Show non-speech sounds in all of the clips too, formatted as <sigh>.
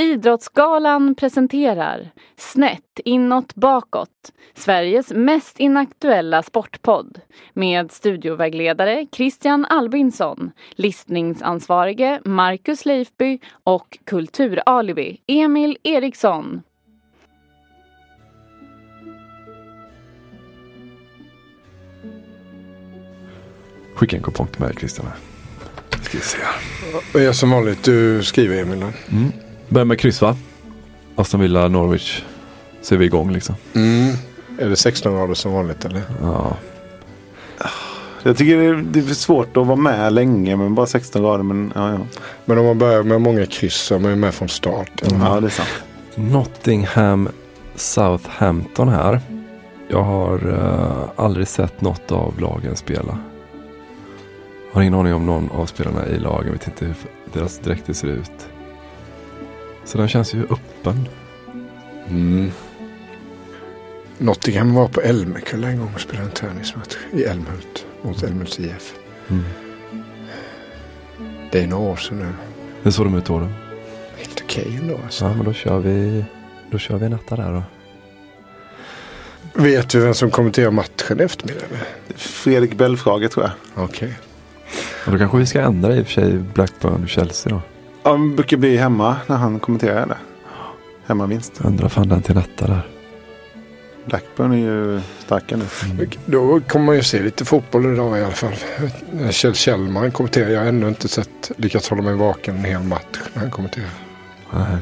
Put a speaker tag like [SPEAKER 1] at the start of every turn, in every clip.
[SPEAKER 1] Idrottsgalan presenterar Snett inåt bakåt, Sveriges mest inaktuella sportpodd med studiovägledare Christian Albinsson, listningsansvarige Marcus Leifby och kulturalibi Emil Eriksson.
[SPEAKER 2] Skicka en kupong till mig Christian. Ska vi se.
[SPEAKER 3] Jag som vanligt, du skriver Emil. då?
[SPEAKER 2] Börjar med kryss va? Aston Villa, Norwich. Så är vi igång liksom.
[SPEAKER 3] Mm. Är det 16 grader som vanligt eller?
[SPEAKER 2] Ja.
[SPEAKER 4] Jag tycker det är, det är svårt att vara med länge men bara 16 grader. Men ja, ja.
[SPEAKER 3] Men om man börjar med många kryss så är man ju med från start.
[SPEAKER 4] ja det är sant.
[SPEAKER 2] Nottingham, Southampton här. Jag har eh, aldrig sett något av lagen spela. Har ingen aning om någon av spelarna i lagen. Vet inte hur deras dräkter ser ut. Så den känns ju öppen.
[SPEAKER 3] Mm. Nottingham var på Älmekulla en gång och spelade en träningsmatch i Älmhult mot Älmhults IF.
[SPEAKER 2] Mm.
[SPEAKER 3] Det är några år sedan nu.
[SPEAKER 2] Hur såg de ut då? då?
[SPEAKER 3] Helt okej ändå alltså.
[SPEAKER 2] Ja men då kör vi, då kör vi en etta där då.
[SPEAKER 3] Vet du vem som kommenterar matchen i eftermiddag? eller?
[SPEAKER 4] Fredrik Belfrage tror jag.
[SPEAKER 3] Okej.
[SPEAKER 2] Och då kanske vi ska ändra i och för sig Blackburn-Chelsea då.
[SPEAKER 4] Ja, han brukar bli hemma när han kommenterar det. Hemmavinst.
[SPEAKER 2] Ändra fan den till en etta där.
[SPEAKER 4] Blackburn är ju starka nu.
[SPEAKER 3] Då kommer man ju se lite fotboll idag i alla fall. Kjell Kjellman kommenterar. Jag har ännu inte sett, lyckats hålla mig vaken en hel match när han kommenterar.
[SPEAKER 2] Nej.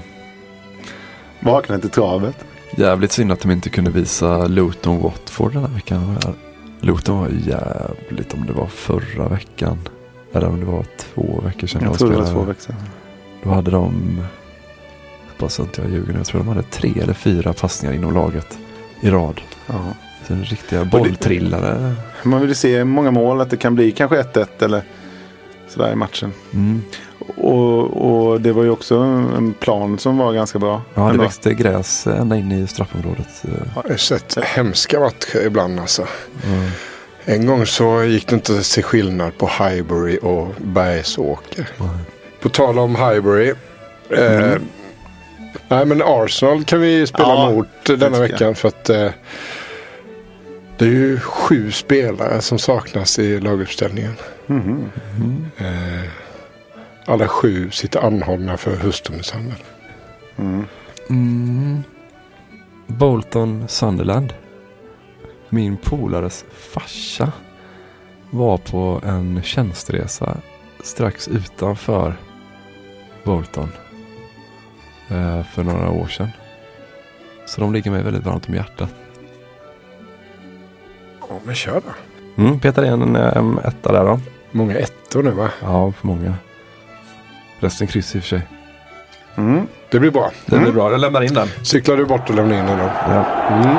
[SPEAKER 4] Vakna till travet.
[SPEAKER 2] Jävligt synd att de inte kunde visa Luton Watford den här veckan. Luton var jävligt om det var förra veckan. Eller om det var två veckor sedan.
[SPEAKER 4] Jag tror det var två veckor sedan.
[SPEAKER 2] Då hade de, hoppas inte jag ljuger nu, jag tror de hade tre eller fyra passningar inom laget i rad.
[SPEAKER 4] Ja.
[SPEAKER 2] Så en riktiga bolltrillare.
[SPEAKER 4] Man vill ju se många mål. Att det kan bli kanske 1-1 eller sådär i matchen.
[SPEAKER 2] Mm.
[SPEAKER 4] Och, och det var ju också en plan som var ganska bra.
[SPEAKER 2] Ja, det
[SPEAKER 4] Ändå.
[SPEAKER 2] växte gräs ända in i straffområdet.
[SPEAKER 3] Jag har sett hemska matcher ibland alltså.
[SPEAKER 2] Mm.
[SPEAKER 3] En gång så gick det inte att se skillnad på Highbury och Bergsåker. På tal om Highbury. Eh, nej men Arsenal kan vi spela
[SPEAKER 4] Ja,
[SPEAKER 3] mot denna veckan. För att eh, det är ju sju spelare som saknas i laguppställningen.
[SPEAKER 4] Mhm.
[SPEAKER 3] Eh, alla sju sitter anhållna för hustrumisshandel.
[SPEAKER 4] Mm.
[SPEAKER 2] Mm. Bolton Sunderland. Min polares farsa var på en tjänsteresa strax utanför Bolton eh, för några år sedan. Så de ligger mig väldigt varmt om hjärtat.
[SPEAKER 3] Ja men kör då.
[SPEAKER 2] Mm, petar in en etta där då.
[SPEAKER 3] Många ettor nu va?
[SPEAKER 2] Ja, för många. Resten kryss i och för sig.
[SPEAKER 4] Mm.
[SPEAKER 3] Det blir bra.
[SPEAKER 2] Det blir bra, jag lämnar in den.
[SPEAKER 3] Cyklar du bort och lämnar in den då?
[SPEAKER 2] Ja.
[SPEAKER 3] Mm.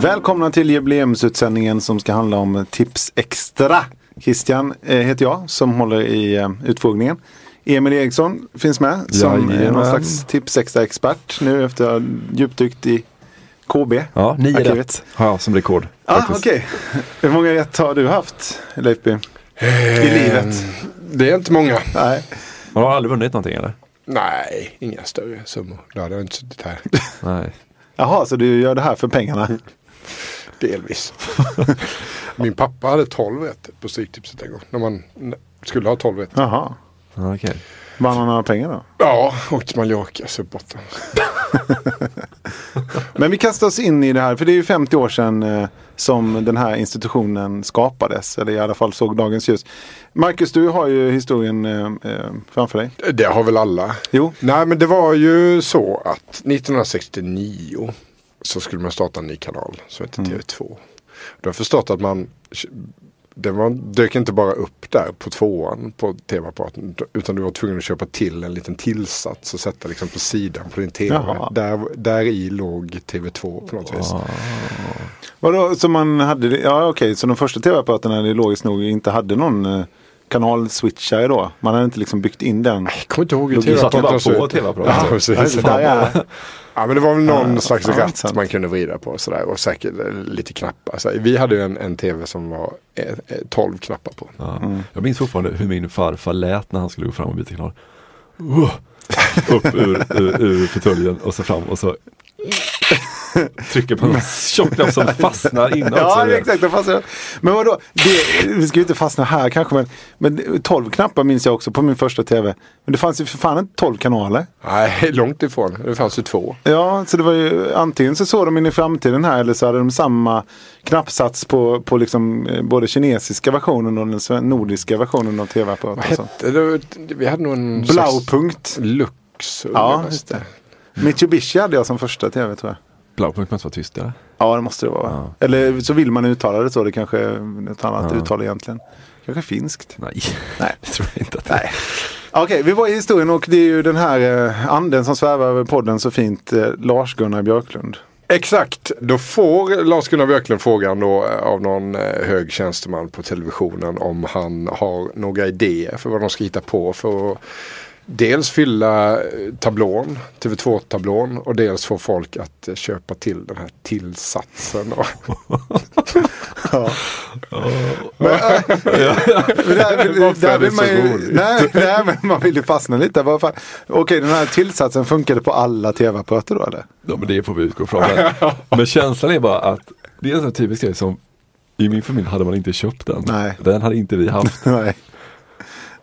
[SPEAKER 4] Välkomna till jubileumsutsändningen som ska handla om Tips Extra. Christian eh, heter jag som håller i eh, utfrågningen. Emil Eriksson finns med som är
[SPEAKER 2] Jajamän.
[SPEAKER 4] någon slags tipsextra-expert nu efter att ha djupdykt i KB.
[SPEAKER 2] Ja, nio
[SPEAKER 4] Arkivet.
[SPEAKER 2] rätt har jag som rekord.
[SPEAKER 4] Ah, okej. Hur många rätt har du haft, Leif B? I livet?
[SPEAKER 3] Det är inte många.
[SPEAKER 4] Nej.
[SPEAKER 2] Man har aldrig vunnit någonting eller?
[SPEAKER 3] Nej, inga större summor. Då hade jag inte suttit här.
[SPEAKER 2] Nej.
[SPEAKER 4] Jaha, så du gör det här för pengarna? <laughs>
[SPEAKER 3] Delvis. <laughs> Min pappa hade 12 rätt på Stryktipset en gång. När man skulle ha 12 rätt.
[SPEAKER 4] Jaha.
[SPEAKER 2] Ja, Okej.
[SPEAKER 4] Vann han några pengar då?
[SPEAKER 3] Ja, åkte till Mallorca, subbotten. <laughs>
[SPEAKER 4] Men vi kastar oss in i det här, för det är ju 50 år sedan eh, som den här institutionen skapades, eller i alla fall såg dagens ljus. Marcus, du har ju historien eh, eh, framför dig.
[SPEAKER 3] Det har väl alla.
[SPEAKER 4] Jo.
[SPEAKER 3] Nej, men det var ju så att 1969 så skulle man starta en ny kanal som heter TV2. Då har jag förstått att man den var, dök inte bara upp där på tvåan på tv-apparaten. Utan du var tvungen att köpa till en liten tillsats och sätta liksom på sidan på din tv.
[SPEAKER 4] Jaha.
[SPEAKER 3] Där, där i låg TV2 på något vis.
[SPEAKER 4] Vadå, så man hade, ja okej, så de första tv-apparaterna logiskt nog inte hade någon eh, kanalswitchare då? Man hade inte liksom byggt in den?
[SPEAKER 3] Jag kommer inte ihåg hur
[SPEAKER 2] Du satte bara på tv-apparaten.
[SPEAKER 3] Ja, precis.
[SPEAKER 4] Ja, är,
[SPEAKER 3] Ja men det var väl någon slags
[SPEAKER 4] ja,
[SPEAKER 3] ratt
[SPEAKER 4] sant.
[SPEAKER 3] man kunde vrida på och sådär. Och säkert eh, lite knappar. Alltså, vi hade ju en, en tv som var eh, eh, 12 knappar på.
[SPEAKER 2] Ja.
[SPEAKER 4] Mm.
[SPEAKER 2] Jag minns fortfarande hur min farfar lät när han skulle gå fram och byta kanal. Uh, upp ur, ur, ur fåtöljen och så fram och så trycker på en <laughs> tjock knapp som fastnar också.
[SPEAKER 4] ja, exakt. det fastnar. Men vadå, det, vi ska ju inte fastna här kanske, men, men 12 knappar minns jag också på min första tv. Men det fanns ju för fan inte 12 kanaler.
[SPEAKER 3] Nej, långt ifrån. Det fanns ju två.
[SPEAKER 4] Ja, så det var ju antingen så såg de in i framtiden här eller så hade de samma knappsats på, på liksom, eh, både kinesiska versionen och den nordiska versionen av tv-apparaten.
[SPEAKER 3] Vad hette det? Vi hade nog en
[SPEAKER 4] Blaupunkt.
[SPEAKER 3] Lux.
[SPEAKER 4] Ja, just det. Mitsubishi hade jag som första tv tror jag.
[SPEAKER 2] Blaupunkt måste vara tyst eller?
[SPEAKER 4] Ja, det måste det vara. va? Eller så vill man uttala det så. Det kanske är ett annat
[SPEAKER 2] Ja.
[SPEAKER 4] uttal egentligen. Kanske finskt.
[SPEAKER 2] Nej,
[SPEAKER 4] Nej. <laughs>
[SPEAKER 2] det tror jag inte att det
[SPEAKER 4] Nej. Okej, vi var i historien och det är ju den här eh, anden som svävar över podden så fint. Eh, Lars-Gunnar Björklund.
[SPEAKER 3] Exakt, då får Lars-Gunnar Björklund frågan då eh, av någon hög tjänsteman på televisionen om han har några idéer för vad de ska hitta på för att dels fylla eh, tablån, TV2-tablån och dels få folk att eh, köpa till den här tillsatsen. Då. <laughs>
[SPEAKER 4] Men, äh, men där, vill-
[SPEAKER 3] Varför
[SPEAKER 4] där vill man ju,
[SPEAKER 3] roligt?
[SPEAKER 4] nej, nej, men man vill ju fastna lite. Vad fan- Okej, den här tillsatsen funkade på alla tv-apparater då eller?
[SPEAKER 2] Ja men det får vi utgå ifrån. Men, <laughs> men känslan är bara att det är en sån typisk grej som i min familj hade man inte köpt den.
[SPEAKER 4] Nej.
[SPEAKER 2] Den hade inte vi haft. <laughs>
[SPEAKER 4] nej.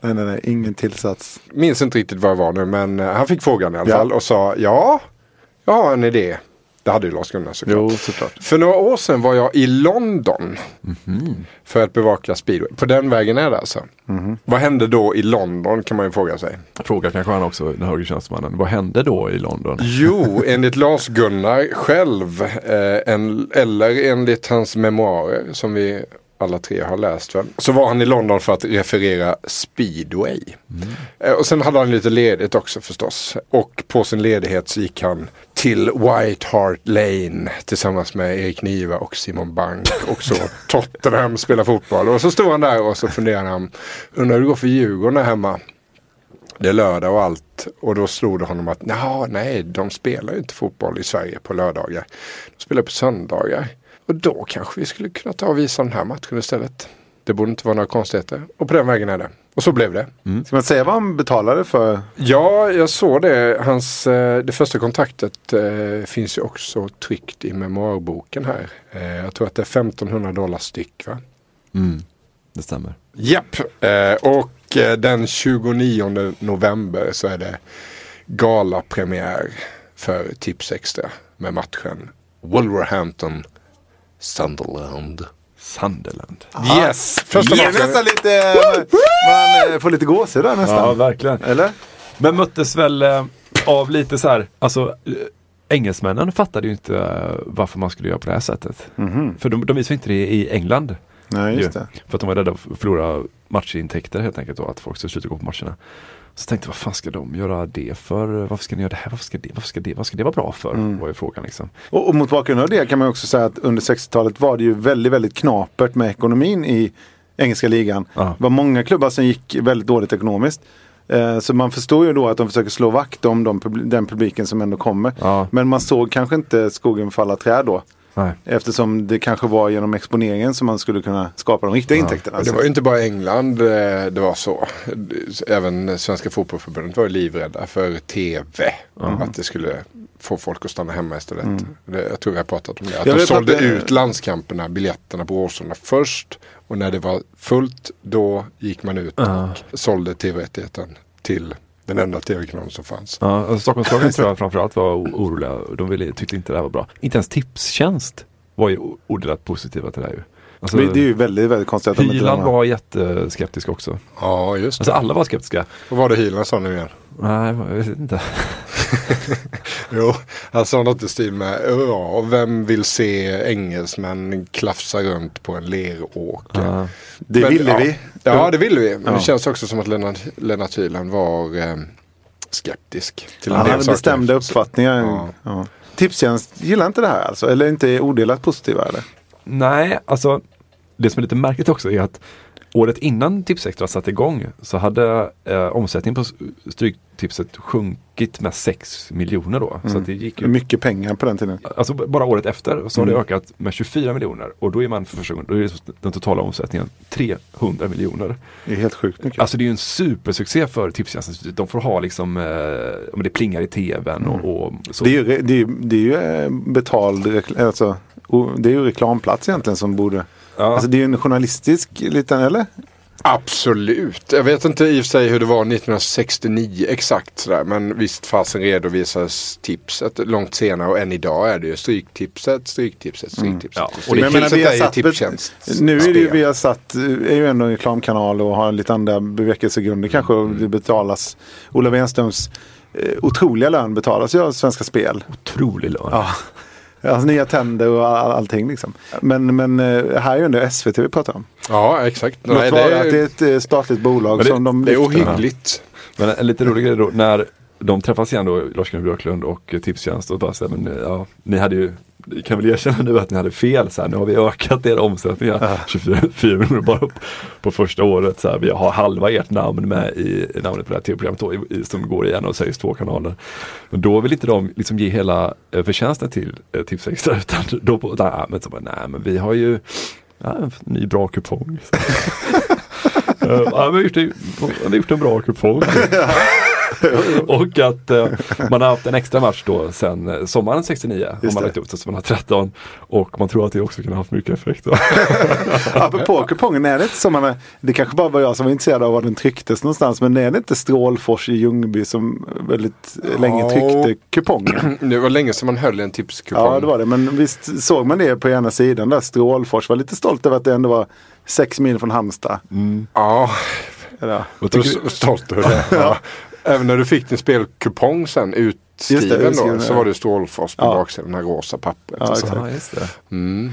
[SPEAKER 4] Nej, nej, nej, ingen tillsats.
[SPEAKER 3] Minns inte riktigt vad det var nu men eh, han fick frågan i alla
[SPEAKER 4] Ja.
[SPEAKER 3] fall och sa ja, jag har en idé. Det hade ju Lars-Gunnar såklart.
[SPEAKER 4] Jo, såklart.
[SPEAKER 3] För några år sedan var jag i London.
[SPEAKER 4] Mhm.
[SPEAKER 3] För att bevaka speedway. På den vägen är det alltså.
[SPEAKER 4] Mhm.
[SPEAKER 3] Vad hände då i London kan man ju fråga sig.
[SPEAKER 2] Frågar kanske han också, den högre tjänstemannen. Vad hände då i London?
[SPEAKER 3] Jo, enligt Lars-Gunnar själv. Eh, en, eller enligt hans memoarer som vi alla tre har läst. Väl, så var han i London för att referera speedway. Eh, och sen hade han lite ledigt också förstås. Och på sin ledighet så gick han till White Hart Lane tillsammans med Erik Niva och Simon Bank. Och så <laughs> Tottenham spelar fotboll. Och så stod han där och så funderade han. Undrar hur det går för Djurgården där hemma. Det är lördag och allt. Och då slog det honom att "Nja, nej, de spelar ju inte fotboll i Sverige på lördagar. De spelar på söndagar. Och då kanske vi skulle kunna ta och visa den här matchen istället. Det borde inte vara några konstigheter. Och på den vägen är det. Och så blev det.
[SPEAKER 4] Ska man säga vad han betalade för?
[SPEAKER 3] Ja, jag såg det. Hans, eh, det första kontraktet eh, finns ju också tryckt i memoarboken här. Eh, jag tror att det är 1500 dollar styck. Va?
[SPEAKER 2] Mm, det stämmer.
[SPEAKER 3] Japp, eh, och eh, den 29 november så är det galapremiär för Tips Extra med matchen Wolverhampton Sunderland.
[SPEAKER 2] Sunderland.
[SPEAKER 3] Yes! Första matchen.
[SPEAKER 4] nästan lite, man eh, får lite gåshud där nästan.
[SPEAKER 2] Ja, verkligen.
[SPEAKER 4] Eller?
[SPEAKER 2] Men möttes väl eh, av lite så här, alltså eh, engelsmännen fattade ju inte eh, varför man skulle göra på det här sättet. För de, de visade inte det i England.
[SPEAKER 4] Nej, just
[SPEAKER 2] ju.
[SPEAKER 4] det.
[SPEAKER 2] För att de var rädda för att förlora matchintäkter helt enkelt och att folk skulle sluta gå på matcherna. Så tänkte jag, vad fan ska de göra det för? Varför ska ni göra det här? Varför ska det, varför ska det, vad ska det vara bra för? Var ju frågan liksom.
[SPEAKER 4] Och, och mot bakgrund av det kan man också säga att under 60-talet var det ju väldigt, väldigt knapert med ekonomin i engelska ligan.
[SPEAKER 2] Ja.
[SPEAKER 4] Det var många klubbar som gick väldigt dåligt ekonomiskt. Eh, Så man förstår ju då att de försöker slå vakt om de, den publiken som ändå kommer.
[SPEAKER 2] Ja.
[SPEAKER 4] Men man såg kanske inte skogen falla träd då.
[SPEAKER 2] Nej.
[SPEAKER 4] Eftersom det kanske var genom exponeringen som man skulle kunna skapa de riktiga intäkterna.
[SPEAKER 3] Och det var ju inte bara England eh, det var så. Även Svenska Fotbollförbundet var livrädda för tv. Att det skulle få folk att stanna hemma istället. Det, jag tror vi har pratat om det. Att
[SPEAKER 4] Jag
[SPEAKER 3] de sålde
[SPEAKER 4] att det-
[SPEAKER 3] ut landskamperna, biljetterna på Råsunda först. Och när det var fullt då gick man ut och sålde tv-rättigheten till den enda tv-kanalen som fanns.
[SPEAKER 2] Ja, alltså Stockholmslagen tror jag framförallt var oroliga. De ville, tyckte inte det här var bra. Inte ens Tipstjänst var ju odelat positiva till det här ju. Alltså,
[SPEAKER 4] det är ju väldigt, väldigt konstigt
[SPEAKER 2] Hyland var jätteskeptisk också.
[SPEAKER 3] Ja, just det.
[SPEAKER 2] Alltså alla var skeptiska.
[SPEAKER 3] Vad var det Hyland sa nu igen?
[SPEAKER 2] Nej, jag vet inte. <laughs>
[SPEAKER 3] Jo, han sa något i stil med ja, vem vill se engelsmän klafsa runt på en leråker?
[SPEAKER 2] Ja.
[SPEAKER 4] Det
[SPEAKER 3] Men,
[SPEAKER 4] ville
[SPEAKER 3] ja.
[SPEAKER 4] vi.
[SPEAKER 3] Ja, det ville vi. Men
[SPEAKER 4] Ja.
[SPEAKER 3] det känns också som att Lennart, Lennart Hyland var eh, skeptisk. Till en
[SPEAKER 4] Han hade
[SPEAKER 3] saker.
[SPEAKER 4] bestämda uppfattningar.
[SPEAKER 3] Ja.
[SPEAKER 4] Ja. Tipstjänst gillar inte det här alltså? Eller inte odelat positiva eller?
[SPEAKER 2] Nej, alltså det som är lite märkligt också är att året innan Tipsextra satte igång så hade eh, omsättningen på Stryktipset sjunkit med 6 miljoner då. Så att det gick ju
[SPEAKER 4] Mycket pengar på den tiden.
[SPEAKER 2] Alltså bara året efter så har det ökat med 24 miljoner och då är man för första gången, då är den totala omsättningen 300 miljoner.
[SPEAKER 4] Det är helt sjukt mycket.
[SPEAKER 2] Alltså det är ju en supersuccé för Tipstjänst. De får ha liksom, eh, det plingar i tvn och, och så.
[SPEAKER 4] Det är ju, det är, det är ju eh, betald alltså, Det är ju reklamplats egentligen som borde...
[SPEAKER 2] Ja.
[SPEAKER 4] Alltså det är ju en journalistisk liten, eller?
[SPEAKER 3] Absolut. Jag vet inte i och för sig hur det var 1969 exakt sådär. Men visst fasen redovisas tipset långt senare och än idag är det ju stryktipset, stryktipset, stryktipset.
[SPEAKER 2] Ja,
[SPEAKER 3] Och det
[SPEAKER 4] Men menar,
[SPEAKER 3] tipset
[SPEAKER 4] har
[SPEAKER 3] är ju Tipstjänst.
[SPEAKER 4] Nu är det ju, vi har satt, är ju ändå en reklamkanal och har lite andra bevekelsegrunder kanske. Och det betalas, Ola Wenströms eh, otroliga lön betalas ju av Svenska Spel.
[SPEAKER 2] Otrolig lön.
[SPEAKER 4] Ja. Hans nya tänder och all, allting liksom. Men, men eh, här är ju ändå SVT vi pratar om.
[SPEAKER 3] Ja, exakt.
[SPEAKER 4] Låt
[SPEAKER 3] Nej,
[SPEAKER 4] vara
[SPEAKER 3] det,
[SPEAKER 4] att det är
[SPEAKER 3] är,
[SPEAKER 4] ett eh, statligt bolag
[SPEAKER 2] det-
[SPEAKER 4] som de
[SPEAKER 3] det är
[SPEAKER 4] lyfter.
[SPEAKER 3] ohyggligt.
[SPEAKER 2] Men en lite rolig grej då, när de träffas igen då, Lars-Gunnar Björklund och Tipstjänst och bara säger, men ja, ni hade ju ni kan väl erkänna nu att ni hade fel, så här, nu har vi ökat er omsättning här, 24 4 miljoner bara på, på första året. Så här, vi har halva ert namn med i, i namnet på det här tv-programmet i, som går i en av Sveriges två kanaler. Men då vill inte de liksom ge hela eh, förtjänsten till eh, Tipsextra <laughs> utan då på, nej, men, så bara, nej men vi har ju ja, en ny bra kupong. <laughs> Eh, ja, vi, har gjort, en- vi har gjort en bra kupong. <laughs> <laughs> och att eh, man har haft en extra match då sen eh, sommaren 69. Om
[SPEAKER 4] Just
[SPEAKER 2] man
[SPEAKER 4] det.
[SPEAKER 2] lagt det så man har 13. Och man tror att det också kan ha haft mycket effekt. <laughs>
[SPEAKER 4] Apropå kupongen, är det inte som man är, det kanske bara var jag som var intresserad av var den trycktes någonstans. Men är det inte Strålfors i Ljungby som väldigt länge
[SPEAKER 3] Ja.
[SPEAKER 4] tryckte kupongen? <clears throat>
[SPEAKER 3] Det var länge sedan man höll en tipskupong.
[SPEAKER 4] Ja det var det, men visst såg man det på ena sidan där Strålfors var lite stolt över att det ändå var sex mil från Halmstad.
[SPEAKER 3] Ja,
[SPEAKER 4] Eller, ja.
[SPEAKER 3] Är
[SPEAKER 2] tycker
[SPEAKER 3] så stolt över det. <laughs> ja. Även när du fick din spelkupong sen utskriven
[SPEAKER 4] Just det, utskriven,
[SPEAKER 3] då, så var det Strålfors på
[SPEAKER 4] Ja.
[SPEAKER 3] baksidan, den här rosa pappret.
[SPEAKER 4] Ja,
[SPEAKER 3] och så.
[SPEAKER 4] exakt.
[SPEAKER 2] Ja, just det.
[SPEAKER 3] Mm.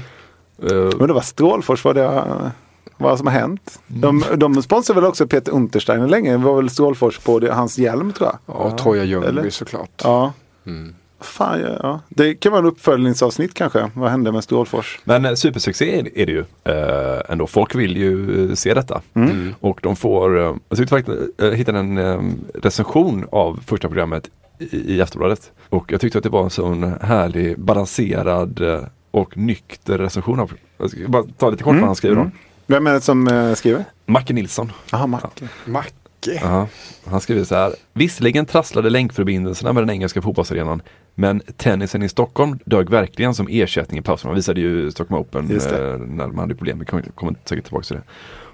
[SPEAKER 2] Eh,
[SPEAKER 4] Men det var Strålfors vad det vad som har hänt. De, de sponsrar väl också Peter Untersteiner länge. Det var väl Strålfors på det, hans hjälm tror jag.
[SPEAKER 3] Ja, Troja
[SPEAKER 4] Eller?
[SPEAKER 3] Ljungby såklart.
[SPEAKER 4] Ja.
[SPEAKER 3] Mm.
[SPEAKER 4] Fan, ja, ja. Det kan vara en uppföljningsavsnitt kanske. Vad hände med Strålfors?
[SPEAKER 2] Men eh, supersuccé är, är det ju eh, ändå. Folk vill ju eh, se detta.
[SPEAKER 4] Mm.
[SPEAKER 2] Och de får, eh, jag tyckte faktiskt, eh, jag hittade en eh, recension av första programmet i, i Aftonbladet. Och jag tyckte att det var en sån härlig, balanserad eh, och nykter recension. Av, jag ska bara ta lite kort vad han skriver om.
[SPEAKER 4] Vem är det som eh, skriver?
[SPEAKER 2] Macke Nilsson.
[SPEAKER 4] Jaha, Macke.
[SPEAKER 3] Macke.
[SPEAKER 2] Ja, han skriver så här. Visserligen trasslade länkförbindelserna med den engelska fotbollsarenan. Men tennisen i Stockholm dög verkligen som ersättning i pausen. Man visade ju Stockholm Open eh, när man hade problem. Vi kommer, kommer säkert tillbaka till det.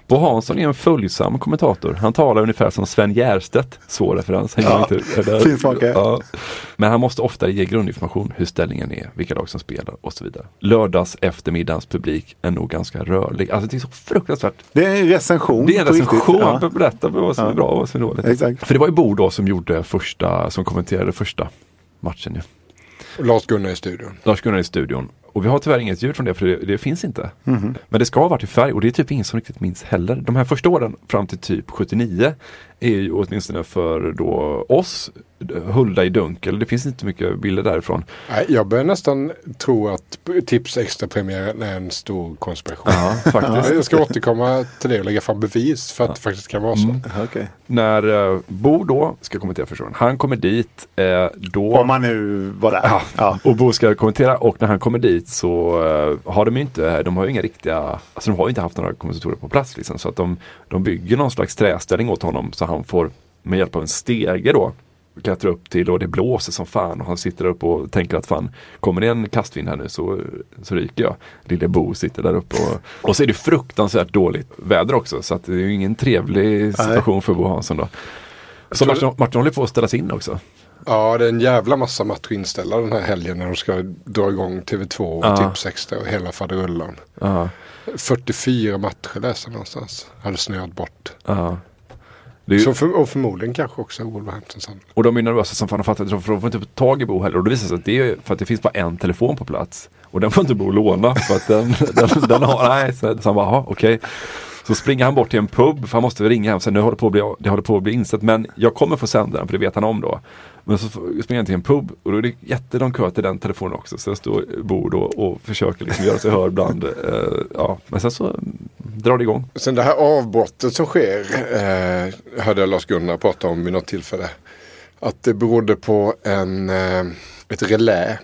[SPEAKER 2] Bo Hansson är en följsam kommentator. Han talar ungefär som Sven Järstedt. Svår referens. Han
[SPEAKER 4] Ja, finsmake.
[SPEAKER 2] ja. Men han måste ofta ge grundinformation. Hur ställningen är, vilka lag som spelar och så vidare. Lördags eftermiddagens publik är nog ganska rörlig. Alltså det är så fruktansvärt
[SPEAKER 4] Det är en recension.
[SPEAKER 2] det är en recension
[SPEAKER 4] Ja.
[SPEAKER 2] för att berätta vad som är
[SPEAKER 4] Ja.
[SPEAKER 2] bra och vad som är dåligt.
[SPEAKER 4] Exakt.
[SPEAKER 2] För det var ju Bo då som gjorde första, som kommenterade första matchen.
[SPEAKER 3] Och Lars-Gunnar i studion.
[SPEAKER 2] Lars-Gunnar i studion. Och vi har tyvärr inget ljud från det för det, det finns inte.
[SPEAKER 4] Mhm.
[SPEAKER 2] Men det ska ha varit i färg och det är typ ingen som riktigt minns heller. De här första åren fram till typ 79 är ju åtminstone för då oss Hulda i dunkel. Det finns inte mycket bilder därifrån.
[SPEAKER 3] Nej, jag börjar nästan tro att Tips extra-premiären är en stor konspiration.
[SPEAKER 2] Ja, <laughs> faktiskt.
[SPEAKER 3] Jag ska återkomma till det och lägga fram bevis för att det faktiskt kan vara så.
[SPEAKER 2] Mm.
[SPEAKER 4] Okej.
[SPEAKER 2] När eh, Bo då ska kommentera första gången. Han kommer dit eh, då.
[SPEAKER 4] Om man nu var där.
[SPEAKER 2] Ja,
[SPEAKER 4] Ja.
[SPEAKER 2] och Bo ska kommentera och när han kommer dit så eh, har de ju inte, de har ju inga riktiga, alltså de har ju inte haft några kommentatorer på plats liksom. Så att de, de bygger någon slags träställning åt honom så han får med hjälp av en stege då klättra upp till och det blåser som fan och han sitter upp och tänker att fan kommer det en kastvind här nu så, så ryker jag. Lille Bo sitter där uppe och, och så är det fruktansvärt dåligt väder också så att det är ju ingen trevlig situation för Bo Hansson då. Så Martin, Martin håller på att ställas in också.
[SPEAKER 3] Ja, det är en jävla massa matcher inställda den här helgen när de ska dra igång TV2 och
[SPEAKER 2] Ja.
[SPEAKER 3] Tips extra och hela faderullan.
[SPEAKER 2] Ja,
[SPEAKER 3] 44 matcher läste jag någonstans. Hade snöat bort.
[SPEAKER 2] ja. Ju-
[SPEAKER 3] Så för, och förmodligen kanske också Wolverhampton.
[SPEAKER 2] Och de är nervösa som fan och fattar för de får inte tag i Bo heller. Och det visar sig att det är för att det finns bara en telefon på plats. Och den får inte Bo låna för att den, <laughs> den, den har, nej. Så, så han bara, "Jaha, okej. Så springer han bort till en pub, för han måste ringa hem. Så nu håller det på att bli, det håller på att bli insett. Men jag kommer få sända den, för det vet han om då. Men så springer han till en pub och då är det jättelång kö till den telefonen också. Så jag står Bo då och försöker liksom göra sig hörd bland, eh, ja. Men sen så drar det igång.
[SPEAKER 3] Sen det här avbrottet som sker eh, hörde jag Lars-Gunnar prata om vid något tillfälle. Att det berodde på en, eh, ett relä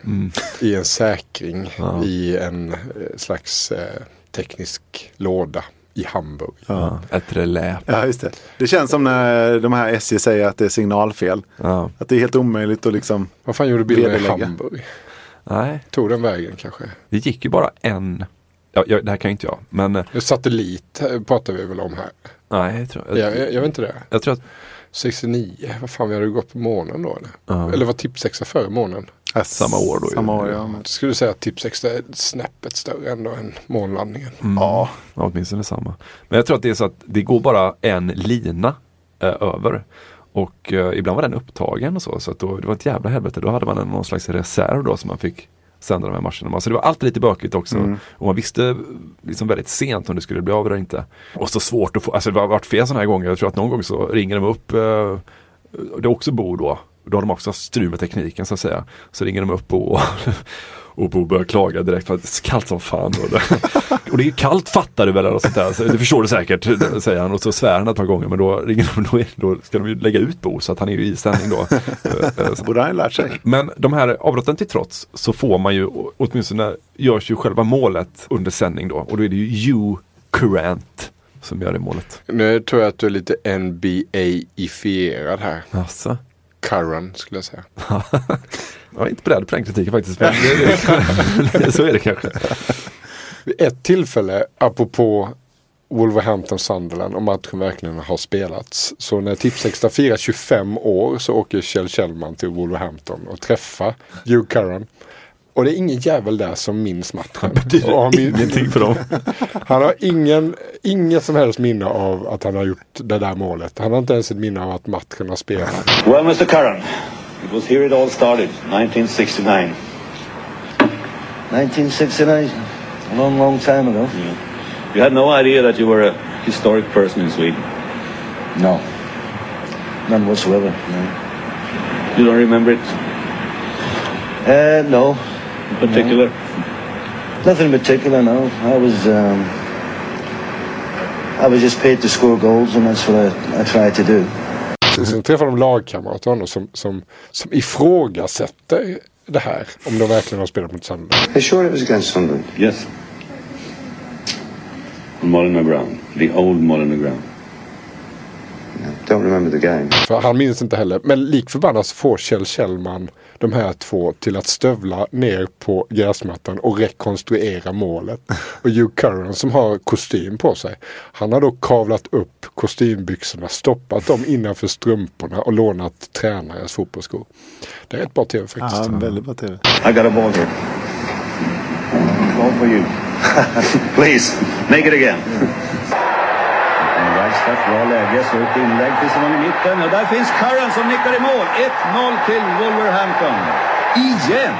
[SPEAKER 3] i en säkring
[SPEAKER 2] Ja.
[SPEAKER 3] i en eh, slags eh, teknisk låda i Hamburg.
[SPEAKER 2] Ja. Ett relä.
[SPEAKER 4] Ja, just det. Det känns som när de här SJ säger att det är signalfel.
[SPEAKER 2] Ja.
[SPEAKER 4] Att det är helt omöjligt att liksom...
[SPEAKER 3] Vad fan gjorde bilden i. Hamburg?
[SPEAKER 2] Nej,
[SPEAKER 3] Tog den vägen kanske?
[SPEAKER 2] det gick ju bara en, ja, jag, det här kan ju inte jag. Men eh,
[SPEAKER 3] Satellit eh, pratar vi väl om här.
[SPEAKER 2] nej, jag tror,
[SPEAKER 3] Jag, jag, jag vet inte det.
[SPEAKER 2] Jag tror att
[SPEAKER 3] 69, vad fan vi hade gått på månen då eller?
[SPEAKER 2] Ja.
[SPEAKER 3] Eller var tipsexa före månen?
[SPEAKER 4] Ja,
[SPEAKER 2] Samma år då.
[SPEAKER 4] Samma år, ja. Men...
[SPEAKER 3] Skulle säga att tipsexa är snäppet större ändå än månlandningen.
[SPEAKER 4] Ja.
[SPEAKER 2] Ja, åtminstone samma. Men jag tror att det är så att det går bara en lina eh, över. Och eh, ibland var den upptagen och så. Så att då, det var ett jävla helvete. Då hade man en, någon slags reserv då som man fick sända de här matcherna. Så det var alltid lite bökigt också. Och man visste liksom väldigt sent om det skulle bli av eller inte. Och så svårt att få, alltså det har varit flera sådana här gånger. Jag tror att någon gång så ringer de upp, eh, det också Bo då. Då har de också strul med tekniken så att säga. Så ringer de upp och, <laughs> och Bo börjar klaga direkt för att det är kallt som fan. Och det, <laughs> och det är kallt fattar du väl eller sånt där. Så det förstår du säkert, säger han. Och så svär han ett par gånger men då, ringer de, då, ska de ju lägga ut Bo så att han är ju i sändning då. <laughs>
[SPEAKER 4] Borde han lärt sig.
[SPEAKER 2] men de här avbrotten till trots så får man ju, åtminstone görs ju själva målet under sändning då. Och då är det ju Hugh Current som gör det målet.
[SPEAKER 3] Nu tror jag att du är lite NBA-ifierad här.
[SPEAKER 2] Alltså.
[SPEAKER 3] Curran skulle jag säga.
[SPEAKER 2] Jag var inte beredd på den kritiken faktiskt. Men <laughs> så är det kanske.
[SPEAKER 3] Vid ett tillfälle, apropå Wolverhampton Sunderland och matchen verkligen har spelats. Så när Tipsextra firar 25 år så åker Kjell Kjellman till Wolverhampton och träffar Hugh Curran. Och det är ingen jävel där som minns matchen. <laughs> Och har min-
[SPEAKER 2] Ingenting för dem. <laughs>
[SPEAKER 3] Han har ingen, inget som helst minne av att han har gjort det där målet. Han har inte ens ett minne av att matchen har spelats.
[SPEAKER 5] Well, Mr. Curran, it was here it all started, 1969.
[SPEAKER 6] 1969, a long, long time ago.
[SPEAKER 5] You had no idea that you were a historic person in Sweden.
[SPEAKER 6] No, none whatsoever. No.
[SPEAKER 5] You don't remember it
[SPEAKER 6] Uh, no,
[SPEAKER 5] particular?
[SPEAKER 6] nothing in particular. No, I was, um, I was just paid to score goals, and that's what I, I tried to do.
[SPEAKER 3] Sen träffar de lagkamrater honom som, som, som ifrågasätter det här. Om de verkligen har spelat mot Sunderland.
[SPEAKER 6] Are you sure it was against Sunderland?
[SPEAKER 5] Yes. On Molyneux Ground, the old Molyneux Ground.
[SPEAKER 6] Don't remember the game.
[SPEAKER 3] För han minns inte heller. Men lik förbannat så får Kjell Kjellman de här två till att stövla ner på gräsmattan och rekonstruera målet. Och Hugh Curran som har kostym på sig. Han har då kavlat upp kostymbyxorna, stoppat dem innanför strumporna och lånat tränarens fotbollsskor. Det är rätt bra tv faktiskt.
[SPEAKER 4] Ja, väldigt bra tv.
[SPEAKER 5] I got a ball here. Ball for you. <laughs> Please, make it again. Wildstaff, bra läge, så ett inlägg tills någon i mitten. Och där finns Curran som nickar i mål. 1-0 till Wolverhampton. Igen!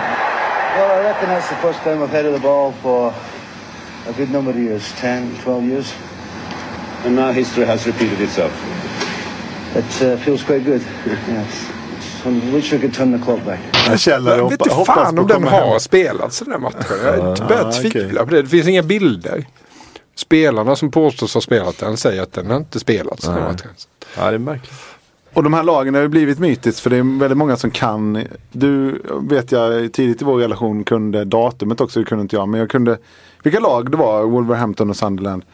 [SPEAKER 6] Well, I reckon that's the first time I've headed the ball for a good number of years 10, 12 years.
[SPEAKER 5] And now history has repeated itself.
[SPEAKER 6] it uh, feels quite good. Yes. So I wish we could turn the clock back.
[SPEAKER 4] Jag känner
[SPEAKER 3] Jag vet inte fan om den har spelats den här matchen. Jag har börjat
[SPEAKER 4] Ah,
[SPEAKER 3] tvivla på det. Det finns inga bilder. Spelarna som påstås ha spelat den säger att den har inte spelats
[SPEAKER 2] Nej. Ja, det är märkligt.
[SPEAKER 4] Och de här lagen har ju blivit mytiskt för det är väldigt många som kan. Du vet jag tidigt i vår relation kunde datumet också, det kunde inte jag. Men jag kunde vilka lag det var, Wolverhampton och Sunderland.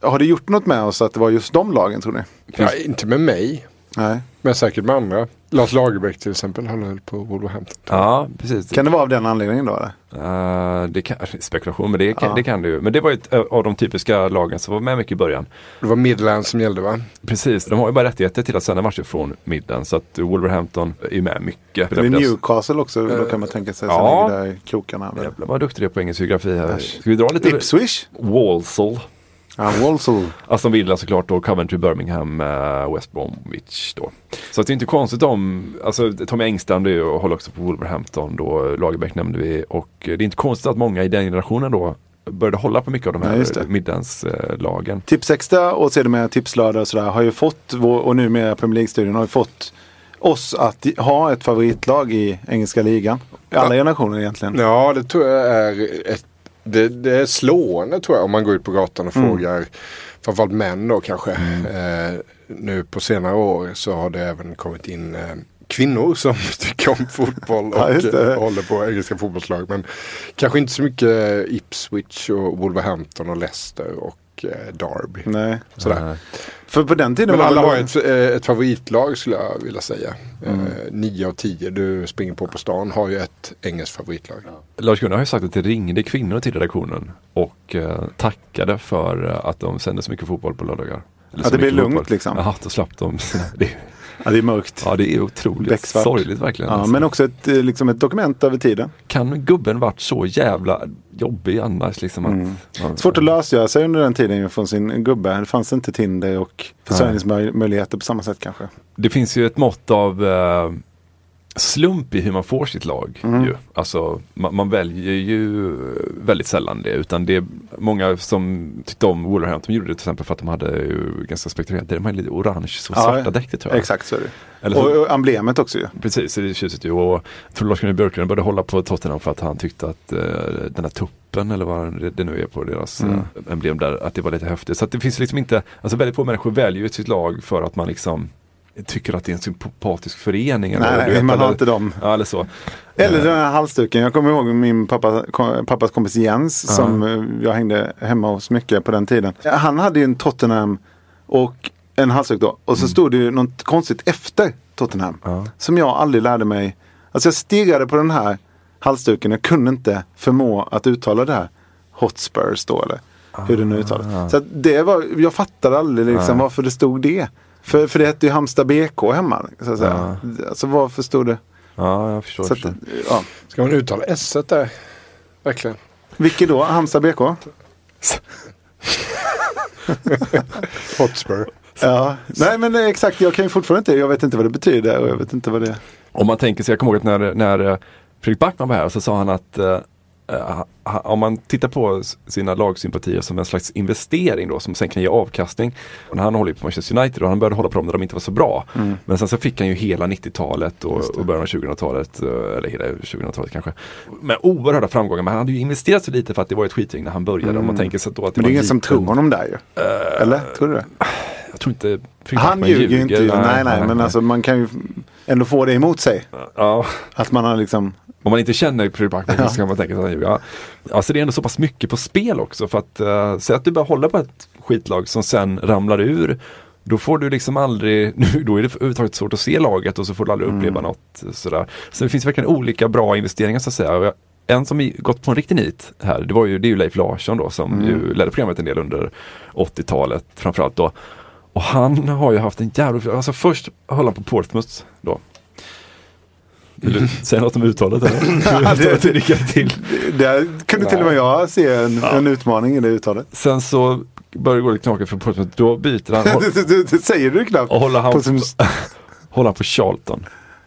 [SPEAKER 4] Har det gjort något med oss att det var just de lagen tror ni?
[SPEAKER 3] Ja, inte med mig.
[SPEAKER 4] Nej.
[SPEAKER 3] Men säkert med andra. Lars Lagerbäck till exempel han höll på Wolverhampton.
[SPEAKER 2] Ja, precis.
[SPEAKER 4] Kan det vara av den anledningen då? Eller?
[SPEAKER 2] Eh, det kan, spekulation, men det kan,
[SPEAKER 4] Ja.
[SPEAKER 2] det kan det ju. Men det var ju ett eh, av de typiska lagen som var med mycket i början.
[SPEAKER 3] Det var Midlands som gällde va?
[SPEAKER 2] Precis, de har ju bara rättigheter till att sända matcher från midden. Så att Wolverhampton är med mycket.
[SPEAKER 4] Det är Newcastle också, då kan man tänka sig.
[SPEAKER 2] Ja.
[SPEAKER 4] ligger där i krokarna.
[SPEAKER 2] Jävlar vad duktig du är på engelsk geografi här. Ska vi dra lite?
[SPEAKER 4] Ipswich?
[SPEAKER 2] Walsall.
[SPEAKER 4] Ja, Walsall.
[SPEAKER 2] Aston Villa såklart då, Coventry, Birmingham, eh, West Bromwich då. Så att det är inte konstigt om, alltså Tommy Engstrand är ju och håller också på Wolverhampton då, Lagerbäck nämnde vi. Och det är inte konstigt att många i den generationen då började hålla på mycket av de
[SPEAKER 4] Ja,
[SPEAKER 2] här
[SPEAKER 4] det.
[SPEAKER 2] middanslagen.
[SPEAKER 4] Tips Extra och sedermera Tipslördag och sådär har ju fått, vår, och numera Premier League-studion har ju fått oss att ha ett favoritlag i engelska ligan. I alla generationer egentligen.
[SPEAKER 3] Ja, det tror jag är ett, det, det är slående tror jag om man går ut på gatan och
[SPEAKER 4] Mm.
[SPEAKER 3] frågar framförallt män då kanske. Eh, nu på senare år så har det även kommit in eh, kvinnor som <laughs> tycker om fotboll och
[SPEAKER 4] Ja,
[SPEAKER 3] eh, håller på engelska fotbollslag. Men kanske inte så mycket Ipswich och Wolverhampton och Leicester och Derby.
[SPEAKER 4] Nej.
[SPEAKER 3] Sådär.
[SPEAKER 2] Eh,
[SPEAKER 4] För på den tiden
[SPEAKER 3] Men
[SPEAKER 4] var
[SPEAKER 3] alla har ett, eh, ett favoritlag skulle jag vilja säga.
[SPEAKER 4] Mm.
[SPEAKER 3] Eh, nio av tio du springer på på stan har ju ett engelskt favoritlag.
[SPEAKER 2] Lars-Gunnar har ju sagt att det ringde kvinnor till redaktionen och eh, tackade för eh, att de sände så mycket fotboll på lördagar. Eller
[SPEAKER 4] Att det blir
[SPEAKER 2] mycket
[SPEAKER 4] lugnt,
[SPEAKER 2] fotboll.
[SPEAKER 4] liksom.
[SPEAKER 2] Ja, då slapp de. <laughs>
[SPEAKER 4] Ja, det är mörkt.
[SPEAKER 2] ja, det är otroligt
[SPEAKER 4] Becksvart.
[SPEAKER 2] sorgligt verkligen.
[SPEAKER 4] Ja,
[SPEAKER 2] alltså.
[SPEAKER 4] men också ett, eh, liksom ett dokument över tiden.
[SPEAKER 2] Kan gubben varit så jävla jobbig annars? Liksom att, man,
[SPEAKER 4] Mm. Svårt att lösgöra sig under den tiden från sin gubbe. Det fanns inte Tinder och försörjningsmöjligheter på samma sätt kanske.
[SPEAKER 2] Det finns ju ett mått av eh, slump i hur man får sitt lag.
[SPEAKER 4] Mm.
[SPEAKER 2] Ju. Alltså, man, man väljer ju väldigt sällan det. Utan det är många som tyckte om Wolverhampton gjorde det till exempel för att de hade ju ganska spektakulärt. De hade lite orange och svarta dräkter tror jag.
[SPEAKER 4] Exakt så är det.
[SPEAKER 2] Eller så-
[SPEAKER 4] Och, och emblemet också ju.
[SPEAKER 2] Precis, det är tjusigt ju. Och jag tror Lars-Gunnar Björklund började hålla på Tottenham för att han tyckte att eh, den här tuppen eller vad det- nu är på deras
[SPEAKER 4] Mm.
[SPEAKER 2] eh, emblem där, att det var lite häftigt. Så det finns liksom inte, alltså väldigt få människor väljer ju sitt lag för att man liksom tycker att det är en sympatisk förening. eller,
[SPEAKER 4] Nej,
[SPEAKER 2] vet,
[SPEAKER 4] man har inte dem.
[SPEAKER 2] Ja, eller så.
[SPEAKER 4] Eller
[SPEAKER 2] Eh,
[SPEAKER 4] den här halsduken. Jag kommer ihåg min pappa, pappas kompis Jens som eh, jag hängde hemma hos mycket på den tiden. Han hade ju en Tottenham och en halsduk då. Och så stod det ju något konstigt efter Tottenham.
[SPEAKER 2] Ja.
[SPEAKER 4] Som jag aldrig lärde mig. Alltså jag stirrade på den här halsduken. Jag kunde inte förmå att uttala det här. Hotspurs då eller hur det nu uttalas. Så att det var, jag fattade aldrig liksom varför det stod det. För, för det hette ju Halmstad BK hemma. Så att säga. Alltså varför stod det?
[SPEAKER 2] Ja, jag förstår.
[SPEAKER 4] Så att, ja.
[SPEAKER 3] Ska man uttala s där? Verkligen.
[SPEAKER 4] Vilket då? Halmstad BK? <laughs>
[SPEAKER 3] Hotspur.
[SPEAKER 4] Ja. Nej men exakt, jag kan ju fortfarande inte, jag vet inte vad det betyder och jag vet inte vad det är.
[SPEAKER 2] Om man tänker sig, jag kommer ihåg att när, när eh, Fredrik Backman var här så sa han att eh, om man tittar på sina lagsympatier som en slags investering då som sen kan ge avkastning. Och när han håller på Manchester United och han började hålla på dem när de inte var så bra. Men sen så fick han ju hela 90-talet och, och början av 2000-talet, eh, eller hela 2000-talet kanske. Med oerhörda framgångar. Men han hade ju investerat så lite för att det var ett skitgäng när han började. Om man tänker sig då att
[SPEAKER 4] Men det är ingen som tror honom där ju. Eller? Tror du det?
[SPEAKER 2] Jag tror inte
[SPEAKER 4] Han ljuger ju inte. ju. Nej, nej, men alltså man kan ju ändå få det emot sig.
[SPEAKER 2] Ja,
[SPEAKER 4] Att man har liksom,
[SPEAKER 2] Om man inte känner Fredrik Backman så kan man tänka sig att han ljuger. Ja. Alltså det är ändå så pass mycket på spel också för att uh, säg att du börjar hålla på ett skitlag som sen ramlar ur. Då får du liksom aldrig, <laughs> nu, då är det överhuvudtaget svårt att se laget och så får du aldrig uppleva något sådär. Så det finns verkligen olika bra investeringar så att säga. En som gått på en riktig nit här, det, var ju, det är ju Leif Larsson då som ju ledde programmet en del under 80-talet framförallt då. Och han har ju haft en jävla, alltså först höll han på Portsmouth. Vill du <laughs> säga något om uttalet eller? <laughs>
[SPEAKER 4] det-
[SPEAKER 2] det, till.
[SPEAKER 4] där kunde till och med jag se en, en utmaning i det uttalet.
[SPEAKER 2] Sen så börjar det gå lite knakigt för Portsmouth. Då byter han
[SPEAKER 4] det, det, det säger du knappt.
[SPEAKER 2] och håller han
[SPEAKER 4] På <laughs>
[SPEAKER 2] håller han på Charlton.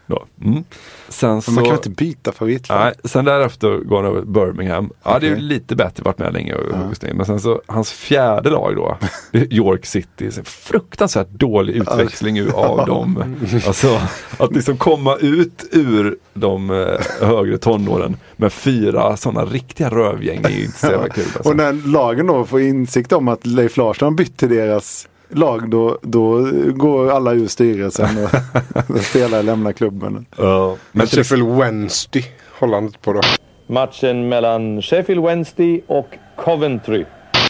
[SPEAKER 2] Då. Mm. Sen så,
[SPEAKER 4] man kan inte byta favoritlag.
[SPEAKER 2] nej, sen därefter går han över till Birmingham. Ja, det är lite bättre, varit med länge. och Augustin. Men sen så, hans fjärde lag då, <laughs> York City. Fruktansvärt dålig utväxling av <laughs> dem. Alltså, att liksom komma ut ur de eh, högre tonåren med fyra sådana riktiga rövgäng, är inte så jävla <laughs> kul. Alltså.
[SPEAKER 4] Och när lagen då får insikt om att Leif Larsson bytt till deras lag då, då går alla ur styrelsen och <laughs> spelare lämnar klubben.
[SPEAKER 2] Ja,
[SPEAKER 3] Men Sheffield Wednesday håller han inte på då.
[SPEAKER 7] Matchen mellan Sheffield Wednesday och Coventry.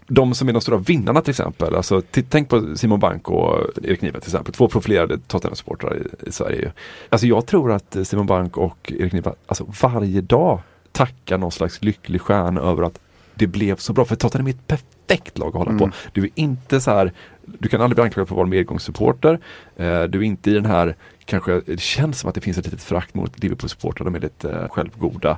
[SPEAKER 2] de som är de stora vinnarna till exempel. Alltså, tänk på Simon Bank och Erik Niva till exempel. Två profilerade Tottenham-supportrar i, i Sverige. Alltså jag tror att Simon Bank och Erik Niva alltså, varje dag tackar någon slags lycklig stjärna över att det blev så bra. För Tottenham är ett perfekt lag att hålla på. Du är inte så här, du kan aldrig bli anklagad för att vara medgångssupporter. Eh, du är inte i den här, kanske, det känns som att det finns ett litet frakt mot Liverpool-supportrar, de är lite eh, självgoda.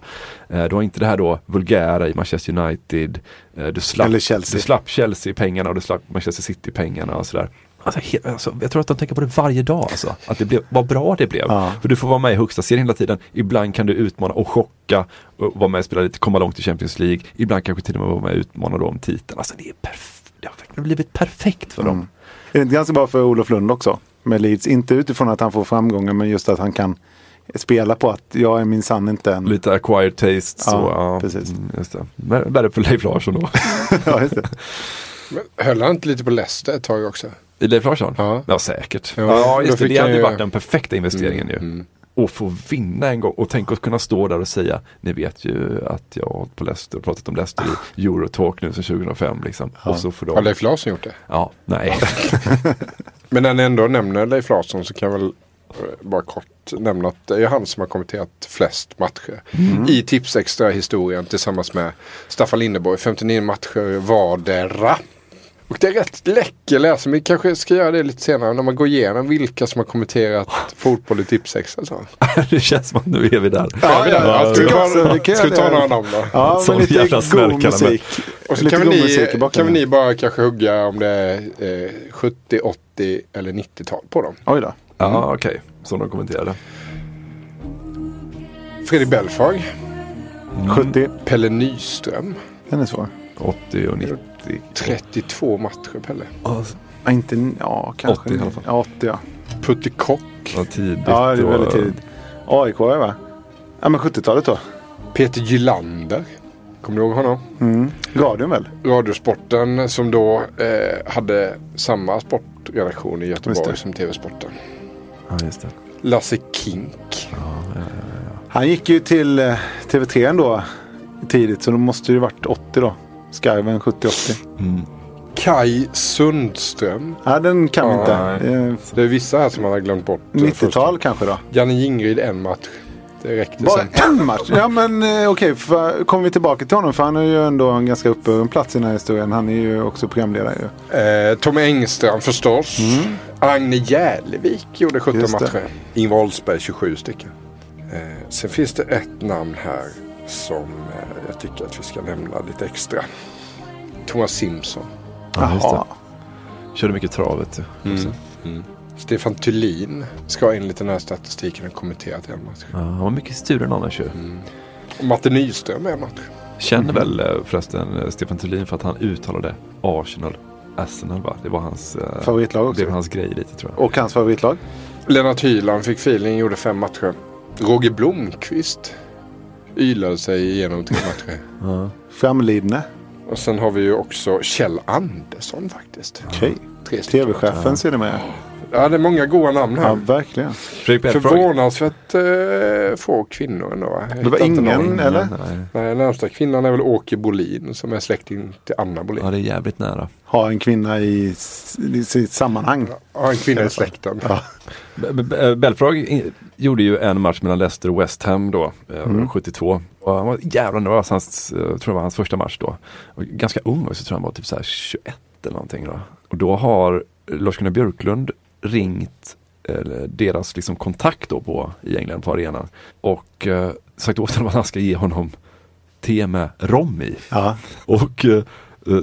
[SPEAKER 2] Eh, du har inte det här då vulgära i Manchester United. Eh, du slapp,
[SPEAKER 4] Eller Chelsea.
[SPEAKER 2] Du slapp Chelsea-pengarna och du slapp Manchester City-pengarna och sådär. Alltså, he- alltså, jag tror att de tänker på det varje dag. Alltså. Att det blev, vad bra det blev.
[SPEAKER 4] Ja.
[SPEAKER 2] För du får vara med i högsta serien hela tiden. Ibland kan du utmana och chocka och vara med och spela lite, komma långt i Champions League. Ibland kanske till och med vara med och utmana då om titeln. Alltså det är perf- det har blivit perfekt för dem.
[SPEAKER 4] Mm. Är det inte ganska bra för Olof Lund också? Med Leeds. Inte utifrån att han får framgångar men just att han kan spela på att jag är minsann inte en...
[SPEAKER 2] Lite acquired taste. Så,
[SPEAKER 4] Ja,
[SPEAKER 2] ja,
[SPEAKER 4] precis.
[SPEAKER 2] mm, Just det. Värre för Leif Larsson då. <laughs>
[SPEAKER 4] ja, just det.
[SPEAKER 3] Men höll han inte lite på Leicester ett tag också?
[SPEAKER 2] I Leif Larsson?
[SPEAKER 3] Ja.
[SPEAKER 2] säkert.
[SPEAKER 3] Ja,
[SPEAKER 2] Ja, just det. Det hade
[SPEAKER 3] ju-
[SPEAKER 2] varit den perfekta investeringen ju.
[SPEAKER 3] Mm.
[SPEAKER 2] Och få vinna en gång och tänk att kunna stå där och säga Ni vet ju att jag har hållit på Leicester och pratat om Leicester i Eurotalk nu sedan 2005 liksom. Och så får de...
[SPEAKER 3] Har Leif Larsson gjort det?
[SPEAKER 2] Ja, nej. <laughs>
[SPEAKER 3] Men när ni ändå nämner Leif Larsson så kan jag väl eh, bara kort nämna att det är han som har kommenterat flest matcher. I Tipsextra historien tillsammans med Staffan Lindeborg. 59 matcher vardera. Och det är rätt läcker läsning. Vi kanske ska göra det lite senare när man går igenom vilka som har kommenterat fotboll i Tipsextra. Så. <laughs>
[SPEAKER 2] det känns som att nu är vi där.
[SPEAKER 3] Ja, ja, ja. Ska vi ta,
[SPEAKER 4] vi kan
[SPEAKER 3] ska vi ta några namn då?
[SPEAKER 4] Ja,
[SPEAKER 2] Som
[SPEAKER 4] men lite
[SPEAKER 2] jävla
[SPEAKER 4] god musik.
[SPEAKER 3] Och så
[SPEAKER 4] lite
[SPEAKER 3] kan
[SPEAKER 4] god musik i
[SPEAKER 3] ni, kan väl ni bara kanske hugga om det är eh, 70, 80 eller 90-tal på dem.
[SPEAKER 4] Oj då.
[SPEAKER 2] Ja, okej. Som de kommenterade.
[SPEAKER 3] Fredrik Belfag.
[SPEAKER 4] 70.
[SPEAKER 3] Pelle Nyström.
[SPEAKER 4] Den är svår.
[SPEAKER 2] 80 och 90.
[SPEAKER 3] 32 matcher Pelle.
[SPEAKER 4] Ja, inte, ja kanske.
[SPEAKER 2] 80 i alla fall.
[SPEAKER 4] Ja, 80 ja.
[SPEAKER 3] Putte Kock.
[SPEAKER 2] Ja, tidigt.
[SPEAKER 4] Ja, det är väldigt tidigt. AIK va? Ja men 70-talet då.
[SPEAKER 3] Peter Gylander. Kommer du ihåg honom?
[SPEAKER 4] Mm. Radion väl?
[SPEAKER 3] Radiosporten som då eh, hade samma sportredaktion i Göteborg som TV-sporten.
[SPEAKER 2] Ja, just det.
[SPEAKER 3] Lasse Kink.
[SPEAKER 4] Han gick ju till eh, TV3 ändå tidigt så då måste det ju varit 80 då. Skarven 70-80.
[SPEAKER 3] Kai Sundström.
[SPEAKER 4] Ja den kan vi
[SPEAKER 3] Ja,
[SPEAKER 4] inte.
[SPEAKER 2] nej.
[SPEAKER 4] Eh,
[SPEAKER 3] Det är vissa här som man har glömt bort. eh,
[SPEAKER 4] 90-tal kanske då.
[SPEAKER 3] Janne Jingryd en match. Det räckte
[SPEAKER 4] Bara
[SPEAKER 3] sen.
[SPEAKER 4] en match? Ja men eh, okej, för- kommer vi tillbaka till honom för han är ju ändå en ganska uppburen plats i den här historien. Han är ju också programledare ju.
[SPEAKER 3] Eh, Tommy Engström förstås. Agne Järlevik gjorde 17
[SPEAKER 4] Mm. Just det.
[SPEAKER 3] matcher. Ingvar Oldsberg 27 stycken. Eh, sen finns det ett namn här som eh, jag tycker att vi ska nämna lite extra. Thomas Simpson.
[SPEAKER 2] Ja, just det. Körde mycket travet. också.
[SPEAKER 3] Stefan Thulin ska enligt den här statistiken ha kommenterat en match.
[SPEAKER 2] Ja, han var mycket sturen annars ju.
[SPEAKER 3] Och Matte Nyström en match.
[SPEAKER 2] Känner väl eh, förresten eh, Stefan Thulin för att han uttalade Arsenal. Arsenal va? Det var hans,
[SPEAKER 4] Favoritlag
[SPEAKER 2] det
[SPEAKER 4] också.
[SPEAKER 2] var hans grej lite tror jag.
[SPEAKER 4] Och hans favoritlag?
[SPEAKER 3] Lennart Hyland fick feeling, gjorde fem matcher. Roger Blomqvist ylade sig igenom tre <laughs> matcher.
[SPEAKER 2] Ja.
[SPEAKER 4] Framlidne.
[SPEAKER 3] Och sen har vi ju också Kjell Andersson faktiskt.
[SPEAKER 4] Okej.
[SPEAKER 3] Tre stycken.
[SPEAKER 4] TV-chefen ser det med.
[SPEAKER 3] Ja, det är många goda namn
[SPEAKER 4] Ja,
[SPEAKER 3] här.
[SPEAKER 4] verkligen.
[SPEAKER 2] Fredrik Belfrage.
[SPEAKER 3] Förvånansvärt eh, få kvinnor ändå. Jag
[SPEAKER 4] Det var ingen,
[SPEAKER 3] någon.
[SPEAKER 4] eller?
[SPEAKER 2] Nej.
[SPEAKER 3] Nej, närmsta kvinnan är väl Åke Bolin som är släkting till Anna Bolin.
[SPEAKER 2] Ja, det är jävligt nära.
[SPEAKER 4] Ha en kvinna i, i sitt sammanhang.
[SPEAKER 3] Ja, en kvinna i släkten.
[SPEAKER 4] Ja.
[SPEAKER 2] Eh, Belfrage gjorde ju en match mellan Leicester och West Ham då, eh, 72. Och han var jävlar, det var hans, eh, jag tror det var hans första match då. Och ganska ung också, tror jag han var typ så här 21 eller någonting. Då. Och då har Lars-Gunnar Björklund ringt deras liksom kontakt då på, i England på arenan och eh, sagt åt honom att han ska ge honom te med rom i.
[SPEAKER 4] Ja.
[SPEAKER 2] Och Eh,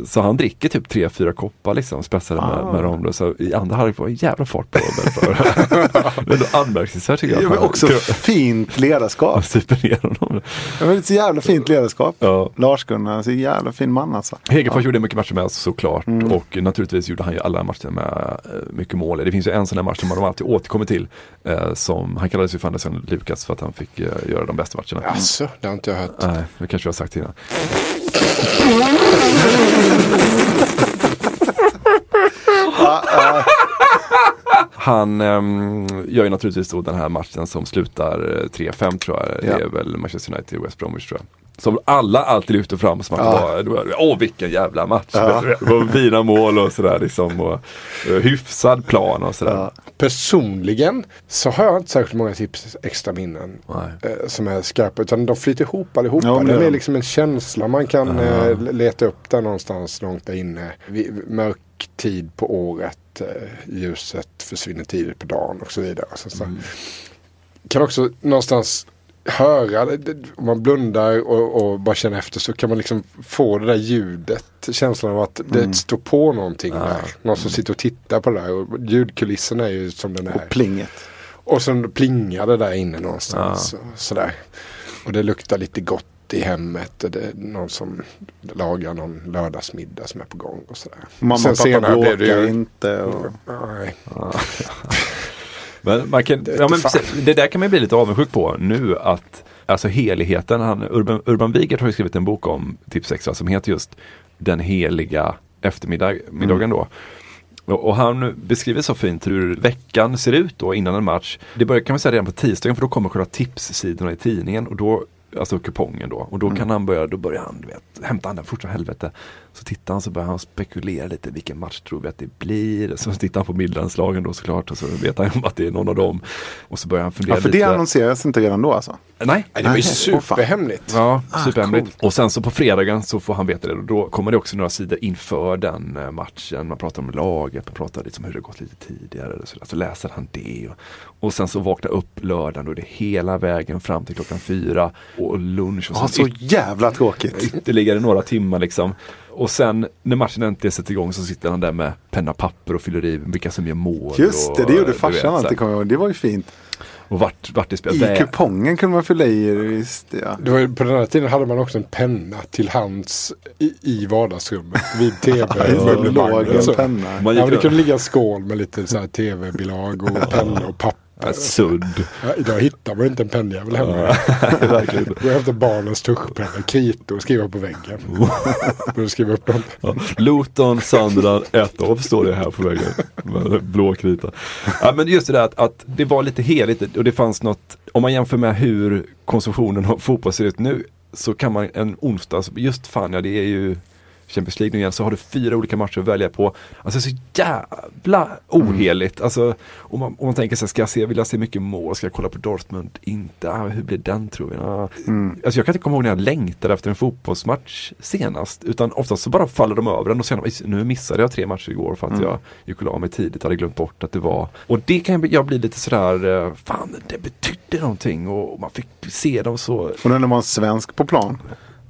[SPEAKER 2] Så han dricker typ tre, fyra koppar liksom, spetsade
[SPEAKER 4] Ah.
[SPEAKER 2] med, med dem. Då. Så i andra halvlek var det en jävla fart på <laughs> ändå anmärkningsvärt tycker jag.
[SPEAKER 4] Ja, men också fint ledarskap.
[SPEAKER 2] super ner honom.
[SPEAKER 4] Ja, men det är så jävla fint ledarskap.
[SPEAKER 2] Ja.
[SPEAKER 4] Lars-Gunnar, så jävla fin man alltså.
[SPEAKER 2] Hegerfors gjorde mycket matcher med oss såklart
[SPEAKER 4] Mm.
[SPEAKER 2] och naturligtvis gjorde han ju alla matcher med eh, mycket mål. Det finns ju en sån här match som de alltid återkommer till. Eh, som, han kallades ju för Andersen Lukas för att han fick eh, göra de bästa matcherna.
[SPEAKER 3] Alltså, det har inte jag hört.
[SPEAKER 2] Nej, det kanske jag har sagt innan. Han ehm, gör ju naturligtvis då den här matchen som slutar eh, 3-5 tror jag. Det
[SPEAKER 4] Ja.
[SPEAKER 2] är väl Manchester United West Bromwich tror jag. Som alla alltid lyfter fram som att
[SPEAKER 4] Ja.
[SPEAKER 2] det var, åh vilken jävla match.
[SPEAKER 4] Ja.
[SPEAKER 2] Det var fina mål och sådär liksom. Och, eh, hyfsad plan och sådär.
[SPEAKER 4] Ja.
[SPEAKER 3] Personligen så har jag inte särskilt många tips extra minnen eh, som är skarpa. Utan de flyter ihop allihopa.
[SPEAKER 4] Ja,
[SPEAKER 3] det är liksom en känsla man kan eh, leta upp där någonstans långt där inne. Mörk tid på året. Eh, ljuset försvinner tidigt på dagen och så vidare. Så, så. Kan också någonstans höra, om man blundar och, och bara känner efter så kan man liksom få det där ljudet. Känslan av att det står på någonting där. Någon som sitter och tittar på det där. Och ljudkulissen är ju som den är.
[SPEAKER 4] Och plinget.
[SPEAKER 3] Och sen plingar det där inne någonstans. Och sådär. Och det luktar lite gott i hemmet. Och det är någon som lagar någon lördagsmiddag som är på gång. Och sådär.
[SPEAKER 4] Mamma och pappa bråkar
[SPEAKER 3] ju-
[SPEAKER 4] inte. Och...
[SPEAKER 3] Nej. <laughs>
[SPEAKER 2] Men man kan, ja, men, det där kan man bli lite avundsjuk på nu att Alltså heligheten, han, Urban, Urban Wigert har ju skrivit en bok om Tips Extra som heter just Den heliga eftermiddagen då. Och, han beskriver så fint hur veckan ser ut då innan en match. Det börjar kan man säga redan på tisdagen för då kommer själva tipssidorna i tidningen och då Alltså kupongen då. Och då kan han börja, då börjar han, du vet, hämta andan fort som helvete. Så tittar han så börjar han spekulera lite, vilken match tror vi att det blir? Så tittar han på midlandslagen då såklart och så vet han om att det är någon av dem. Och så börjar han fundera
[SPEAKER 4] Ja, för
[SPEAKER 2] lite.
[SPEAKER 4] det annonseras inte redan då alltså?
[SPEAKER 2] Nej,
[SPEAKER 3] Nej, det var ju superhemligt.
[SPEAKER 2] Ja,
[SPEAKER 4] Ah,
[SPEAKER 2] superhemligt. Och sen så på fredagen så får han veta det och då kommer det också några sidor inför den eh, matchen. Man pratar om laget, man pratar lite om hur det gått lite tidigare. Och så, där. så läser han det. Och, och sen så vaknar upp lördagen och det är hela vägen fram till klockan fyra och lunch. Och sen
[SPEAKER 4] så jävla tråkigt.
[SPEAKER 2] ytterligare några timmar liksom. Och sen när matchen äntligen sätter igång så sitter han där med penna och papper och fyller i vilka som gör mål.
[SPEAKER 4] Just det,
[SPEAKER 2] och,
[SPEAKER 4] det gjorde farsan alltid kommer jag ihåg. Det var ju fint.
[SPEAKER 2] Och vart, vart det spelat.
[SPEAKER 4] I kupongen kunde man fylla i, visst ja.
[SPEAKER 3] Det var, på den här tiden hade man också en penna till hands i, i vardagsrummet vid <laughs> tv.
[SPEAKER 4] Låg en penna.
[SPEAKER 2] Man
[SPEAKER 3] Ja, det kunde ligga en skål med lite tv-bilag och <laughs> pennor och papper.
[SPEAKER 2] Ja, Sudd.
[SPEAKER 3] Ja, idag hittar man inte en pennjävel hemma. <laughs>
[SPEAKER 2] Verkligen.
[SPEAKER 3] Gå hämta barnens tuschpenna, kritor och skriva på väggen. Börja skriva upp dem.
[SPEAKER 2] Ja. Luton, Sunderland, 1 står det här på väggen. Blå krita. Ja, men just det där att, att det var lite heligt och det fanns något, om man jämför med hur konsumtionen av fotboll ser ut nu så kan man en onsdag, just fan ja det är ju Champions League nu igen så har du fyra olika matcher att välja på. Alltså så jävla oheligt. Alltså, om, man, om man tänker sig, ska jag se, vill jag se mycket mål? Ska jag kolla på Dortmund? Inte? Ah, hur blir den tror jag? Ah. Alltså jag kan inte komma ihåg när jag längtade efter en fotbollsmatch senast. Utan oftast så bara faller de över en och sen, nu missade jag tre matcher igår för att jag gick och la mig tidigt, hade glömt bort att det var. Och det kan jag bli lite sådär, eh, fan det betydde någonting och man fick se dem så
[SPEAKER 4] Och när det var en svensk på plan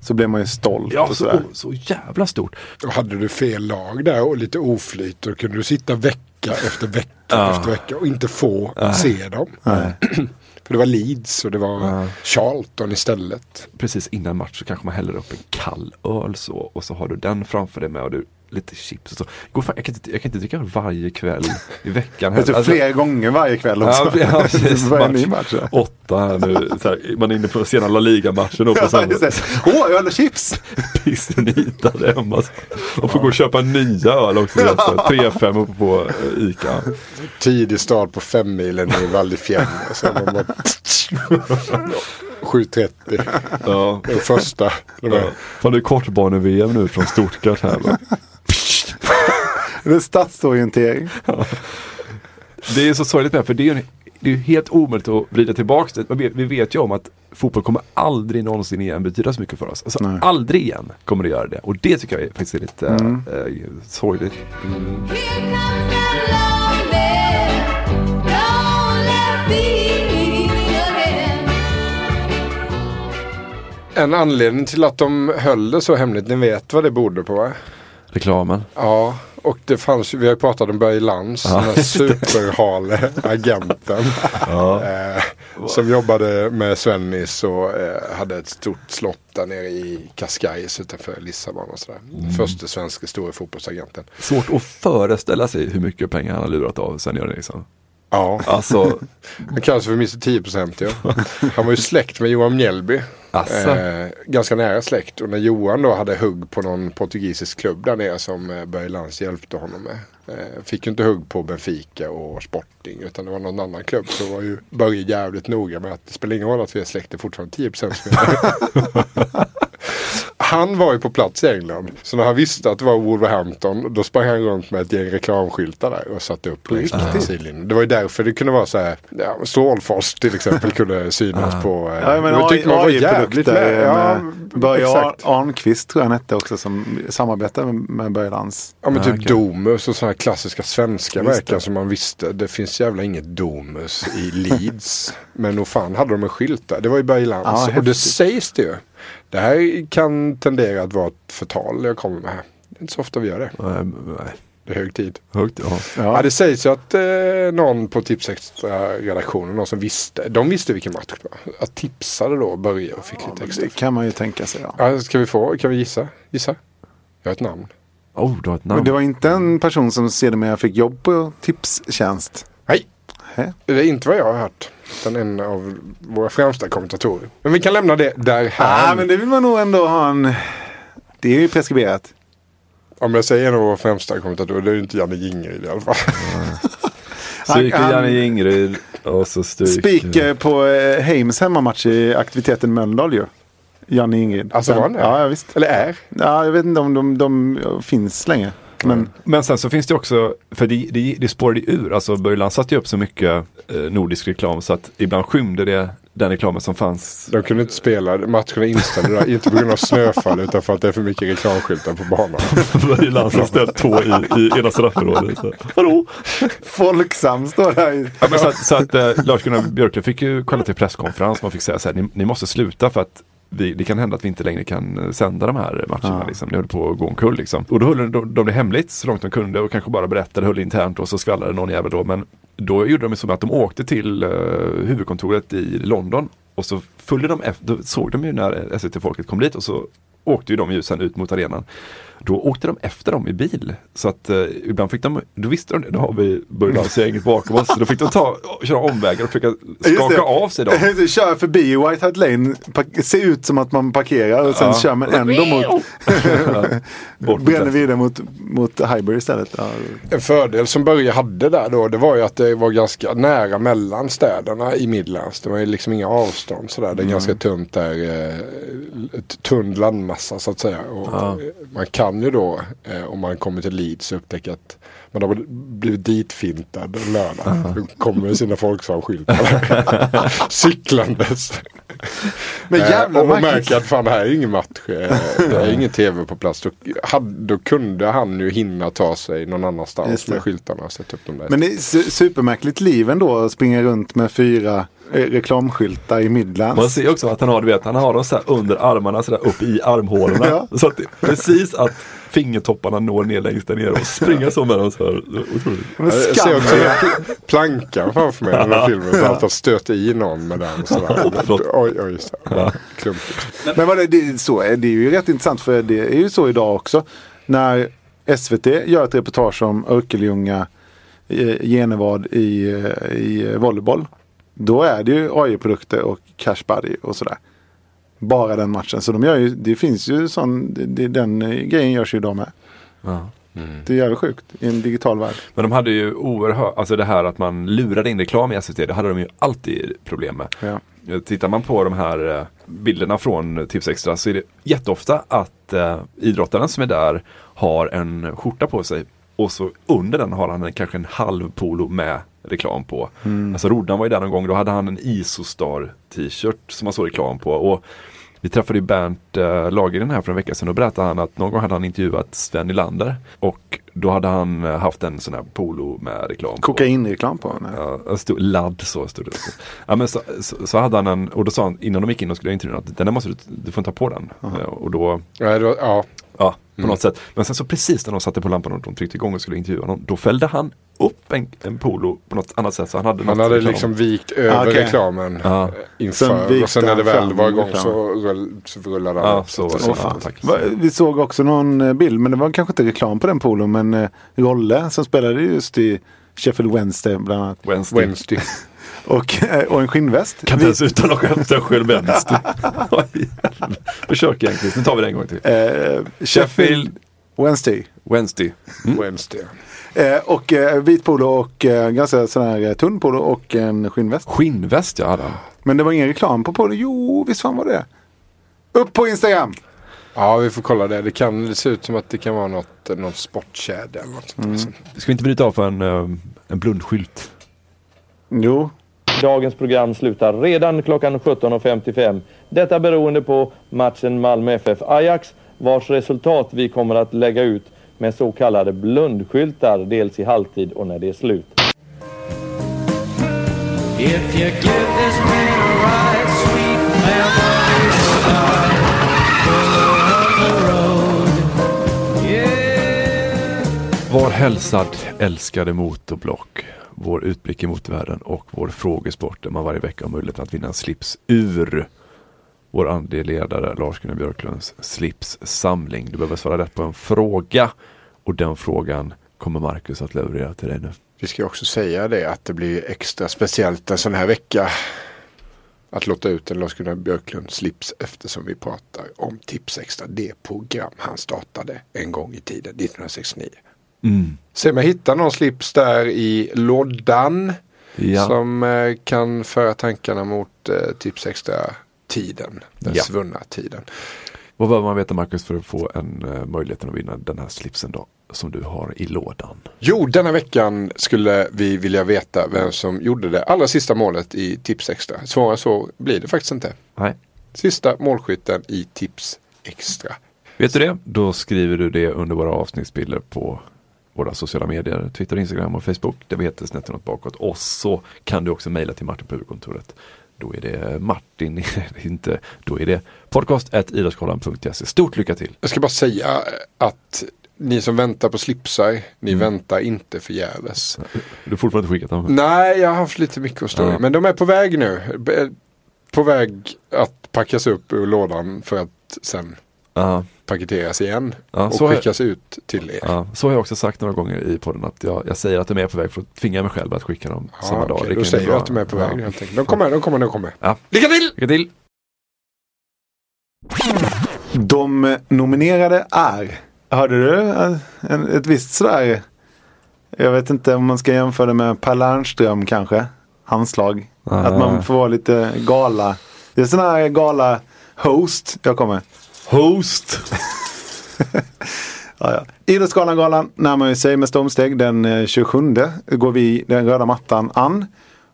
[SPEAKER 4] så blev man ju stolt.
[SPEAKER 2] Ja, så, så jävla stort.
[SPEAKER 3] Och hade du fel lag där och lite oflyt då kunde du sitta vecka efter vecka
[SPEAKER 2] Ja.
[SPEAKER 3] efter vecka och inte få se dem. <clears throat> För det var Leeds och det var Charlton istället.
[SPEAKER 2] precis innan match så kanske man häller upp en kall öl så och så har du den framför dig med och du lite chips och så. Fan, jag, kan inte, jag kan inte dricka varje kväll i veckan.
[SPEAKER 4] Du,
[SPEAKER 2] Alltså-
[SPEAKER 4] flera gånger varje kväll också. <laughs>
[SPEAKER 2] Ja, ja, precis.
[SPEAKER 4] Är en ny
[SPEAKER 2] Match.
[SPEAKER 4] match?
[SPEAKER 2] Åtta här nu. Här, man är inne på sena La Liga-matchen på
[SPEAKER 4] Ja. Åh, öl och chips! <laughs>
[SPEAKER 2] pissnitade hemma. Man får gå och köpa nya öl också. Alltså. 3-5 uppe på eh, Ica.
[SPEAKER 3] Tidig start på femmilen i Val man 7.30.
[SPEAKER 2] Ja.
[SPEAKER 3] Det var första.
[SPEAKER 2] Ja. Fan det är kortbane-VM nu från Stuttgart här. Va?
[SPEAKER 4] Det är stadsorientering.
[SPEAKER 2] Det är så sorgligt med för det är ju det är helt omöjligt att vrida tillbaka det. Vi vet ju om att fotboll kommer aldrig någonsin igen betyda så mycket för oss. Alltså,
[SPEAKER 4] Nej.
[SPEAKER 2] aldrig igen kommer det göra det. Och det tycker jag är faktiskt är lite
[SPEAKER 4] Mm.
[SPEAKER 2] äh, sorgligt.
[SPEAKER 3] en anledning till att de höll det så hemligt, ni vet vad det berodde på va?
[SPEAKER 2] reklamen.
[SPEAKER 3] Ja, och det fanns vi har ju pratat om Börje Lantz,
[SPEAKER 2] Ja,
[SPEAKER 3] den här <laughs> superhale agenten. <laughs>
[SPEAKER 2] Ja.
[SPEAKER 3] eh, som jobbade med Svennis och eh, hade ett stort slott där nere i Cascais utanför Lissabon och sådär.
[SPEAKER 2] Mm.
[SPEAKER 3] Första svenska stora fotbollsagenten.
[SPEAKER 2] Svårt att föreställa sig hur mycket pengar han har lurat av Sven-Göran Eriksson.
[SPEAKER 3] Ja,
[SPEAKER 2] Alltså, <laughs>
[SPEAKER 3] han kallas för Mr 10 procent ja. Han var ju släkt med Johan Mjällby. Eh, ganska nära släkt. Och när Johan då hade hugg på någon portugisisk klubb där nere som eh, Börje Lantz hjälpte honom med. Eh, fick ju inte hugg på Benfica och Sporting utan det var någon annan klubb. Så var ju Börje jävligt noga med att det spelar ingen roll att vi är släkt, det är fortfarande 10 procent <laughs> <laughs> Han var ju på plats i England. Så när han visste att det var Wolverhampton då sprang han runt med ett gäng reklamskyltar där och satte upp längs med
[SPEAKER 4] riktigt?
[SPEAKER 3] sidlinjen. Det var ju därför det kunde vara så här. Ja, Stålfors till exempel kunde synas på. eh,
[SPEAKER 4] Ja,
[SPEAKER 3] och jag tyckte man var jävligt med. Ja,
[SPEAKER 4] Börje. Arnqvist tror jag han hette också som samarbetade med, med Börje Lantz.
[SPEAKER 3] Ja men
[SPEAKER 2] Ah,
[SPEAKER 3] typ
[SPEAKER 2] okej.
[SPEAKER 3] Domus och sådana här klassiska svenska
[SPEAKER 4] det.
[SPEAKER 3] som man visste. Det finns jävla inget Domus i Leeds. <laughs> men nog fan hade de en skylt där. Det var ju Börje Lantz.
[SPEAKER 4] Ja,
[SPEAKER 3] och det sägs det ju. Det här kan tendera att vara ett förtal jag kommer med här. Det är inte så ofta vi gör det.
[SPEAKER 2] nej, nej.
[SPEAKER 3] Det är hög tid.
[SPEAKER 2] högt, ja.
[SPEAKER 3] Ja,
[SPEAKER 4] Ja.
[SPEAKER 3] det sägs ju att eh, någon på Tipsextra-redaktionen, någon som visste, de visste vilken match det var. Att tipsade då Börje och fick lite extra.
[SPEAKER 4] Det kan man ju tänka sig. Ja.
[SPEAKER 3] Ja, ska vi få, kan vi gissa? Gissa? Jag har ett namn.
[SPEAKER 2] Oh, du har ett namn.
[SPEAKER 4] Men det var inte en person som sedermera fick jobb på Tipstjänst.
[SPEAKER 3] Nej,
[SPEAKER 4] Hä?
[SPEAKER 3] det är inte vad jag har hört. Utan en av våra främsta kommentatorer. Men vi kan lämna det där
[SPEAKER 4] Ja,
[SPEAKER 3] här.
[SPEAKER 4] men det vill man nog ändå ha en... Det är ju preskriberat.
[SPEAKER 3] Om jag säger en av våra främsta kommentatorer, det är ju inte Janne Jingeryd i alla fall. <laughs>
[SPEAKER 2] Stryker Janne Ingrid och så stryker...
[SPEAKER 4] Speaker på eh, Heims hemmamatch i aktiviteten Mölndal ju. Janne Ingrid.
[SPEAKER 3] Alltså var han det?
[SPEAKER 4] Ja, ja, visst.
[SPEAKER 3] Eller är.
[SPEAKER 4] Ja, jag vet inte om de, de finns längre. Men
[SPEAKER 2] Men sen så finns det också, för det, det, det spårade ur, alltså Börje Lantz satte ju upp så mycket eh, nordisk reklam så att ibland skymde det den reklamen som fanns.
[SPEAKER 3] De kunde inte spela, matcherna inställda där. Inte på grund av snöfall utan för att det är för mycket reklamskyltar på banan.
[SPEAKER 2] Börje Lantz har ställt två i, i ena straffområdet. Hallå?
[SPEAKER 4] Folksam står där. i-
[SPEAKER 2] Ja, men så att, så att eh, Lars-Gunnar Björklund fick ju kalla till presskonferens. Man fick säga så här, ni, ni måste sluta för att vi, det kan hända att vi inte längre kan eh, sända de här matcherna.
[SPEAKER 4] Ja.
[SPEAKER 2] Liksom. Ni håller på att gå omkull. Liksom. Och då höll de, de det hemligt så långt de kunde och kanske bara berättade, höll internt och så skvallrade någon jävel då. Men då gjorde de som att de åkte till eh, huvudkontoret i London och så följde de efter, då såg de ju när SVT-folket kom dit och så åkte ju de ju sen ut mot arenan. Då åkte de efter dem i bil. Så att eh, ibland fick de, då visste de det, då har vi Börje Lantz-gänget bakom oss. Så då fick de ta, köra omvägar och försöka skaka av sig dem. <laughs>
[SPEAKER 4] Kör förbi White Hart Lane, ser ut som att man parkerar och sen
[SPEAKER 2] Ja.
[SPEAKER 4] kör man ändå mot, <laughs> bränner vidare mot, mot Highbury istället. Ja.
[SPEAKER 3] En fördel som Börje hade där då, det var ju att det var ganska nära mellan städerna i Midlands. Det var ju liksom inga avstånd sådär. Det är ganska tunt där, eh, ett tunn landmassa så att säga. Och
[SPEAKER 2] Ja.
[SPEAKER 3] Man kan ju då, eh, om man kommer till Leeds, upptäcka att man har blivit ditfintad en lördag. Då kommer med sina Folksam-skyltar <laughs> cyklandes.
[SPEAKER 4] Men
[SPEAKER 3] Eh,
[SPEAKER 4] jävla
[SPEAKER 3] och man
[SPEAKER 4] märkligt.
[SPEAKER 3] märker att fan det här är ingen match. eh, Det är ingen tv på plats. Då, hade, då kunde han ju hinna ta sig någon annanstans med skyltarna och sätta upp dem där.
[SPEAKER 4] Men det är su- supermärkligt liv ändå att springa runt med fyra eh, reklamskyltar i Midlands.
[SPEAKER 2] Man ser också att han har, du vet, han har dem så här under armarna, så där upp i armhålorna. <laughs>
[SPEAKER 4] Ja.
[SPEAKER 2] Så att det, precis att fingertopparna når ner längst där nere och springa så med dem så här.
[SPEAKER 4] Men
[SPEAKER 3] jag ser också plankan framför mig i den här filmen. Så att han stöter i någon med den. Sådär. Oj, oj, så ja. klumpigt.
[SPEAKER 4] Men vad det, det, är så, är- det är ju rätt intressant för det är ju så idag också. När SVT gör ett reportage om Örkelljunga eh, Genevad i, eh, i volleyboll. Då är det ju AI-produkter och Cash Buddy och sådär. Bara den matchen. Så de gör ju, det finns ju sån, det, den grejen görs ju idag med.
[SPEAKER 2] Ja.
[SPEAKER 4] Det är jävligt sjukt i en digital värld.
[SPEAKER 2] Men de hade ju oerhört, alltså det här att man lurade in reklam i SVT, det hade de ju alltid problem med.
[SPEAKER 4] Ja.
[SPEAKER 2] Tittar man på de här eh, bilderna från Tipsextra så är det jätteofta att eh, idrottaren som är där har en skjorta på sig och så under den har han en, kanske en halv polo med reklam på. Alltså Rodnan var ju där någon gång, då hade han en Isostar t-shirt som man såg reklam på. Och vi träffade ju Bernt äh, Lagergren här för en vecka sedan och berättade han att någon gång hade han intervjuat Sven Nylander och då hade han eh, haft en sån här polo med reklam på.
[SPEAKER 4] Kokainreklam på.
[SPEAKER 2] Ja, stod ladd så stod det. Ja, men så, så, så hade han en, och då sa han innan de gick in och skulle intervjua att den där måste du, du får inte ta på den. Eh, Och då,
[SPEAKER 3] Ja, då, ja.
[SPEAKER 2] Ja, på något sätt. Men sen så precis när de satte på lampan och de tryckte igång och skulle intervjua honom, då fällde han upp en, en polo på något annat sätt. Så han hade,
[SPEAKER 3] Han hade
[SPEAKER 2] reklam.
[SPEAKER 3] liksom vikt över
[SPEAKER 4] Okej.
[SPEAKER 3] reklamen
[SPEAKER 2] Ja.
[SPEAKER 3] inför.
[SPEAKER 4] Sen
[SPEAKER 3] och sen när det väl var igång så, rull, så rullade han
[SPEAKER 2] Ja,
[SPEAKER 3] upp.
[SPEAKER 2] så
[SPEAKER 4] fan.
[SPEAKER 2] tack.
[SPEAKER 4] Va- Vi såg också någon eh, bild, men det var kanske inte reklam på den polon. Men eh, Rolle som spelade just i Sheffield Wednesday bland annat.
[SPEAKER 2] Wednesday.
[SPEAKER 3] Wednesday. <laughs>
[SPEAKER 4] Och, eh, och en skinnväst.
[SPEAKER 2] Kan inte
[SPEAKER 4] Vi-
[SPEAKER 2] ens uttala skämten själv. Oj, Försök igen Chris, nu tar vi det en gång till.
[SPEAKER 4] eh,
[SPEAKER 2] Sheffield
[SPEAKER 4] Wednesday.
[SPEAKER 2] Wednesday.
[SPEAKER 3] Wednesday.
[SPEAKER 4] Eh, och eh, vit polo och eh, ganska sån här eh, tunn polo och en skinnväst.
[SPEAKER 2] Skinnväst jag hade han.
[SPEAKER 4] Men det var ingen reklam på polo. Jo, visst fan var det. Upp på Instagram!
[SPEAKER 3] Ja, vi får kolla det. Det kan det ser ut som att det kan vara något, något sportkedja eller något sånt.
[SPEAKER 4] Mm.
[SPEAKER 2] Ska vi inte bryta av för en, eh, en blundskylt?
[SPEAKER 4] Jo.
[SPEAKER 7] Dagens program slutar redan klockan 17.55. Detta beroende på matchen Malmö FF-Ajax vars resultat vi kommer att lägga ut med så kallade blundskyltar dels i halvtid och när det är slut.
[SPEAKER 8] If you give this man a ride, sweet memories start. on the road. Yeah.
[SPEAKER 2] Var hälsad älskade motorblock. Vår utblick i motorvärlden och vår frågesport där man varje vecka har möjlighet att vinna en slips ur vår andeledare Lars-Gunnar Björklunds slipssamling. Du behöver svara rätt på en fråga och den frågan kommer Marcus att leverera till dig nu.
[SPEAKER 3] Vi ska också säga det att det blir extra speciellt en sån här vecka. Att låta ut en Lars-Gunnar Björklund slips eftersom vi pratar om Tipsextra. Det program han startade en gång i tiden, 1969.
[SPEAKER 2] Mm.
[SPEAKER 3] Se om jag hittar någon slips där i lådan.
[SPEAKER 2] Ja.
[SPEAKER 3] Som eh, kan föra tankarna mot eh, Tips Extra tiden. Den
[SPEAKER 2] Ja.
[SPEAKER 3] svunna tiden.
[SPEAKER 2] Vad behöver man veta Marcus för att få en uh, möjligheten att vinna den här slipsen då? Som du har i lådan.
[SPEAKER 3] Jo, denna veckan skulle vi vilja veta vem som gjorde det allra sista målet i Tips Extra. Svårare så blir det faktiskt inte.
[SPEAKER 2] Nej.
[SPEAKER 3] Sista målskytten i Tips Extra.
[SPEAKER 2] Vet du det? Då skriver du det under våra avsnittsbilder på våra sociala medier, Twitter, Instagram och Facebook. Där vi heter Snett något bakåt. Och så kan du också mejla till Martin på huvudkontoret. Då är det Martin, <laughs> inte, då är det podcast.idrottskollan.se. Stort lycka till!
[SPEAKER 3] Jag ska bara säga att ni som väntar på slipsar, ni
[SPEAKER 2] Mm.
[SPEAKER 3] väntar inte förgäves.
[SPEAKER 2] Du har fortfarande inte skickat dem?
[SPEAKER 3] Nej, jag har haft lite mycket att stå.
[SPEAKER 2] Ja.
[SPEAKER 3] Men de är på väg nu. På väg att packas upp ur lådan för att sen
[SPEAKER 2] Ja.
[SPEAKER 3] Paketeras igen.
[SPEAKER 2] Ja,
[SPEAKER 3] och
[SPEAKER 2] så har jag-
[SPEAKER 3] skickas ut till er.
[SPEAKER 2] Ja, så har jag också sagt några gånger i podden att jag, jag säger att de är på väg för att tvinga mig själv att skicka dem
[SPEAKER 3] Ja,
[SPEAKER 2] samma dag.
[SPEAKER 3] okej,
[SPEAKER 2] Det
[SPEAKER 3] då säger jag att de är på väg
[SPEAKER 2] Ja.
[SPEAKER 3] helt enkelt. De kommer, de kommer, de kommer.
[SPEAKER 2] Ja.
[SPEAKER 3] Lycka till!
[SPEAKER 2] Lycka till!
[SPEAKER 4] De nominerade är, hörde du en, ett visst sådär, jag vet inte om man ska jämföra det med Per Lernström kanske, handslag.
[SPEAKER 2] Ah.
[SPEAKER 4] Att man får vara lite gala. Det är sån här gala host jag kommer.
[SPEAKER 2] Host! <laughs>
[SPEAKER 4] Ja, ja. Idrottsgalan-galan närmar sig med stormsteg. Den eh, 27 går vi den röda mattan an.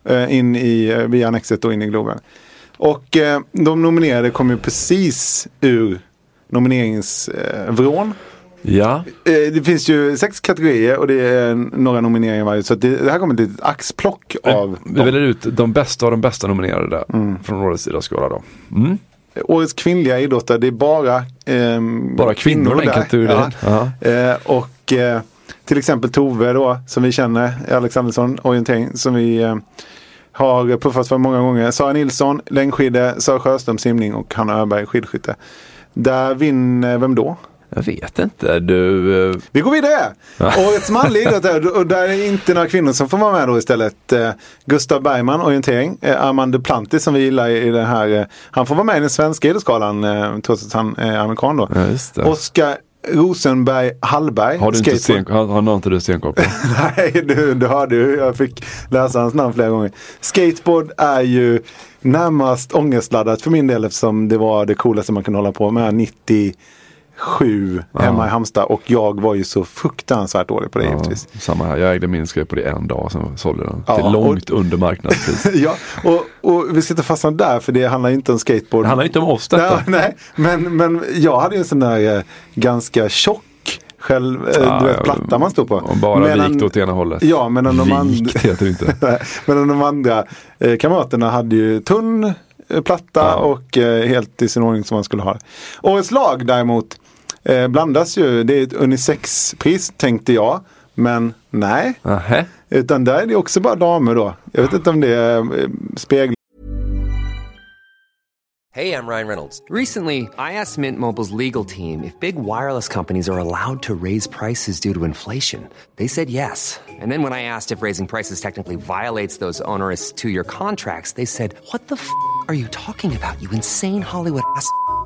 [SPEAKER 4] eh, In i, eh, via Annexet och in i Globen. Och eh, de nominerade kom ju precis ur nomineringsvrån.
[SPEAKER 2] Ja,
[SPEAKER 4] Eh, det finns ju sex kategorier och det är några nomineringar varje. Så det, det här kommer ett litet axplock av
[SPEAKER 2] vi väljer ut de bästa av de bästa nominerade från årets idrottsgala då. Mm.
[SPEAKER 4] Årets kvinnliga idrottare. Det är bara ehm,
[SPEAKER 2] Bara kvinnor den
[SPEAKER 4] där. Ja. Eh, och eh, till exempel Tove då, som vi känner, Alexandersson, orientering, som vi eh, har puffat för många gånger. Sara Nilsson, längdskidor, Sara Sjöström, simning och Hanna Öberg, skidskytte. Där vinner vem då?
[SPEAKER 2] Jag vet inte, du... eh,
[SPEAKER 4] Vi går vidare! Årets manlig idrottare, och där är det inte några kvinnor som får vara med då istället. Eh, Gustav Bergman, orientering. Eh, Armand Duplantis som vi gillar i den här. Han får vara med i den svenska idrottsgalan trots att han är amerikan då.
[SPEAKER 2] Ja, det.
[SPEAKER 4] Oskar Rosenberg Hallberg.
[SPEAKER 2] Har, du inte sten, har, har inte du stenkoll på? <laughs>
[SPEAKER 4] Nej, du, du hörde ju. Jag fick läsa hans namn flera gånger. Skateboard är ju närmast ångestladdat för min del eftersom det var det coolaste man kunde hålla på med 97 hemma i Halmstad. Och jag var ju så fruktansvärt dålig på det
[SPEAKER 2] Ja,
[SPEAKER 4] givetvis.
[SPEAKER 2] samma här, jag ägde min skrev på det en dag, sen sålde den
[SPEAKER 4] Ja,
[SPEAKER 2] till långt under marknadspris. <laughs>
[SPEAKER 4] ja, och, och vi ska inte fastna där för det handlar inte om skateboard.
[SPEAKER 2] Det handlar inte om oss detta.
[SPEAKER 4] Ja, nej, men, men jag hade ju en sån där eh, ganska tjock själv,
[SPEAKER 2] Ja,
[SPEAKER 4] du vet,
[SPEAKER 2] ja,
[SPEAKER 4] platta man stod på.
[SPEAKER 2] Och bara
[SPEAKER 4] Medan-
[SPEAKER 2] vikt åt ena hållet.
[SPEAKER 4] Ja, medan de.
[SPEAKER 2] Vikt <laughs> heter det inte. <laughs>
[SPEAKER 4] Men de andra eh, kamraterna hade ju tunn eh, platta
[SPEAKER 2] Ja.
[SPEAKER 4] och eh, helt i sin ordning som man skulle ha. Årets lag däremot eh, blandas ju. Det är ett unisexpris tänkte jag. Men nej.
[SPEAKER 2] Nähä.
[SPEAKER 4] Utan där är det också bara damer då. Jag vet inte om det eh, speglar
[SPEAKER 9] Hey, I'm Ryan Reynolds. Recently, I asked Mint Mobile's legal team if big wireless companies are allowed to raise prices due to inflation. They said yes. And then when I asked if raising prices technically violates those onerous two year contracts, they said, What the f are you talking about, you insane Hollywood ass?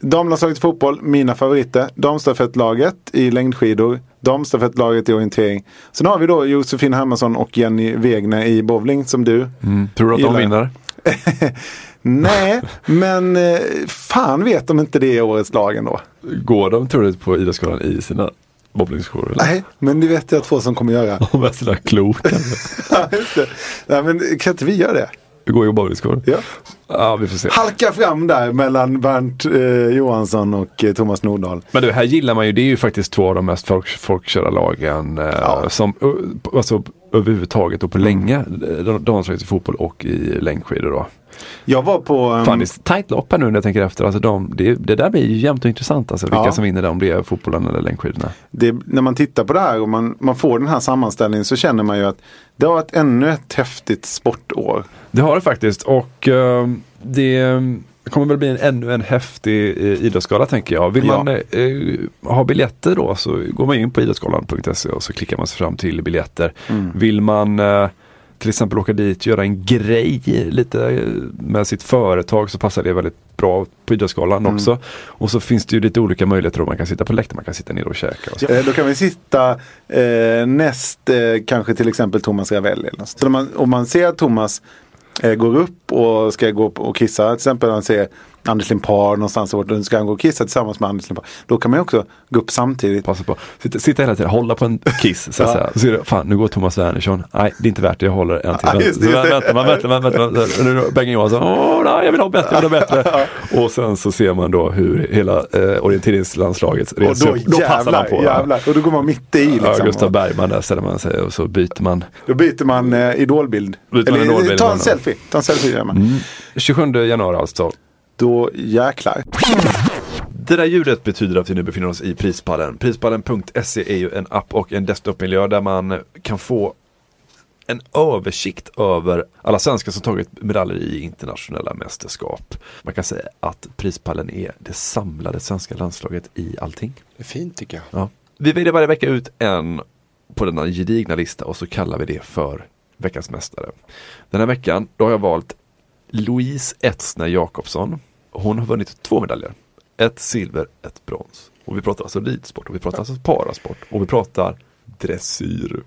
[SPEAKER 4] Damlandslaget i fotboll, mina favoriter. Damstafettlaget i längdskidor. Damstafettlaget i orientering. Sen har vi då Josefin Hermansson och Jenny Wegner i bowling som du
[SPEAKER 2] Mm. Tror du att de
[SPEAKER 4] gillar.
[SPEAKER 2] vinner? <laughs>
[SPEAKER 4] Nej, men eh, fan vet de inte det är årets lag ändå.
[SPEAKER 2] Går de tror du på Idrottsskolan i sina bowlingskor?
[SPEAKER 4] Nej, men det vet jag två som kommer göra.
[SPEAKER 2] Med sina klot.
[SPEAKER 4] Ja, just det. Nej, men kan inte vi göra det?
[SPEAKER 2] Du går ju bowlingskor.
[SPEAKER 4] Ja.
[SPEAKER 2] Ja, vi får se.
[SPEAKER 4] Halka fram där mellan Bernt eh, Johansson och eh, Thomas Nordahl.
[SPEAKER 2] Men du, här gillar man ju, det är ju faktiskt två av de mest folk, folkkörda lagen eh, som uh, alltså, överhuvudtaget och på länge. De, de har i fotboll och i längdskidor då.
[SPEAKER 4] Jag var på... Um,
[SPEAKER 2] Fan, det är tajt lopp här nu när jag tänker efter. Alltså de, det, det där blir ju jämnt och intressant. Alltså, vilka
[SPEAKER 4] Ja.
[SPEAKER 2] som vinner det, om det är fotbollen eller längdskidorna.
[SPEAKER 4] det, när man tittar på det här och man, man får den här sammanställningen så känner man ju att det har varit ännu ett häftigt sportår.
[SPEAKER 2] Det har det faktiskt och eh, det kommer väl bli en, ännu en häftig eh, idrottsgala tänker jag. Vill
[SPEAKER 4] Ja.
[SPEAKER 2] man eh, ha biljetter då så går man in på idrottsgalan.se och så klickar man sig fram till biljetter.
[SPEAKER 4] Mm.
[SPEAKER 2] Vill man eh, till exempel åka dit, göra en grej lite eh, med sitt företag så passar det väldigt bra på Idrottsgalan
[SPEAKER 4] Mm.
[SPEAKER 2] också. Och så finns det ju lite olika möjligheter. Då. Man kan sitta på läktaren, man kan sitta ner och käka. Och.
[SPEAKER 4] Eh, Då kan vi sitta eh, näst eh, kanske till exempel Thomas Ravelli. eller något. Så om man, om man ser Thomas Eh, går upp och ska gå och kissa. Till exempel Han säger Anders Limpar någonstans och då ska han gå och kissa tillsammans med Anders Limpar. Då kan man ju också gå upp samtidigt.
[SPEAKER 2] Passa på. Sitta, sitta hela tiden, hålla på en kiss. Så
[SPEAKER 4] Ja.
[SPEAKER 2] Så du, fan nu går Thomas Wernersson. Nej, det är inte värt det, jag håller en till. <laughs>
[SPEAKER 4] Just det,
[SPEAKER 2] så
[SPEAKER 4] just det.
[SPEAKER 2] väntar man, väntar man, väntar man. Och nu är Bengt Johansson, åh nej, jag vill ha bättre, jag vill ha bättre. <laughs> Och sen så ser man då hur hela eh, orienteringslandslaget
[SPEAKER 4] Och
[SPEAKER 2] reser
[SPEAKER 4] då
[SPEAKER 2] upp. Då passar man på.
[SPEAKER 4] jävlar. Och då går man mitt i liksom.
[SPEAKER 2] Ja, Gustav Bergman där ställer man sig och så byter man.
[SPEAKER 4] Då byter man eh, idolbild.
[SPEAKER 2] Byter man
[SPEAKER 4] Eller
[SPEAKER 2] idolbild,
[SPEAKER 4] ta en
[SPEAKER 2] man-
[SPEAKER 4] selfie. Ta en selfie gör man.
[SPEAKER 2] Mm. 27 januari alltså.
[SPEAKER 4] Då jäklar.
[SPEAKER 2] Det där ljudet betyder att vi nu befinner oss i Prispallen. Prispallen.se är ju en app och en desktopmiljö där man kan få en översikt över alla svenskar som tagit medaljer i internationella mästerskap. Man kan säga att Prispallen är det samlade svenska landslaget i allting.
[SPEAKER 3] Det är fint tycker jag.
[SPEAKER 2] Ja. Vi väljer varje vecka ut en på denna gedigna lista och så kallar vi det för veckans mästare. Den här veckan då har jag valt Louise Etzner Jakobsson. Hon har vunnit två medaljer. Ett silver, ett brons. Och vi pratar alltså ridsport och vi pratar alltså parasport och vi pratar dressyr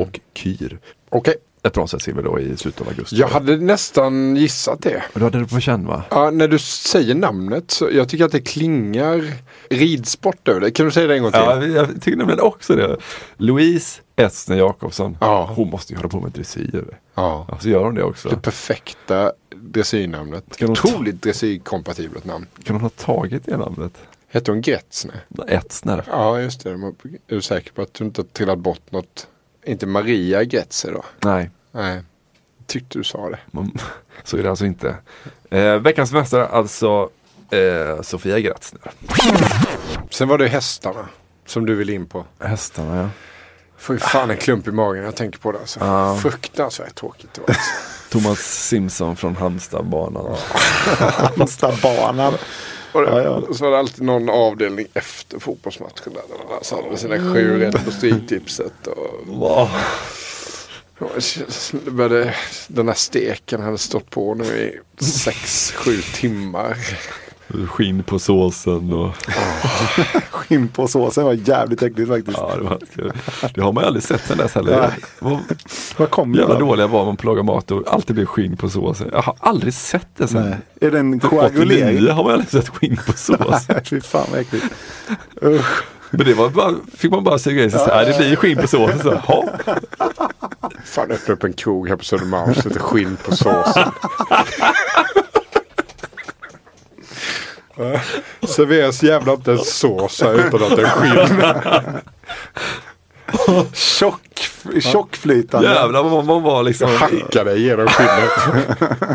[SPEAKER 2] och kyr.
[SPEAKER 3] Okej.
[SPEAKER 2] Ett silver då i slutet av augusti.
[SPEAKER 3] Jag hade nästan gissat det.
[SPEAKER 2] Du hade det på känn va?
[SPEAKER 3] Ja, när du säger namnet så jag tycker att det klingar ridsport över det. Kan du säga det en gång till?
[SPEAKER 2] Ja, jag tycker nämligen också det. Louise Etzner Jakobsson.
[SPEAKER 3] Ja.
[SPEAKER 2] Hon måste ju hålla på med dressyr.
[SPEAKER 3] Ja.
[SPEAKER 2] Så gör hon det också.
[SPEAKER 3] Det perfekta dressyrnamnet.
[SPEAKER 2] Kan hon ta-
[SPEAKER 3] Otroligt dressyrkompatibelt namn.
[SPEAKER 2] Kan hon ha tagit det namnet?
[SPEAKER 3] Hette hon Gretzner?
[SPEAKER 2] Etzner.
[SPEAKER 3] Ja, just det. Är du säker på att du inte har trillat bort något? Inte Maria Gretzer då?
[SPEAKER 2] Nej,
[SPEAKER 3] Nej. Tyckte du sa det.
[SPEAKER 2] man, <laughs> så är det alltså inte. Eh, veckans mästare alltså eh, Sofia Gratzner.
[SPEAKER 3] Sen var det hästarna. Som du vill in på.
[SPEAKER 2] Hästarna ja.
[SPEAKER 3] Får ju fan en klump i magen när jag tänker på det. Alltså.
[SPEAKER 2] Ja.
[SPEAKER 3] Fruktansvärt tråkigt. det var, Alltså. <laughs>
[SPEAKER 2] Thomas Simson från Halmstadbanan. <laughs>
[SPEAKER 4] Halmstadbanan.
[SPEAKER 3] Och
[SPEAKER 4] Ja, ja.
[SPEAKER 3] Så var det alltid någon avdelning efter fotbollsmatchen. Där där satt med sina sju rätt på Stryktipset. Och,
[SPEAKER 2] Wow.
[SPEAKER 3] den här steken hade stått på nu i sex, sju timmar.
[SPEAKER 2] Skinn på såsen och... <laughs>
[SPEAKER 4] Skinn på såsen var jävligt äckligt faktiskt.
[SPEAKER 2] Ja, det, var, det har man ju aldrig sett sen dess heller.
[SPEAKER 4] Nej.
[SPEAKER 2] Vad
[SPEAKER 4] Vad kom det
[SPEAKER 2] jävla
[SPEAKER 4] då?
[SPEAKER 2] dåliga var man på att laga mat och alltid blev skinn på såsen. Jag har aldrig sett det sen.
[SPEAKER 4] Nej. Är det en
[SPEAKER 2] 89
[SPEAKER 4] koagulering?
[SPEAKER 2] har man aldrig sett skinn på sås. <laughs>
[SPEAKER 4] Nej, fy fan vad äckligt. Usch.
[SPEAKER 2] Men det var bara, fick man bara suga i sig. Så här, det blir skinn på såsen. <laughs> Så, ha.
[SPEAKER 3] Fan öppna upp en krog här på Södermalm så lite skinn på såsen. Serveras jävla inte en sås här utan att det är. <laughs> <laughs>
[SPEAKER 4] Tjock, tjockflytande.
[SPEAKER 2] Jävlar vad man, man var liksom.
[SPEAKER 3] Hacka dig genom skinnet.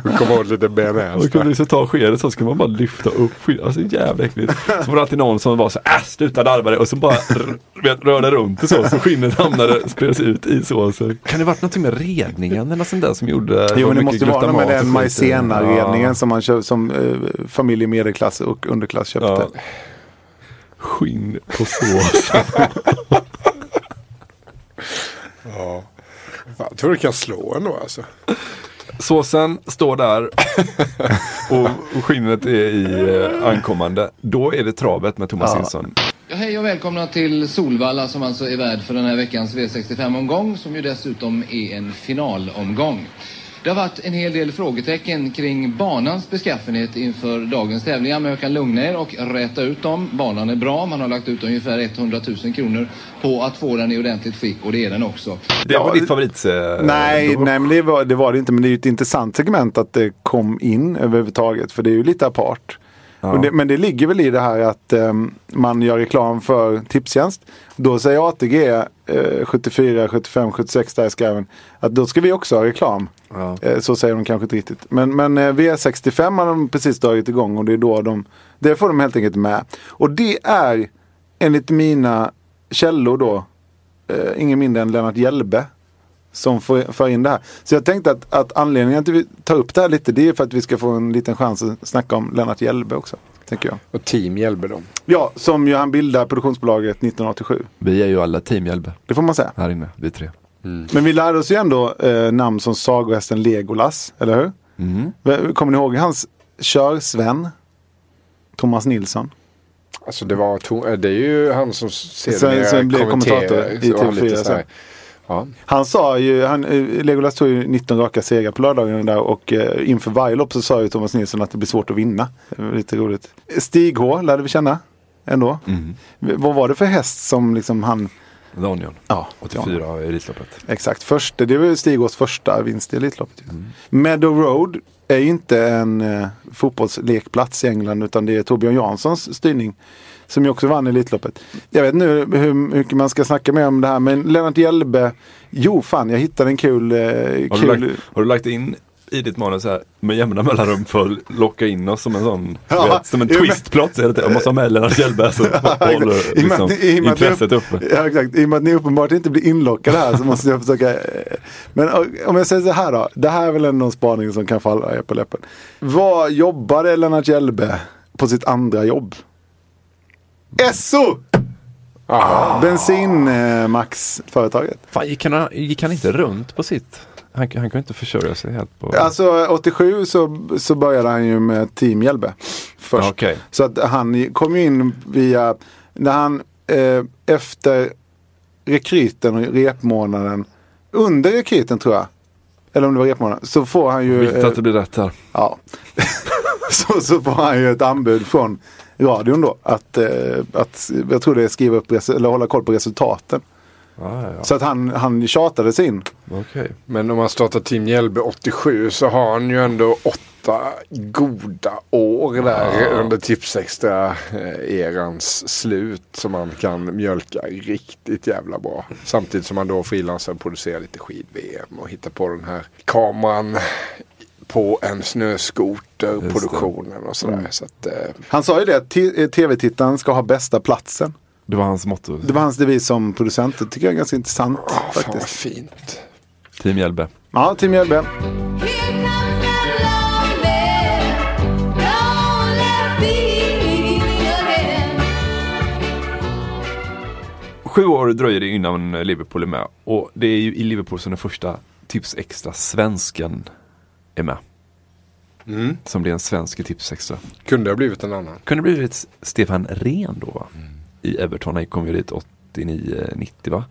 [SPEAKER 3] Du kommer åt lite bearnaise.
[SPEAKER 2] Man kunde liksom ta skedet så skulle man bara lyfta upp skinnet. Alltså jävla äckligt. Så var det alltid någon som var så äh sluta larva dig och så bara rörde runt och så. Så skinnet hamnade, spreds ut i såsen. Kan det varit någonting med redningen eller något sånt där som gjorde?
[SPEAKER 4] Jo men det måste vara något med den majsena-redningen
[SPEAKER 2] Ja.
[SPEAKER 4] som, man köp, som eh, familj i medelklass och underklass köpte.
[SPEAKER 2] Ja. Skinn på sås. <laughs>
[SPEAKER 3] Ja. Jag tror du kan slå ändå alltså.
[SPEAKER 2] Såsen står där <laughs> och, skinnet är i eh, ankommande. Då är det travet med Thomas
[SPEAKER 4] Ja.
[SPEAKER 2] Nilsson.
[SPEAKER 10] Ja, hej och välkomna till Solvalla som alltså är värd för den här veckans V65-omgång som ju dessutom är en finalomgång. Det har varit en hel del frågetecken kring banans beskaffenhet inför dagens tävlingar men jag kan lugna er och räta ut dem. Banan är bra, man har lagt ut ungefär 100 000 kronor på att få den i ordentligt skick och det är den också.
[SPEAKER 2] Det var ditt favorit... eh,
[SPEAKER 4] Nej,
[SPEAKER 2] då.
[SPEAKER 4] nej men det var, det var det inte. Men det är ju ett intressant segment att det kom in överhuvudtaget. För det är ju lite apart.
[SPEAKER 2] Ja.
[SPEAKER 4] Det, men det ligger väl i det här att ehm, man gör reklam för Tipstjänst. Då säger ATG eh, 74, 75, 76 där i skarven. Att då ska vi också ha reklam.
[SPEAKER 2] Ja.
[SPEAKER 4] Eh, så säger de kanske inte riktigt. Men, men eh, V65 har de precis dragit igång och det är då de, det får de helt enkelt med. Och det är enligt mina källor då, eh, ingen mindre än Lennart Hjelbe som får, för in det här. Så jag tänkte att, att anledningen till att vi tar upp det här lite det är för att vi ska få en liten chans att snacka om Lennart Hjelbe också. Tänker jag.
[SPEAKER 3] Och team hjälper dem.
[SPEAKER 4] Ja, som ju han bildade produktionsbolaget 1987.
[SPEAKER 2] Vi är ju alla team Hjälbe
[SPEAKER 4] Det får man säga.
[SPEAKER 2] här inne, vi tre.
[SPEAKER 4] Men vi lärde oss ju ändå eh, namn som sagohästen Legolas, eller hur?
[SPEAKER 2] Mm.
[SPEAKER 4] Kommer ni ihåg hans körsven? Thomas Nilsson.
[SPEAKER 3] Alltså det var to- det är ju han som
[SPEAKER 4] Sen-
[SPEAKER 3] sedermera
[SPEAKER 4] sen blev
[SPEAKER 3] kommenterar.
[SPEAKER 4] kommentator i
[SPEAKER 3] lite
[SPEAKER 4] TV4
[SPEAKER 3] så här-
[SPEAKER 4] sen.
[SPEAKER 3] Ja.
[SPEAKER 4] Han sa ju, han, eh, Legolas tog ju 19 raka segrar på lördagen där och eh, inför varje lopp så sa ju Thomas Nilsson att det blir svårt att vinna. Lite roligt. Stig H lärde vi känna ändå.
[SPEAKER 2] Mm.
[SPEAKER 4] Vad var det för häst som liksom han,
[SPEAKER 2] Daniel,
[SPEAKER 4] ja,
[SPEAKER 2] 84 i Elitloppet.
[SPEAKER 4] Exakt, första, det var ju Stig Hs första vinst i Elitloppet.
[SPEAKER 2] Mm.
[SPEAKER 4] Meadow Road är ju inte en eh, fotbollslekplats i England utan det är Torbjörn Janssons styrning. Som ju också vann Elitloppet. Jag vet nu hur mycket man ska snacka mer om det här men Lennart Hjelbe. Jo fan jag hittade en kul, eh,
[SPEAKER 2] Har du,
[SPEAKER 4] kul
[SPEAKER 2] lagt, har du lagt in i ditt manus här med jämna mellanrum för att locka in oss som en sån,
[SPEAKER 4] Ja,
[SPEAKER 2] vet, som en twistplot. Jag måste ha med Lennart Hjelbe så <laughs> håller
[SPEAKER 4] med
[SPEAKER 2] liksom,
[SPEAKER 4] i med
[SPEAKER 2] intresset uppe.
[SPEAKER 4] Ja, exakt. I och med att ni uppenbart inte blir inlockade här så måste jag försöka. eh, Men eh, om jag säger så här då. Det här är väl ändå en spaning som kan falla er på läppen. Vad jobbade Lennart Hjelbe på sitt andra jobb? Esso!
[SPEAKER 3] Ah.
[SPEAKER 4] Bensinmax-företaget.
[SPEAKER 2] Fan, gick han, gick han inte runt på sitt? Han, han kunde inte försörja sig helt på...
[SPEAKER 4] Alltså 87 så, så började han ju med Team Hjelbe. Först.
[SPEAKER 2] Okej.
[SPEAKER 4] Så att han kom ju in via, när han eh, efter rekryten och repmånaden, under rekryten tror jag, eller om det var repmånaden, så får han ju...
[SPEAKER 2] Viktigt att det blir rätt här.
[SPEAKER 4] Ja. <laughs> så, så får han ju ett anbud från radion då. Att, eh, att jag tror det är skriva upp, eller hålla koll på resultaten.
[SPEAKER 2] Ja, ja,
[SPEAKER 4] Så att han, han tjatade sig in.
[SPEAKER 2] Okej.
[SPEAKER 3] Men om man startar Team Hjälbe 87 så har han ju ändå åtta goda år där under Tipsextra-erans slut som man kan mjölka riktigt jävla bra. Samtidigt som man då frilansar och producerar lite skid-VM och hittar på den här kameran på en snöskoter-produktionen och sådär. Så att, eh,
[SPEAKER 4] Han sa ju det att eh, tv-tittaren ska ha bästa platsen.
[SPEAKER 2] Det var hans motto.
[SPEAKER 4] Det var hans devis som producent. Det tycker jag är ganska intressant
[SPEAKER 3] fan vad
[SPEAKER 4] faktiskt.
[SPEAKER 3] fint.
[SPEAKER 2] Team Hjelbe.
[SPEAKER 4] Ja, Team Hjelbe.
[SPEAKER 2] Sju år dröjer det innan Liverpool är med. Och det är ju i Liverpool som den första Tips Extra svensken är med.
[SPEAKER 3] Mm.
[SPEAKER 2] Som blev en svensk i Tipsextra.
[SPEAKER 3] Kunde ha blivit en annan.
[SPEAKER 2] Kunde blivit Stefan Rehn då va? I Everton. Han kom ju dit 89-90 va?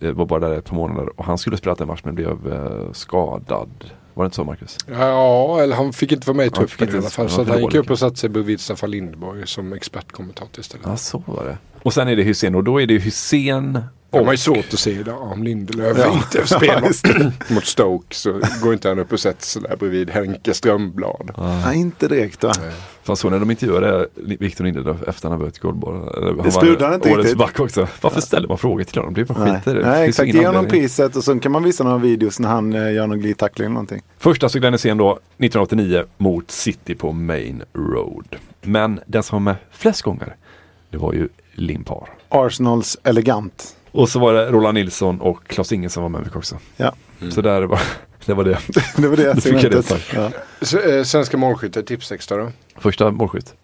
[SPEAKER 2] Eh, Var bara där ett par månader och han skulle spela en match men blev eh, skadad. Var det inte så Marcus?
[SPEAKER 3] Ja, eller han fick inte vara med i truppen i alla fall. Så han gick upp och satte sig bredvid Staffan Lindborg som expertkommentator istället.
[SPEAKER 2] Ja, så var det. Och sen är det Hussein och då är det Hussein
[SPEAKER 3] Det har man ju svårt att se idag om Lindelöf
[SPEAKER 4] Ja.
[SPEAKER 3] inte <laughs> spelar mot Stoke så går inte han upp och sätter sig där bredvid Henke Strömblad.
[SPEAKER 4] Nej, inte direkt va?
[SPEAKER 2] Fast så när de intervjuade Victor Lindelöf efter han hade vunnit Guldbollen.
[SPEAKER 4] Det sprudlade
[SPEAKER 2] var
[SPEAKER 4] inte
[SPEAKER 2] årets
[SPEAKER 4] riktigt.
[SPEAKER 2] back också. Varför ställer man frågor till honom? Det blir bara skit i det. Det
[SPEAKER 4] Nej exakt. Ge honom priset och sen kan man visa några videos när han eh, gör någon glidtackling eller någonting.
[SPEAKER 2] Första så Glenn Hysén då 1989 mot City på Main Road. Men den som var med flest gånger det var ju Limpar.
[SPEAKER 4] Arsenals elegant.
[SPEAKER 2] Och så var det Roland Nilsson och Claes Ingen som var med mycket också.
[SPEAKER 4] Ja.
[SPEAKER 2] Så där var <laughs> det. Var det.
[SPEAKER 4] det var det
[SPEAKER 2] fick jag det.
[SPEAKER 4] Ja.
[SPEAKER 3] S- eh, Svenska målskyttar, tipsextra då?
[SPEAKER 2] Första målskytt.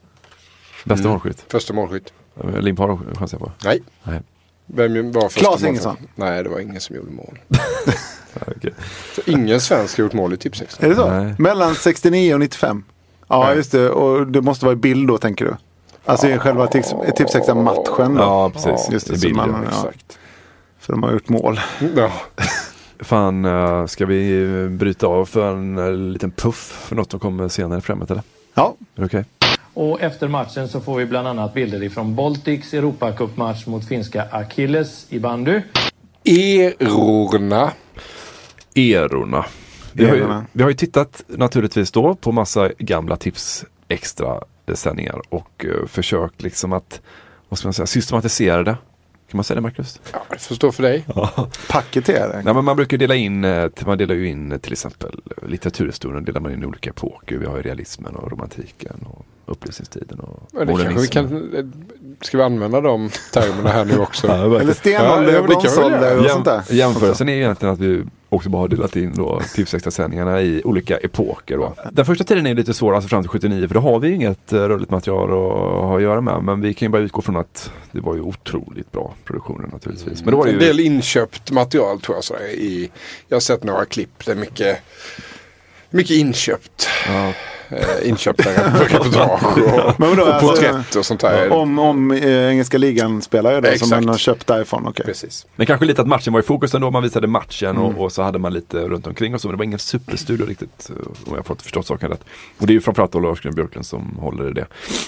[SPEAKER 2] Bästa
[SPEAKER 3] Mm.
[SPEAKER 2] målskytt.
[SPEAKER 3] Första målskytt?
[SPEAKER 2] Eh, Limpar chansar jag på.
[SPEAKER 3] Nej.
[SPEAKER 2] Nej.
[SPEAKER 3] Vem var första
[SPEAKER 4] Claes
[SPEAKER 3] målskytt?
[SPEAKER 4] Ingesson.
[SPEAKER 3] Nej, det var ingen som gjorde mål. <laughs>
[SPEAKER 2] Okej.
[SPEAKER 3] Så ingen svensk har gjort mål i tipsextra.
[SPEAKER 4] Är det så?
[SPEAKER 2] Nej.
[SPEAKER 4] Mellan 69 och 95? Ja
[SPEAKER 3] Nej.
[SPEAKER 4] just det. Och det måste vara i bild då tänker du? Alltså i själva tips, tipsextra matchen då?
[SPEAKER 2] Ja, precis.
[SPEAKER 4] Just det,
[SPEAKER 2] I
[SPEAKER 4] så
[SPEAKER 2] bild,
[SPEAKER 4] man,
[SPEAKER 2] ja.
[SPEAKER 3] Exakt.
[SPEAKER 4] För de har gjort mål.
[SPEAKER 3] Ja. <laughs>
[SPEAKER 2] Fan, eh, ska vi eh, bryta av för en eh, liten puff för något som kommer senare i programmet eller?
[SPEAKER 4] Ja,
[SPEAKER 2] Är det okej?
[SPEAKER 7] Och efter matchen så får vi bland annat bilder ifrån Baltics Europacupmatch mot finska Achilles i bandy.
[SPEAKER 3] Erorna.
[SPEAKER 2] Erorna. Vi har, ju, vi har ju tittat naturligtvis då på massa gamla tips extra sändningar och eh, försökt liksom att vad ska man säga, systematisera det. Kan man säga det Marcus?
[SPEAKER 3] Ja, det får stå för dig.
[SPEAKER 4] paketera.
[SPEAKER 2] Nej, men man brukar dela in, eh, man delar ju in eh, till exempel litteraturhistorien delar man in i olika epoker. Vi har ju realismen och romantiken och upplysningstiden och
[SPEAKER 3] Ja, det kanske vi kan, ska vi använda de termerna här nu också?
[SPEAKER 4] Eller stenålder,
[SPEAKER 3] Ja, ja, men det kan vi
[SPEAKER 4] bronsålder och
[SPEAKER 2] Jäm,
[SPEAKER 4] sånt där.
[SPEAKER 2] jämförelsen är ju egentligen att vi också bara har delat in då tipsextra-sändningarna i olika epoker. Då. Den första tiden är lite svår, alltså fram till 79, för då har vi inget eh, rörligt material att ha att göra med. Men vi kan ju bara utgå från att det var ju otroligt bra produktioner naturligtvis. Men då var det
[SPEAKER 3] En
[SPEAKER 2] ju...
[SPEAKER 3] del inköpt material tror jag. Så är i, jag har sett några klipp. Det är mycket, mycket inköpt.
[SPEAKER 2] Ja,
[SPEAKER 3] Eh, inköpta rep- reportage och,
[SPEAKER 4] Men vadå,
[SPEAKER 3] och
[SPEAKER 4] alltså,
[SPEAKER 3] porträtt och sånt där.
[SPEAKER 4] Om, om eh, engelska ligan spelar ju då som
[SPEAKER 3] Exakt.
[SPEAKER 4] man har köpt därifrån. okej.
[SPEAKER 3] Precis.
[SPEAKER 2] Men kanske lite att matchen var i fokus ändå. Man visade matchen
[SPEAKER 4] Mm.
[SPEAKER 2] och, och så hade man lite runt omkring och så. Men det var ingen superstudio riktigt. eh, Om jag har fått förstått saken rätt. Och det är ju framförallt då Lars-Gunnar Björklund som håller i det.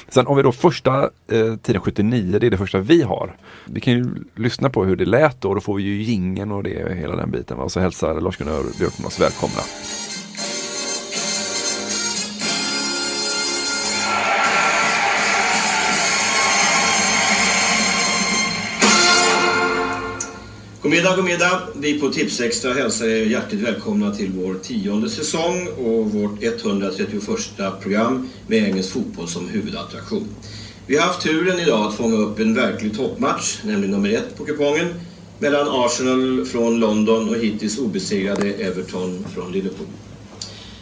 [SPEAKER 2] Sen om vi då första eh, tiden 79, det är det första vi har. Vi kan ju lyssna på hur det lät då. Då får vi ju gingen och det hela den biten. va. Och så hälsar Lars-Gunnar Björklund oss välkomna.
[SPEAKER 11] God middag, god middag. Vi på Tipsextra hälsar er hjärtligt välkomna till vår tionde säsong och vårt 131 program med engelsk fotboll som huvudattraktion. Vi har haft turen idag att fånga upp en verklig toppmatch, nämligen nummer ett på kupongen, mellan Arsenal från London och hittills obesegrade Everton från Liverpool.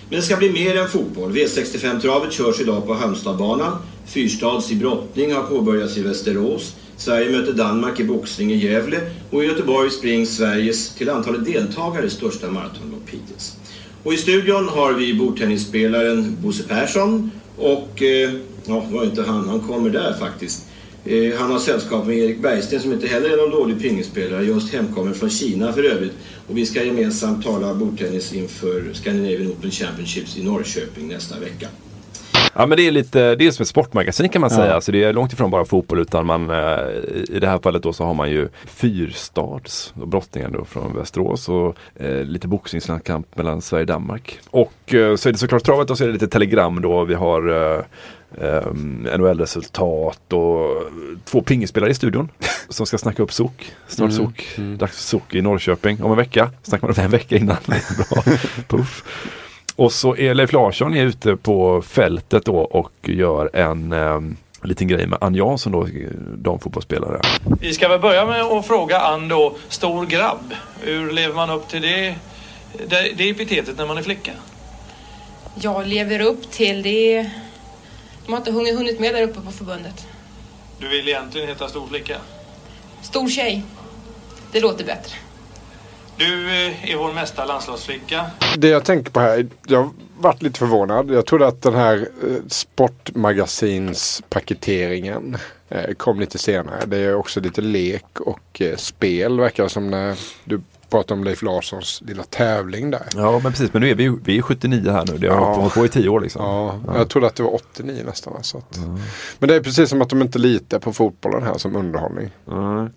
[SPEAKER 11] Men det ska bli mer än fotboll. V65-travet körs idag på Halmstadbanan. Fyrstads i brottning har påbörjats i Västerås. Sverige möter Danmark i boxning i Gävle. Och i Göteborg springs Sveriges till antalet deltagare största maratonlopp hittills. Och i studion har vi bordtennisspelaren Bosse Persson och, eh, ja, var inte han, han kommer där faktiskt. Eh, han har sällskap med Erik Bergsten som inte heller är någon dålig pingisspelare, just hemkommen från Kina för övrigt. Och vi ska gemensamt tala bordtennis inför Scandinavian Open Championships i Norrköping nästa vecka.
[SPEAKER 2] Ja men det är lite, det är som ett sportmagasin kan man
[SPEAKER 4] Ja.
[SPEAKER 2] säga. Alltså det är långt ifrån bara fotboll utan man, eh, i det här fallet då så har man ju fyrstads, då brottningen då från Västerås och eh, lite boxningslandskamp mellan Sverige och Danmark. Och eh, så är det såklart travet och så är det lite telegram då. Vi har eh, eh, NHL-resultat och två pingisspelare i studion <laughs> som ska snacka upp SOK. Snart
[SPEAKER 3] Mm.
[SPEAKER 2] SOK, dags för SOK i Norrköping om en vecka. Snackar man det en vecka innan. <laughs> Bra. Puff. Och så är Leif Larsson är ute på fältet då och gör en eh, liten grej med Ann Jansson då, damfotbollsspelare.
[SPEAKER 7] Vi ska väl börja med att fråga Ann då, stor grabb. Hur lever man upp till det, det, det epitetet när man är flicka?
[SPEAKER 12] Jag lever upp till det. De har inte hunnit med där uppe på förbundet.
[SPEAKER 7] Du vill egentligen heta stor flicka?
[SPEAKER 12] Stor tjej. Det låter bättre.
[SPEAKER 13] Du eh, är vår mesta landslagsflicka.
[SPEAKER 3] Det jag tänker på här, jag varit lite förvånad. Jag trodde att den här eh, sportmagasinspaketeringen eh, kom lite senare. Det är också lite lek och spel verkar det som när du pratar om Leif Larssons lilla tävling där.
[SPEAKER 2] Ja men precis, men nu är vi, ju- vi är 79 här nu. Det har
[SPEAKER 3] Ja.
[SPEAKER 2] hållit på i 10 år liksom.
[SPEAKER 3] Ja, jag trodde att det var 89 nästan. Så att. Men det är precis som att de inte litar på fotbollen här som underhållning.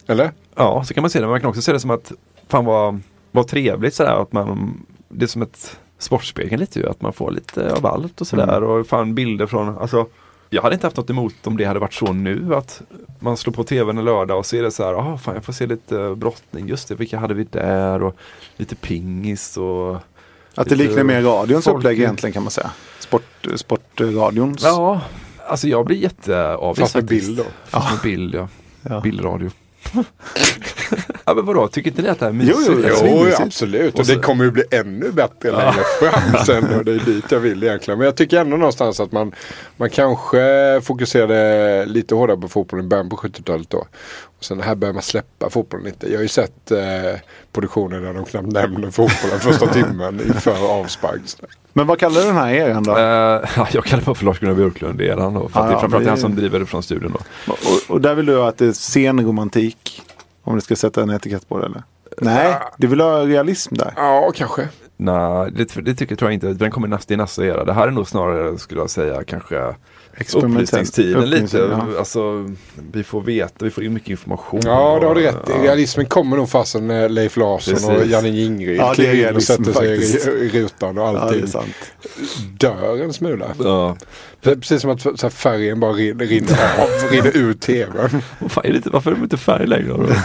[SPEAKER 3] Eller?
[SPEAKER 2] Ja, så kan man se det. Men man kan också se det som att fan vad, vad trevligt sådär. Att man, det är som ett sportspegel lite ju. Att man får lite av allt och sådär.
[SPEAKER 4] Mm.
[SPEAKER 2] Och fan bilder från, alltså jag hade inte haft något emot om det hade varit så nu att man slår på tvn en lördag och ser det så här, ah, fan jag får se lite brottning, just det, vilka hade vi där och lite pingis och
[SPEAKER 4] Att det liknar mer radions
[SPEAKER 2] folk-
[SPEAKER 4] upplägg egentligen kan man säga. Sport, sportradions.
[SPEAKER 2] Ja, alltså jag blir jätteavis
[SPEAKER 4] Fast med bild då.
[SPEAKER 2] Fast med bild ja. Bildradio. <laughs> <laughs> ja men vadå, tycker inte ni att det här är
[SPEAKER 3] Jo,
[SPEAKER 2] mysigt?
[SPEAKER 3] jo, jo absolut. Och,
[SPEAKER 2] Och så-
[SPEAKER 3] det kommer ju bli ännu bättre längre fram <laughs> sen. Och det är dit jag vill egentligen. Men jag tycker ändå någonstans att man, man kanske fokuserade lite hårdare på fotbollen i början på 70-talet då. Och sen här börjar man släppa fotbollen lite. Jag har ju sett eh, produktioner där de knappt nämner fotbollen första <laughs> timmen inför avspark.
[SPEAKER 4] Men vad kallar du den här eran då?
[SPEAKER 2] ja, jag kallar bara för Lars-Gunnar Björklund-eran då. För att
[SPEAKER 4] Ja,
[SPEAKER 2] det är framförallt han som driver det från studion då.
[SPEAKER 4] Och, och där vill du att det är scenromantik? Om du ska sätta en etikett på det eller? Nej, du vill ha realism där?
[SPEAKER 3] Ja, kanske.
[SPEAKER 2] Nej, det, det tycker tror jag inte. Den kommer nästa, i nästa era. Det här är nog snarare, skulle jag säga, kanske upplysningstiden lite.
[SPEAKER 4] ja.
[SPEAKER 2] Alltså, vi får veta, vi får in mycket information.
[SPEAKER 3] Ja, det har du rätt.
[SPEAKER 2] Ja.
[SPEAKER 3] Realismen kommer nog fastän när Leif Larsson och
[SPEAKER 2] Precis.
[SPEAKER 3] Janne Jingryd
[SPEAKER 4] Ja, det är
[SPEAKER 3] kliver in och sätter sig
[SPEAKER 4] faktiskt.
[SPEAKER 3] i, rutan och
[SPEAKER 4] Ja,
[SPEAKER 3] allting
[SPEAKER 4] sant.
[SPEAKER 3] dör en smula.
[SPEAKER 2] Ja.
[SPEAKER 3] Det är precis som att så här, färgen bara rinner, rinner av, rinner ur tvn.
[SPEAKER 2] Fan är det inte, varför är de inte färg längre? <laughs>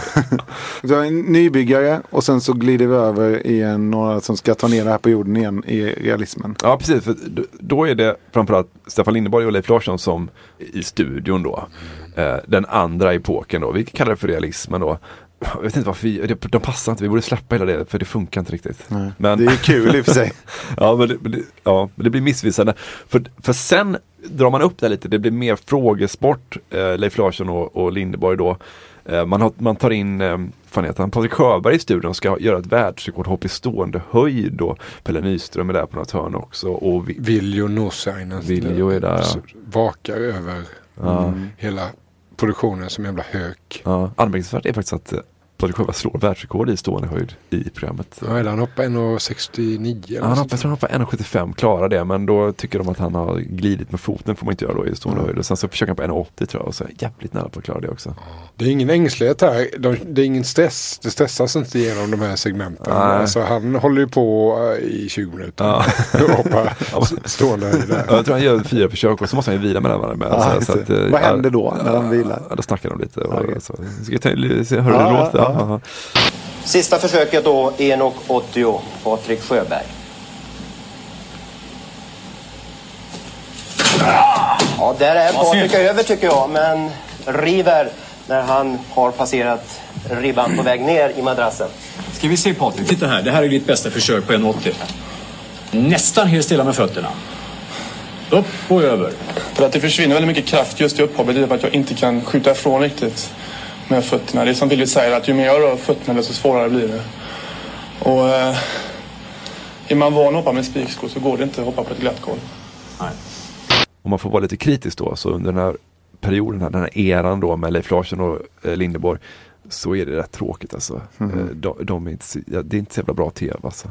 [SPEAKER 4] Du har en nybyggare och sen så glider vi över i en, några som ska ta ner det här på jorden igen i realismen.
[SPEAKER 2] Ja precis, för då är det framförallt Stefan Lindeborg och Leif Larsson som i studion då. Eh, den andra epoken då, vi kallar det för realismen då. Jag vet inte varför vi, de passar inte, vi borde släppa hela det för det funkar inte riktigt.
[SPEAKER 4] Nej.
[SPEAKER 2] Men,
[SPEAKER 4] Det är kul i och för sig. <laughs>
[SPEAKER 2] ja, men det, men det, ja, men det blir missvisande. För, för sen drar man upp det lite, det blir mer frågesport, eh, Leif Larsson och, och Lindeborg då. Eh, man, har, man tar in, eh, fan heter han, Patrik Sjöberg i studion och ska göra ett världsrekordhopp i stående höjd då. Pelle Nyström är där på något hörn också. Och vi,
[SPEAKER 3] Viljo Norsainen.
[SPEAKER 2] Viljo är där, ja.
[SPEAKER 3] Vakar över
[SPEAKER 2] Ja.
[SPEAKER 3] mm, hela produktionen som jävla hök.
[SPEAKER 2] Ja, anmärkningsvärt är faktiskt att eh, Patrik Sjöberg slår världsrekord i stående höjd i programmet.
[SPEAKER 3] Ja, eller han hoppar 1,69
[SPEAKER 2] Ja,
[SPEAKER 3] eller
[SPEAKER 2] han tror han hoppar 1,75, klarar det, men då tycker de att han har glidit med foten, får man inte göra då i stående höjd. Och sen så försöker han på 1,80 tror jag, och så är jag jävligt nära på att klara det också.
[SPEAKER 3] Det är ingen ängslighet här. De, det är ingen stress. Det stressas inte igenom de här segmenten.
[SPEAKER 2] Nej.
[SPEAKER 3] Alltså, han håller ju på eh, i 20 minuter.
[SPEAKER 2] Ja. <laughs>
[SPEAKER 3] och hoppar stående höjd.
[SPEAKER 2] Ja, jag tror han gör fyra försök och så måste han ju vila mellan varandra. Med,
[SPEAKER 4] Ja,
[SPEAKER 2] så, så att, eh,
[SPEAKER 4] Vad
[SPEAKER 2] ja,
[SPEAKER 4] händer då när han vilar?
[SPEAKER 2] Ja, då snackar de lite. Och,
[SPEAKER 4] Okej.
[SPEAKER 2] så. Ska jag ta, se, hör du
[SPEAKER 6] Ja,
[SPEAKER 2] det
[SPEAKER 6] ja,
[SPEAKER 2] låter?
[SPEAKER 6] Ja. Sista försöket då, Enok 80, Patrik Sjöberg. Ja, där är Patrik över tycker jag, men river när han har passerat ribban på väg ner i madrassen.
[SPEAKER 13] Ska vi se Patrik, titta här. Det här är ditt bästa försök på 1,80. Nästan helt stilla med fötterna. Upp och över.
[SPEAKER 14] För att det försvinner väldigt mycket kraft just i upphoppet i och med att jag inte kan skjuta ifrån riktigt med fötterna. Det är som Willy säger att ju mer jag rör fötterna desto svårare blir det. Och eh, är man van att hoppa med spikskor så går det inte att hoppa på ett glatt golv.
[SPEAKER 2] Om man får vara lite kritisk då, så under den här perioden, här, den här eran då med Leif Larsson och eh, Lindeborg, så är det rätt tråkigt alltså. Eh, de, de är inte, det är inte så jävla bra tv alltså.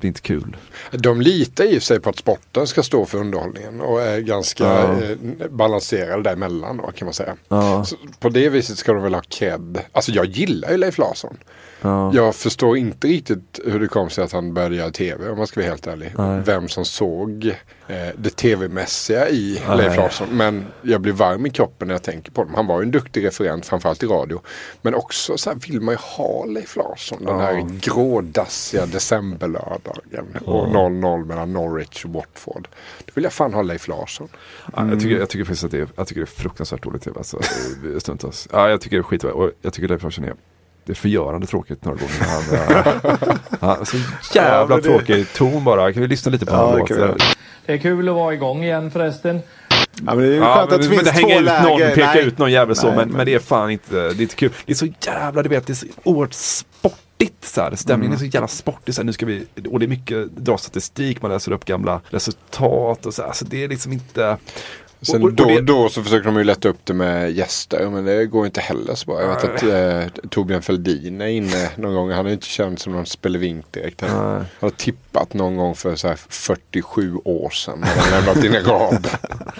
[SPEAKER 2] Det är inte kul.
[SPEAKER 3] De litar i sig på att sporten ska stå för underhållningen och är ganska
[SPEAKER 2] Ja.
[SPEAKER 3] eh, balanserade däremellan då kan man säga.
[SPEAKER 2] Ja.
[SPEAKER 3] På det viset ska de väl ha cred. Alltså jag gillar ju Leif Larsson.
[SPEAKER 2] Ja.
[SPEAKER 3] Jag förstår inte riktigt hur det kom sig att han började göra tv om man ska vara helt ärlig.
[SPEAKER 2] Nej.
[SPEAKER 3] Vem som såg eh, det tv-mässiga i
[SPEAKER 2] Nej.
[SPEAKER 3] Leif Larsson. Men jag blir varm i kroppen när jag tänker på honom. Han var ju en duktig referent framförallt i radio. Men också så här vill man ju ha Leif Larsson. Den här
[SPEAKER 2] Ja.
[SPEAKER 3] grådassiga decemberlördagen. Och 0-0 mellan Norwich och Watford. Då vill jag fan ha Leif Larsson.
[SPEAKER 2] Ja, jag, tycker, jag tycker faktiskt att det är, jag tycker det är fruktansvärt dåligt tv. Alltså, stundtals. Ja, jag tycker det är skit och jag tycker Leif Larsson är det är förgörande tråkigt några gånger. Han, eh, <laughs> han, så jävla
[SPEAKER 13] Ja, men det-
[SPEAKER 2] tråkig ton bara. Kan vi lyssna lite på
[SPEAKER 4] Ja,
[SPEAKER 2] ja,
[SPEAKER 4] det.
[SPEAKER 13] Det är kul att vara igång igen förresten.
[SPEAKER 4] Ja, men det är ju
[SPEAKER 2] Ja,
[SPEAKER 4] skönt
[SPEAKER 2] men,
[SPEAKER 4] att det
[SPEAKER 2] men
[SPEAKER 4] finns två
[SPEAKER 2] ut
[SPEAKER 4] läger.
[SPEAKER 2] någon, peka
[SPEAKER 4] Nej.
[SPEAKER 2] ut någon jävel så,
[SPEAKER 4] Nej,
[SPEAKER 2] men, men det är fan inte, det är inte kul. Det är så jävla, du vet, det är så oerhört sportigt. Så här. Stämningen är så jävla sportig. Så här, nu ska vi, och det är mycket dra statistik, man läser upp gamla resultat och så. här. Så det är liksom inte...
[SPEAKER 3] Sen
[SPEAKER 2] och- och
[SPEAKER 3] då
[SPEAKER 2] det-
[SPEAKER 3] och då så försöker de ju lätta upp det med gäster men det går inte heller så bra. Jag vet att eh, Torbjörn Fälldin är inne någon gång. Han är inte känd som någon spelevink direkt. Han har tippat någon gång för så här 47 år sedan. Han lämnat in en rad.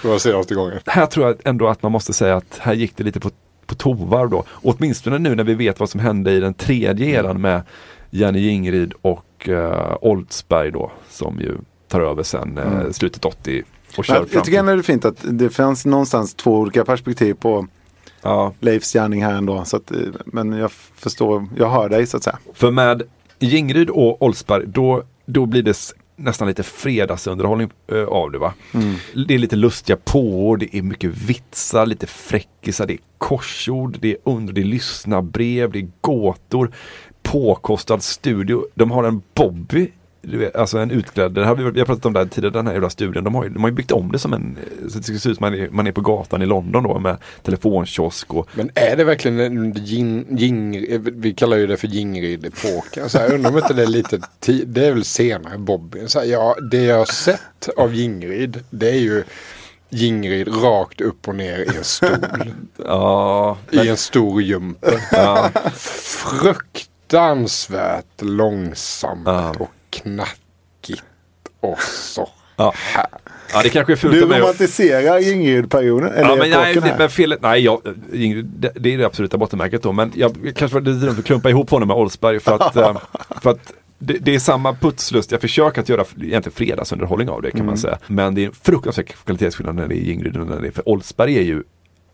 [SPEAKER 3] Det var senaste gången.
[SPEAKER 2] här tror jag ändå att man måste säga att här gick det lite på, på tovarv då. Åtminstone nu när vi vet vad som hände i den tredje eran med Jenny Ingrid och uh, Oldsberg då som ju tar över sen eh,
[SPEAKER 4] Mm.
[SPEAKER 2] slutet 80 och kör
[SPEAKER 4] jag tycker ändå det är fint att det fanns någonstans två olika perspektiv på Leifs gärning här ändå. Så att, eh, men jag förstår, jag hör dig så att säga.
[SPEAKER 2] För med Ingrid och Oldsberg då, då blir det nästan lite fredagsunderhållning eh, av det va.
[SPEAKER 4] Mm.
[SPEAKER 2] Det är lite lustiga påord, det är mycket vitsar, lite fräckisar, det är korsord, det är under, det är lyssnarbrev, det är gåtor, påkostad studio. De har en Bobby du vet, alltså en utklädd, det här, vi har pratat om det här tidigare, den här jävla studion. De har, ju, de har ju byggt om det som en, så det ska se ut som man är, man är på gatan i London då med telefonkiosk och
[SPEAKER 3] Men är det verkligen en jing, vi kallar ju det för Jingrid-epoken. Så här, undrar om inte det är lite, det är väl senare Bobby. Så här, ja, det jag har sett av Jingrid, det är ju Jingrid rakt upp och ner i en stol. <laughs>
[SPEAKER 2] Ja,
[SPEAKER 3] I en stor jumper.
[SPEAKER 2] Ja.
[SPEAKER 3] Fruktansvärt långsamt och knackigt och så här.
[SPEAKER 2] Ja det kanske är fult
[SPEAKER 4] Du romantiserar Ingrid-perioden, eller
[SPEAKER 2] ja, men nej, det, men felet, nej jag, Ingrid, det, det är det absoluta bottenmärket då. Men jag kanske var lite dumt att klumpa ihop honom med Oldsberg för att, eh, <laughs> för att det, det är samma putslustiga försök att göra egentligen fredagsunderhållning av det kan man
[SPEAKER 4] Mm.
[SPEAKER 2] säga. Men det är en fruktansvärd kvalitetsskillnad när det är Ingrid och när det är, för Oldsberg är ju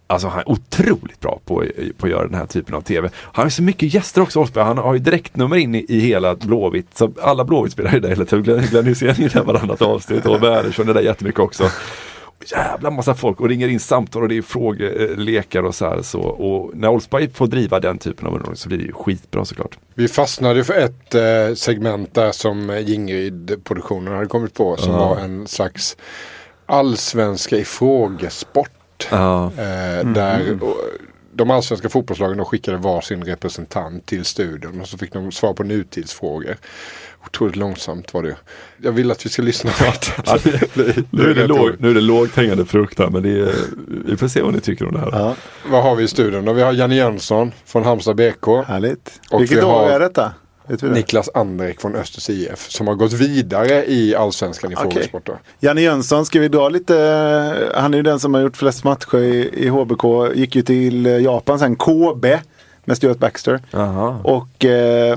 [SPEAKER 2] Alltså han är otroligt bra på, på att göra den här typen av tv. Han har så mycket gäster också Oldsberg. Han har ju direktnummer in i, i hela Blåvitt. Så alla Blåvitt spelar ju där hela tiden. Glenn, Glenn Hysén är där varannat avsnitt och Wernersson är där jättemycket också. Jävla massa folk och ringer in samtal och det är frågelekar och så här. Så, och när Oldsberg får driva den typen av underhållning så blir det ju skitbra såklart.
[SPEAKER 3] Vi fastnade för ett eh, segment där som Jingrid-produktionen hade kommit på. Som
[SPEAKER 2] Ja.
[SPEAKER 3] var en slags allsvenska i frågesport.
[SPEAKER 2] Ja.
[SPEAKER 3] Eh,
[SPEAKER 2] Mm.
[SPEAKER 3] Där de allsvenska fotbollslagen de skickade var sin representant till studion. Och så fick de svar på nutidsfrågor. Otroligt långsamt var det. Jag vill att vi ska lyssna på <laughs> det.
[SPEAKER 2] Ja, nu, är det låg, nu är det lågt hängande frukt här men det är, vi får se vad ni tycker om det här.
[SPEAKER 3] Vad har vi i studion? då? Vi har Janne Jönsson från Halmstad BK.
[SPEAKER 4] Härligt.
[SPEAKER 3] Och
[SPEAKER 4] Vilket
[SPEAKER 3] vi
[SPEAKER 4] år
[SPEAKER 3] har
[SPEAKER 4] är detta?
[SPEAKER 3] Niklas Andrek från Östers IF som har gått vidare i allsvenskan i då.
[SPEAKER 4] Janne Jönsson, ska vi dra lite? eh, Han är ju den som har gjort flest matcher i, i HBK. Gick ju till eh, Japan sen, KB med Stuart Baxter. Och eh,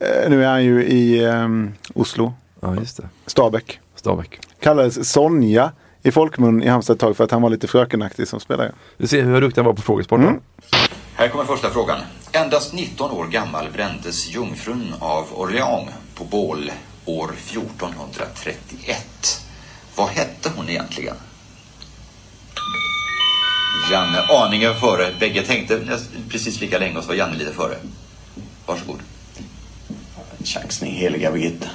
[SPEAKER 4] eh, nu är han ju i eh, Oslo.
[SPEAKER 2] Ja, just det.
[SPEAKER 4] Stabäck.
[SPEAKER 2] Stabäck.
[SPEAKER 4] Kallades Sonja i folkmun i Halmstad ett tag för att han var lite frökenaktig som spelare.
[SPEAKER 2] Vi ser hur duktig han var på frågesport.
[SPEAKER 4] Mm.
[SPEAKER 15] Här kommer första frågan. Endast 19 år gammal brändes jungfrun av Orléans på bål år 1431. Vad hette hon egentligen? Janne aningen före. Bägge tänkte precis lika länge och så var Janne lite före. Varsågod.
[SPEAKER 6] Chansning, heliga Birgitta.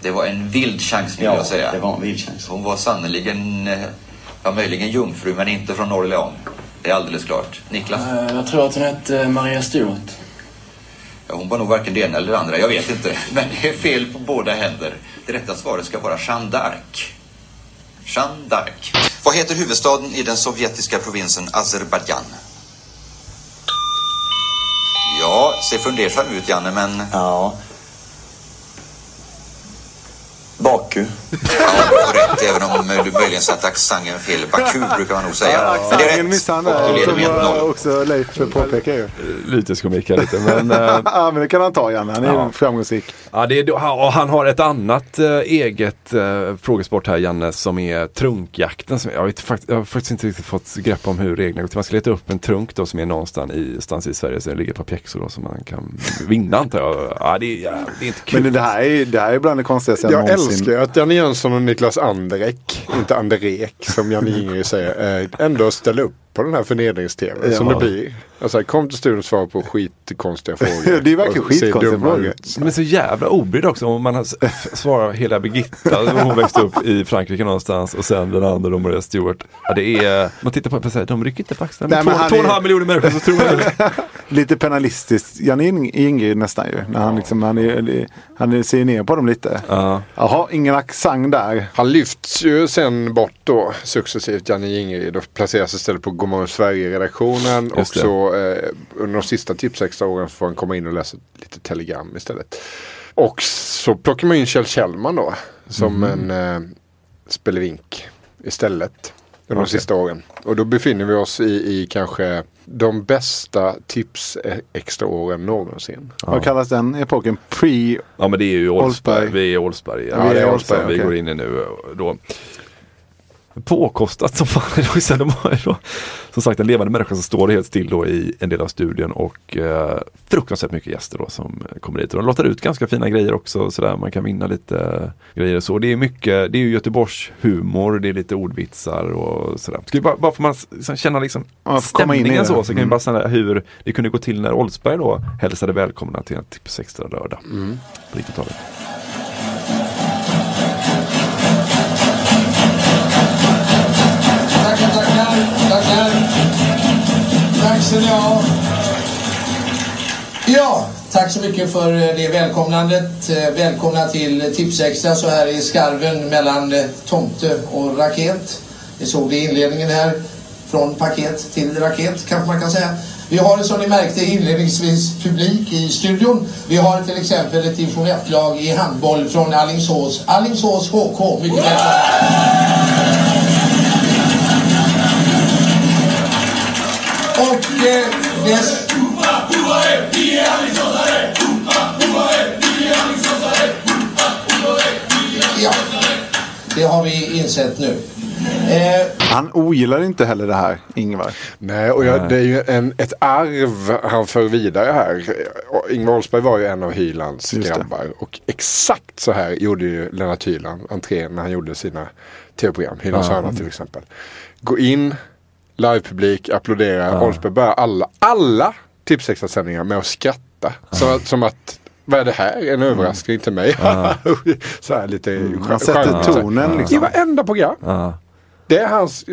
[SPEAKER 15] Det var en vild chansning
[SPEAKER 6] Ja,
[SPEAKER 15] vill jag säga.
[SPEAKER 6] det var en vild chansning.
[SPEAKER 15] Hon var sannerligen, ja möjligen jungfru men inte från Orléans. Det är alldeles klart. Niklas?
[SPEAKER 16] Eh, Jag tror att hon hette Maria Stewart.
[SPEAKER 15] Ja, hon var nog varken det ena eller det andra, jag vet inte. <laughs> Men det är fel på båda händer. Det rätta svaret ska vara Jeanne d'Arc. Jeanne d'Arc. Vad heter huvudstaden i den sovjetiska provinsen Azerbajdzjan? Ja, ser fundersam ut Janne, men...
[SPEAKER 6] Ja. Baku.
[SPEAKER 15] Ja, rätt, även om eh, du möjligen satt accenten fel. Baku brukar man nog säga.
[SPEAKER 4] Ja,
[SPEAKER 15] Men det är rätt.
[SPEAKER 4] missade han
[SPEAKER 15] Och du leder
[SPEAKER 4] Som
[SPEAKER 15] med
[SPEAKER 4] var
[SPEAKER 15] 1-0.
[SPEAKER 4] också Leif påpekar ju.
[SPEAKER 2] Lyteskomik här lite men eh, <laughs>
[SPEAKER 4] ja men det kan han ta Janne, han är
[SPEAKER 2] Ja.
[SPEAKER 4] framgångsrik.
[SPEAKER 2] Ja, det är, och han har ett annat eh, eget eh, frågesport här Janne som är trunkjakten. Som, jag, vet, fakt, jag har faktiskt inte riktigt fått grepp om hur reglerna går till. Man ska leta upp en trunk då som är någonstans i, någonstans i Sverige. Så det ligger ett par pjäxor då som man kan vinna antar jag. Ja, det, är, ja, det är inte kul.
[SPEAKER 4] Men det här är, det här är bland det konstigaste jag
[SPEAKER 3] Jag
[SPEAKER 4] någonsin.
[SPEAKER 3] älskar att Janne Jönsson och Niklas Anderek, inte Anderek som Janne Ingrid säger, eh, ändå ställer upp på den här förnedrings-tv som
[SPEAKER 4] Ja.
[SPEAKER 3] det blir. Alltså, kom till studion och svara på skitkonstiga <laughs> frågor.
[SPEAKER 4] Det är verkligen skitkonstiga frågor.
[SPEAKER 2] Men så jävla obrydd också om man svarar hela Birgitta, hon växte upp i Frankrike någonstans och sen den andra då Maria Stewart. Ja, det är, man tittar på det och säger, de rycker inte på axlarna. Två, två och en
[SPEAKER 4] är-
[SPEAKER 2] halv miljoner människor så tror jag <laughs>
[SPEAKER 4] lite penalistiskt Jan In- Ingrid nästan ju. När han, liksom, han, är, han ser ner på dem lite. Jaha, ingen accent där.
[SPEAKER 3] Han lyfts ju sen bort då successivt, Janne Ingrid, och placeras istället på Godmorgon Sverige-redaktionen. Och
[SPEAKER 2] det.
[SPEAKER 3] så eh, under de sista tipsextra åren får han komma in och läsa lite telegram istället. Och så plockar man in Kjell Kjellman då, som
[SPEAKER 2] Mhm.
[SPEAKER 3] en eh, spelevink istället. Under de sista åren. Och då befinner vi oss i, i kanske de bästa tips eh, extra åren någonsin.
[SPEAKER 4] Vad kallas den epoken? Pre...
[SPEAKER 2] Ja men det är ju Oldsberg. Vi är Oldsberg.
[SPEAKER 4] Ja, vi är Oldsberg,
[SPEAKER 2] vi
[SPEAKER 4] okej.
[SPEAKER 2] går in i nu eh, då. Påkostat som fan. De har då, som sagt en levande människa som står helt still då i en del av studien och eh, fruktansvärt mycket gäster då som kommer dit. Och de lottar ut ganska fina grejer också så där man kan vinna lite grejer och så. Det är mycket, det är ju Göteborgs humor, det är lite ordvitsar och sådär. Ska vi bara, bara för man liksom känna liksom
[SPEAKER 4] Ja, får
[SPEAKER 2] stämningen så, så kan vi
[SPEAKER 4] Mm.
[SPEAKER 2] bara säga hur det kunde gå till när Oldsberg då hälsade välkomna till en Tips Extra lördag på 90-talet.
[SPEAKER 17] Tack ska ni ha. Ja, tack så mycket för eh, det välkomnandet. Eh, välkomna till Tipsextra så här i skarven mellan eh, tomte och raket. Vi såg det i inledningen här. Från paket till raket kanske man kan säga. Vi har som ni märkte inledningsvis publik i studion. Vi har till exempel ett division 1-lag i handboll från Alingsås. Alingsås HK, mycket välkomna. Ja, det har vi insett nu. Eh,
[SPEAKER 4] Han ogillar inte heller det här, Ingvar.
[SPEAKER 3] Nej, och jag, det är ju en, ett arv han för vidare här. Och Ingvar Oldsberg var ju en av Hylands grabbar. Och exakt så här gjorde ju Lennart Hyland entré när han gjorde sina tv-program. Hylands
[SPEAKER 2] Ja.
[SPEAKER 3] hörna till exempel. Gå in, livepublik, applådera.
[SPEAKER 2] Ja.
[SPEAKER 3] Oldsberg börjar alla, alla Tipsextra-sändningar med att skratta. Som, att- som att vad är det här? En överraskning till mig. <laughs> så här lite mm,
[SPEAKER 4] Han sätter tonen liksom.
[SPEAKER 3] I varenda program.
[SPEAKER 2] Ja.
[SPEAKER 3] Det är hans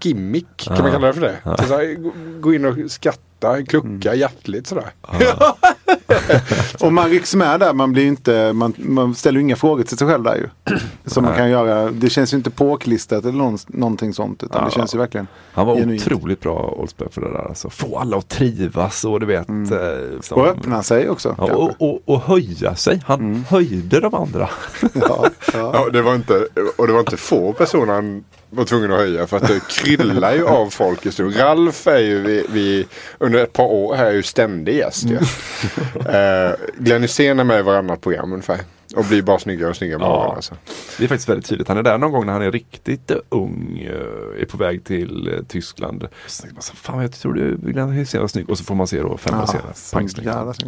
[SPEAKER 3] gimmick, kan
[SPEAKER 2] Ja.
[SPEAKER 3] man kalla det för det?
[SPEAKER 2] Ja.
[SPEAKER 3] Så här, gå- gå in och skratta, klucka hjärtligt sådär. <laughs>
[SPEAKER 4] Och man rycks med där, man blir inte, man, man ställer inga frågor till sig själv där ju. <clears throat> Som man kan göra. Det känns ju inte påklistrat eller någon, någonting sånt. Utan det
[SPEAKER 2] Ja.
[SPEAKER 4] känns ju verkligen
[SPEAKER 2] Han var
[SPEAKER 4] genuint.
[SPEAKER 2] otroligt bra Oldsberg för det där. Alltså. Få alla att trivas och du vet. eh, som-
[SPEAKER 4] Och öppna sig också.
[SPEAKER 2] Ja, och, och, och höja sig. Han höjde de andra. <laughs>
[SPEAKER 3] Ja, det var inte, och det var inte få personer han var tvungen att höja för att det kryllar ju av folk i studion. Ralf är ju vi, vi, under ett par år här är ju ständig gäst ju. Eh, Glenn Hysén är med i varannat program ungefär. Och blir bara snyggare och snyggare med åren. Alltså.
[SPEAKER 2] Det är faktiskt väldigt tydligt. Han är där någon gång när han är riktigt ung. eh, Är på väg till eh, Tyskland. Så tänker man så, Fan jag tror du Glenn Hysén var snygg. Och så får man se då fem år
[SPEAKER 4] Ja,
[SPEAKER 2] senare.
[SPEAKER 4] så.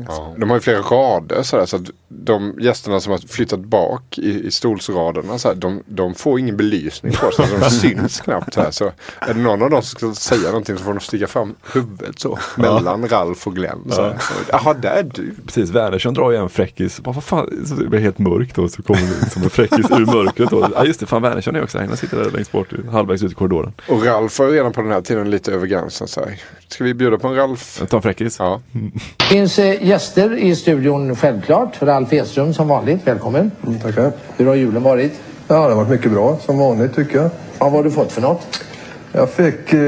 [SPEAKER 3] Ja. De har ju flera rader sådär, så att de gästerna som har flyttat bak i, i stolsraderna så här, de, de får ingen belysning på sig. De <laughs> syns knappt här. Så är det någon av dem som ska säga någonting så får de sticka fram huvudet så. Mellan Ralf och Glenn. Så. Jaha, där är du.
[SPEAKER 2] Precis, Wernersson drar ju en fräckis. Bara, vad fan, så det blir helt mörkt då. Så kommer det som en fräckis ur mörkret. Då. Ja just det, fan Wernersson är också här. Han sitter där längst bort, halvvägs ut i korridoren.
[SPEAKER 3] Och Ralf var redan på den här tiden lite över gränsen. Så här. Ska vi bjuda på en Ralf?
[SPEAKER 2] Ta en fräckis?
[SPEAKER 3] Ja.
[SPEAKER 17] Det finns eh, gäster i studion självklart. Ralf Edström som vanligt, välkommen.
[SPEAKER 18] tackar.
[SPEAKER 17] Hur har julen varit?
[SPEAKER 18] Ja, det har varit mycket bra som vanligt tycker jag.
[SPEAKER 17] Ja, vad har du fått för något?
[SPEAKER 18] Jag fick eh,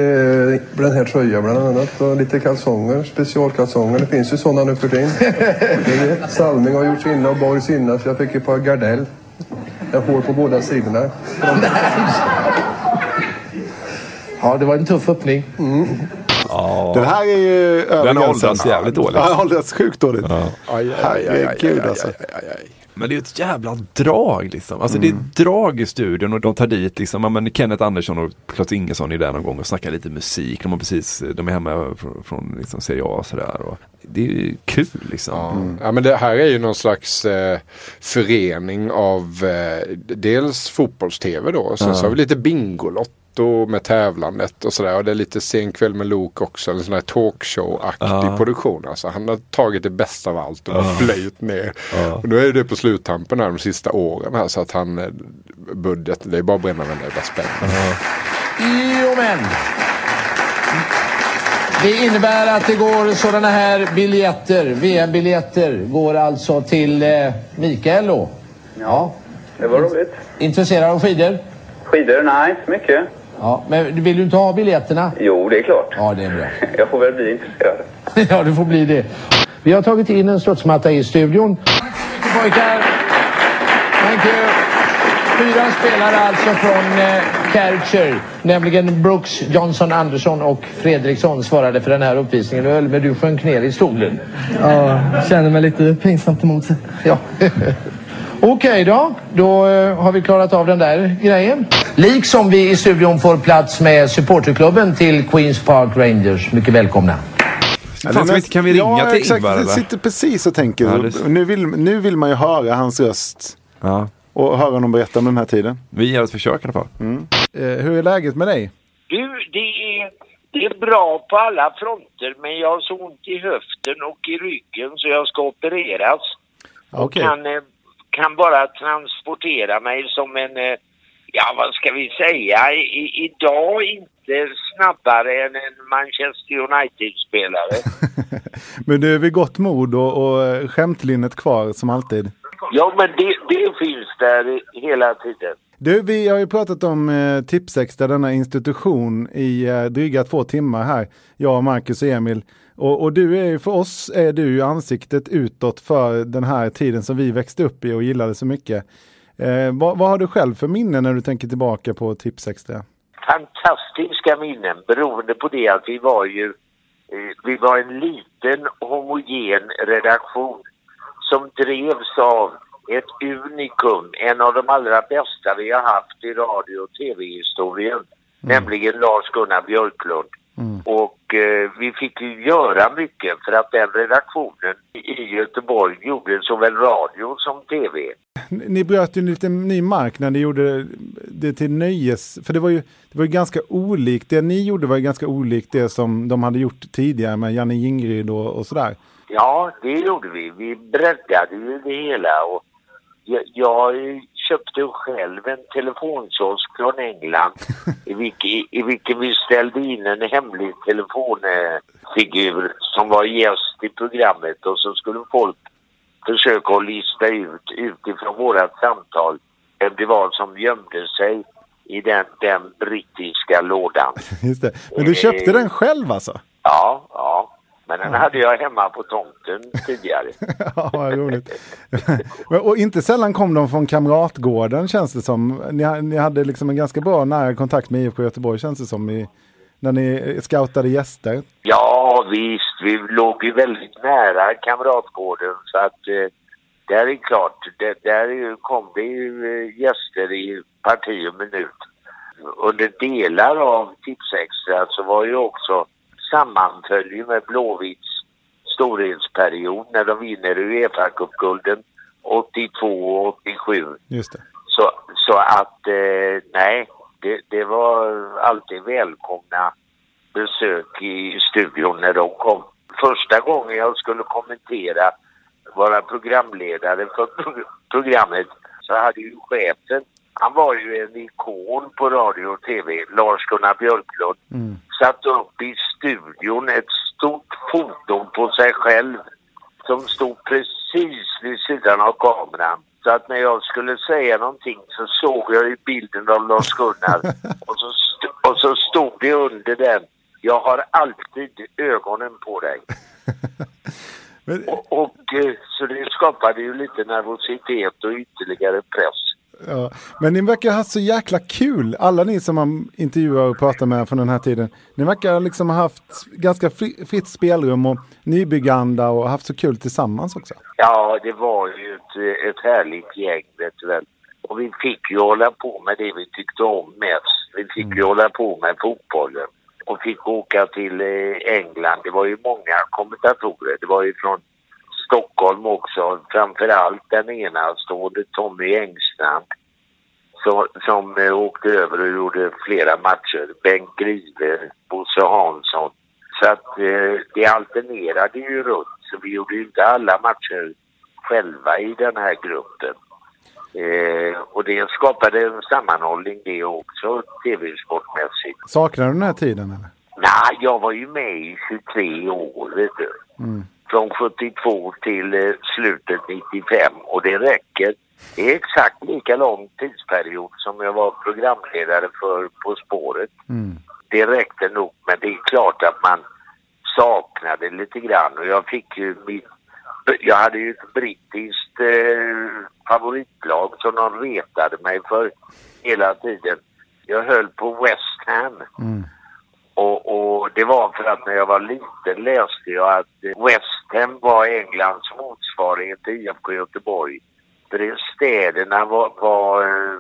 [SPEAKER 18] den här tröjan bland annat och lite kalsonger, specialkalsonger. Det finns ju sådana nu för tiden. <laughs> Salming har gjorts inne och Borgs inne så jag fick ett par Gardell. Jag hår på båda sidorna.
[SPEAKER 17] Ja, det var en tuff öppning.
[SPEAKER 4] Den här är ju över
[SPEAKER 2] Den åldrats jävligt dåligt.
[SPEAKER 4] Ja, åldrats sjukt dåligt.
[SPEAKER 2] Ja.
[SPEAKER 4] Herregud alltså.
[SPEAKER 2] Men det är ett jävla drag liksom. Alltså det är ett drag i studion och de tar dit liksom, ja, men Kenneth Andersson och Claes Ingesson är där någon gång och snackar lite musik. De, har precis, de är hemma från, från liksom Serie A och sådär. Och Det är ju kul liksom.
[SPEAKER 3] Ja. ja men det här är ju någon slags eh, förening av eh, dels fotbolls-tv då. Och sen
[SPEAKER 2] Ja.
[SPEAKER 3] så har vi lite Bingolotto med tävlandet och sådär. Och det är lite Sen kväll med Lok också. En sån här talkshow-aktig
[SPEAKER 2] Ja.
[SPEAKER 3] produktion. Alltså, han har tagit det bästa av allt och
[SPEAKER 2] Ja.
[SPEAKER 3] plöjt ner.
[SPEAKER 2] Ja.
[SPEAKER 3] Och nu är det på sluttampen här de sista åren här. Så att han, eh, budgeten, det är bara att bränna varenda spänn.
[SPEAKER 17] Jo men. Det innebär att det går sådana här biljetter, VM-biljetter, går alltså till eh, Mikael då. Ja.
[SPEAKER 19] Det var roligt.
[SPEAKER 17] Intresserad av skidor?
[SPEAKER 19] Skidor? Nej, inte mycket.
[SPEAKER 17] Ja, men vill du inte ha biljetterna?
[SPEAKER 19] Jo, det är klart.
[SPEAKER 17] Ja, det är bra. <laughs>
[SPEAKER 19] Jag får väl bli intresserad. <laughs>
[SPEAKER 17] ja, du får bli det. Vi har tagit in en studsmatta i studion. Tack så mycket pojkar. Thank you. Fyra spelare alltså från eh, Kärcher, nämligen Brooks, Johnson, Andersson och Fredriksson svarade för den här uppvisningen. Öl, men du sjönk ner i stolen.
[SPEAKER 20] Ja, känner mig lite pinsamt emot sig.
[SPEAKER 17] Ja. <laughs> Okej då, då eh, har vi klarat av den där grejen. Liksom vi i studion får plats med supporterklubben till Queens Park Rangers. Mycket välkomna.
[SPEAKER 2] Fan, ska vi inte- kan vi ringa
[SPEAKER 4] ja,
[SPEAKER 2] till
[SPEAKER 4] exakt.
[SPEAKER 2] Ingvar,
[SPEAKER 4] Jag sitter precis och tänker.
[SPEAKER 2] Ja, det-
[SPEAKER 4] nu, vill, nu vill man ju höra hans röst. Och höra honom berätta om den här tiden.
[SPEAKER 2] Vi ger ett försök i alla fall.
[SPEAKER 4] Eh, hur är läget med dig?
[SPEAKER 21] Du, det är, det är bra på alla fronter men jag har så ont i höften och i ryggen så jag ska opereras. Kan, eh, kan bara transportera mig som en, eh, ja vad ska vi säga, I, idag inte snabbare än en Manchester United-spelare. <laughs>
[SPEAKER 4] Men du är vid gott mod och, och eh, skämtlinnet kvar som alltid.
[SPEAKER 21] ja men det, det finns där hela tiden.
[SPEAKER 4] Du, vi har ju pratat om eh, Tipsextra, denna institution, i eh, dryga två timmar här. Jag, Marcus och Emil. Och, och du är ju, för oss är du ju ansiktet utåt för den här tiden som vi växte upp i och gillade så mycket. Eh, vad, vad har du själv för minnen när du tänker tillbaka på Tipsextra?
[SPEAKER 21] fantastiska minnen beroende på det att vi var ju eh, vi var en liten homogen redaktion som drevs av ett unikum, en av de allra bästa vi har haft i radio och tv-historien, nämligen Lars-Gunnar Björklund. Och eh, vi fick ju göra mycket för att den redaktionen i Göteborg gjorde såväl radio som tv.
[SPEAKER 4] Ni bröt ju lite ny mark när ni gjorde det till nöjes... För det var ju, det var ju ganska olikt. Det ni gjorde var ju ganska olikt det som de hade gjort tidigare med Janne Jingryd och, och sådär.
[SPEAKER 21] Ja, det gjorde vi. Vi breddade ju det hela. Och jag, jag köpte själv en telefonkiosk från England <laughs> i, vilken, i vilken vi ställde in en hemlig telefonfigur som var gäst i programmet och så skulle folk försöka att lista ut utifrån vårat samtal vem det var som gömde sig i den, den brittiska lådan. <laughs>
[SPEAKER 4] Just det. Men du köpte den själv alltså?
[SPEAKER 21] Ja, ja. Men den hade jag hemma på tomten tidigare. <laughs>
[SPEAKER 4] Ja, vad roligt. Och inte sällan kom de från Kamratgården känns det som. Ni, ni hade liksom en ganska bra nära kontakt med IFK Göteborg känns det som. I, när ni scoutade gäster.
[SPEAKER 21] Ja visst, vi låg ju väldigt nära Kamratgården så att eh, där är klart, där är ju- kom det ju eh, gäster i parti och minut. Under delar av Tipsextra så var ju också sammanföll ju med Blåvitts storhetsperiod när de vinner Uefa-cupgulden 82 och 87.
[SPEAKER 4] Just det.
[SPEAKER 21] Så, så att eh, nej, det, det var alltid välkomna besök i studion när de kom. Första gången jag skulle kommentera, vara programledare för pro- programmet, så hade ju chefen, han var ju en ikon på radio och tv, Lars-Gunnar Björklund, satt upp i studion ett stort foto på sig själv som stod precis vid sidan av kameran. Så att när jag skulle säga någonting så såg jag ju bilden av Lars-Gunnar <laughs> och, så och så stod det under den. Jag har alltid ögonen på dig. <laughs> och, och eh, så det skapade ju lite nervositet och ytterligare press.
[SPEAKER 4] Ja. Men ni verkar ha haft så jäkla kul. Alla ni som man intervjuar och pratar med från den här tiden. Ni verkar liksom ha haft ganska fri, fritt spelrum och nybygganda och haft så kul tillsammans också.
[SPEAKER 21] Ja, det var ju ett, ett härligt gäng, vet du väl. Och vi fick ju hålla på med det vi tyckte om mest. Vi fick ju hålla på med fotbollen. Och fick åka till eh, England. Det var ju många kommentatorer. Det var ju från Stockholm också. Framförallt den enastående Tommy Engstrand. Så, som eh, åkte över och gjorde flera matcher. Bengt Grive, Bosse Hansson. Så att eh, det alternerade ju runt. Så vi gjorde ju inte alla matcher själva i den här gruppen. Eh, och det skapade en sammanhållning det också, tv-sportmässigt.
[SPEAKER 4] Saknar du den här tiden eller?
[SPEAKER 21] Nej, jag var ju med i 23 år, vet du.
[SPEAKER 4] Mm.
[SPEAKER 21] Från 72 till eh, slutet 95 och det räcker. Det är exakt lika lång tidsperiod som jag var programledare för På spåret.
[SPEAKER 4] Mm.
[SPEAKER 21] Det räckte nog, men det är klart att man saknade lite grann och jag fick ju mitt jag hade ju ett brittiskt eh, favoritlag som de retade mig för hela tiden. Jag höll på West Ham.
[SPEAKER 4] Mm.
[SPEAKER 21] Och, och det var för att när jag var liten läste jag att eh, West Ham var Englands motsvarighet till IFK Göteborg. För det städerna var, var, eh,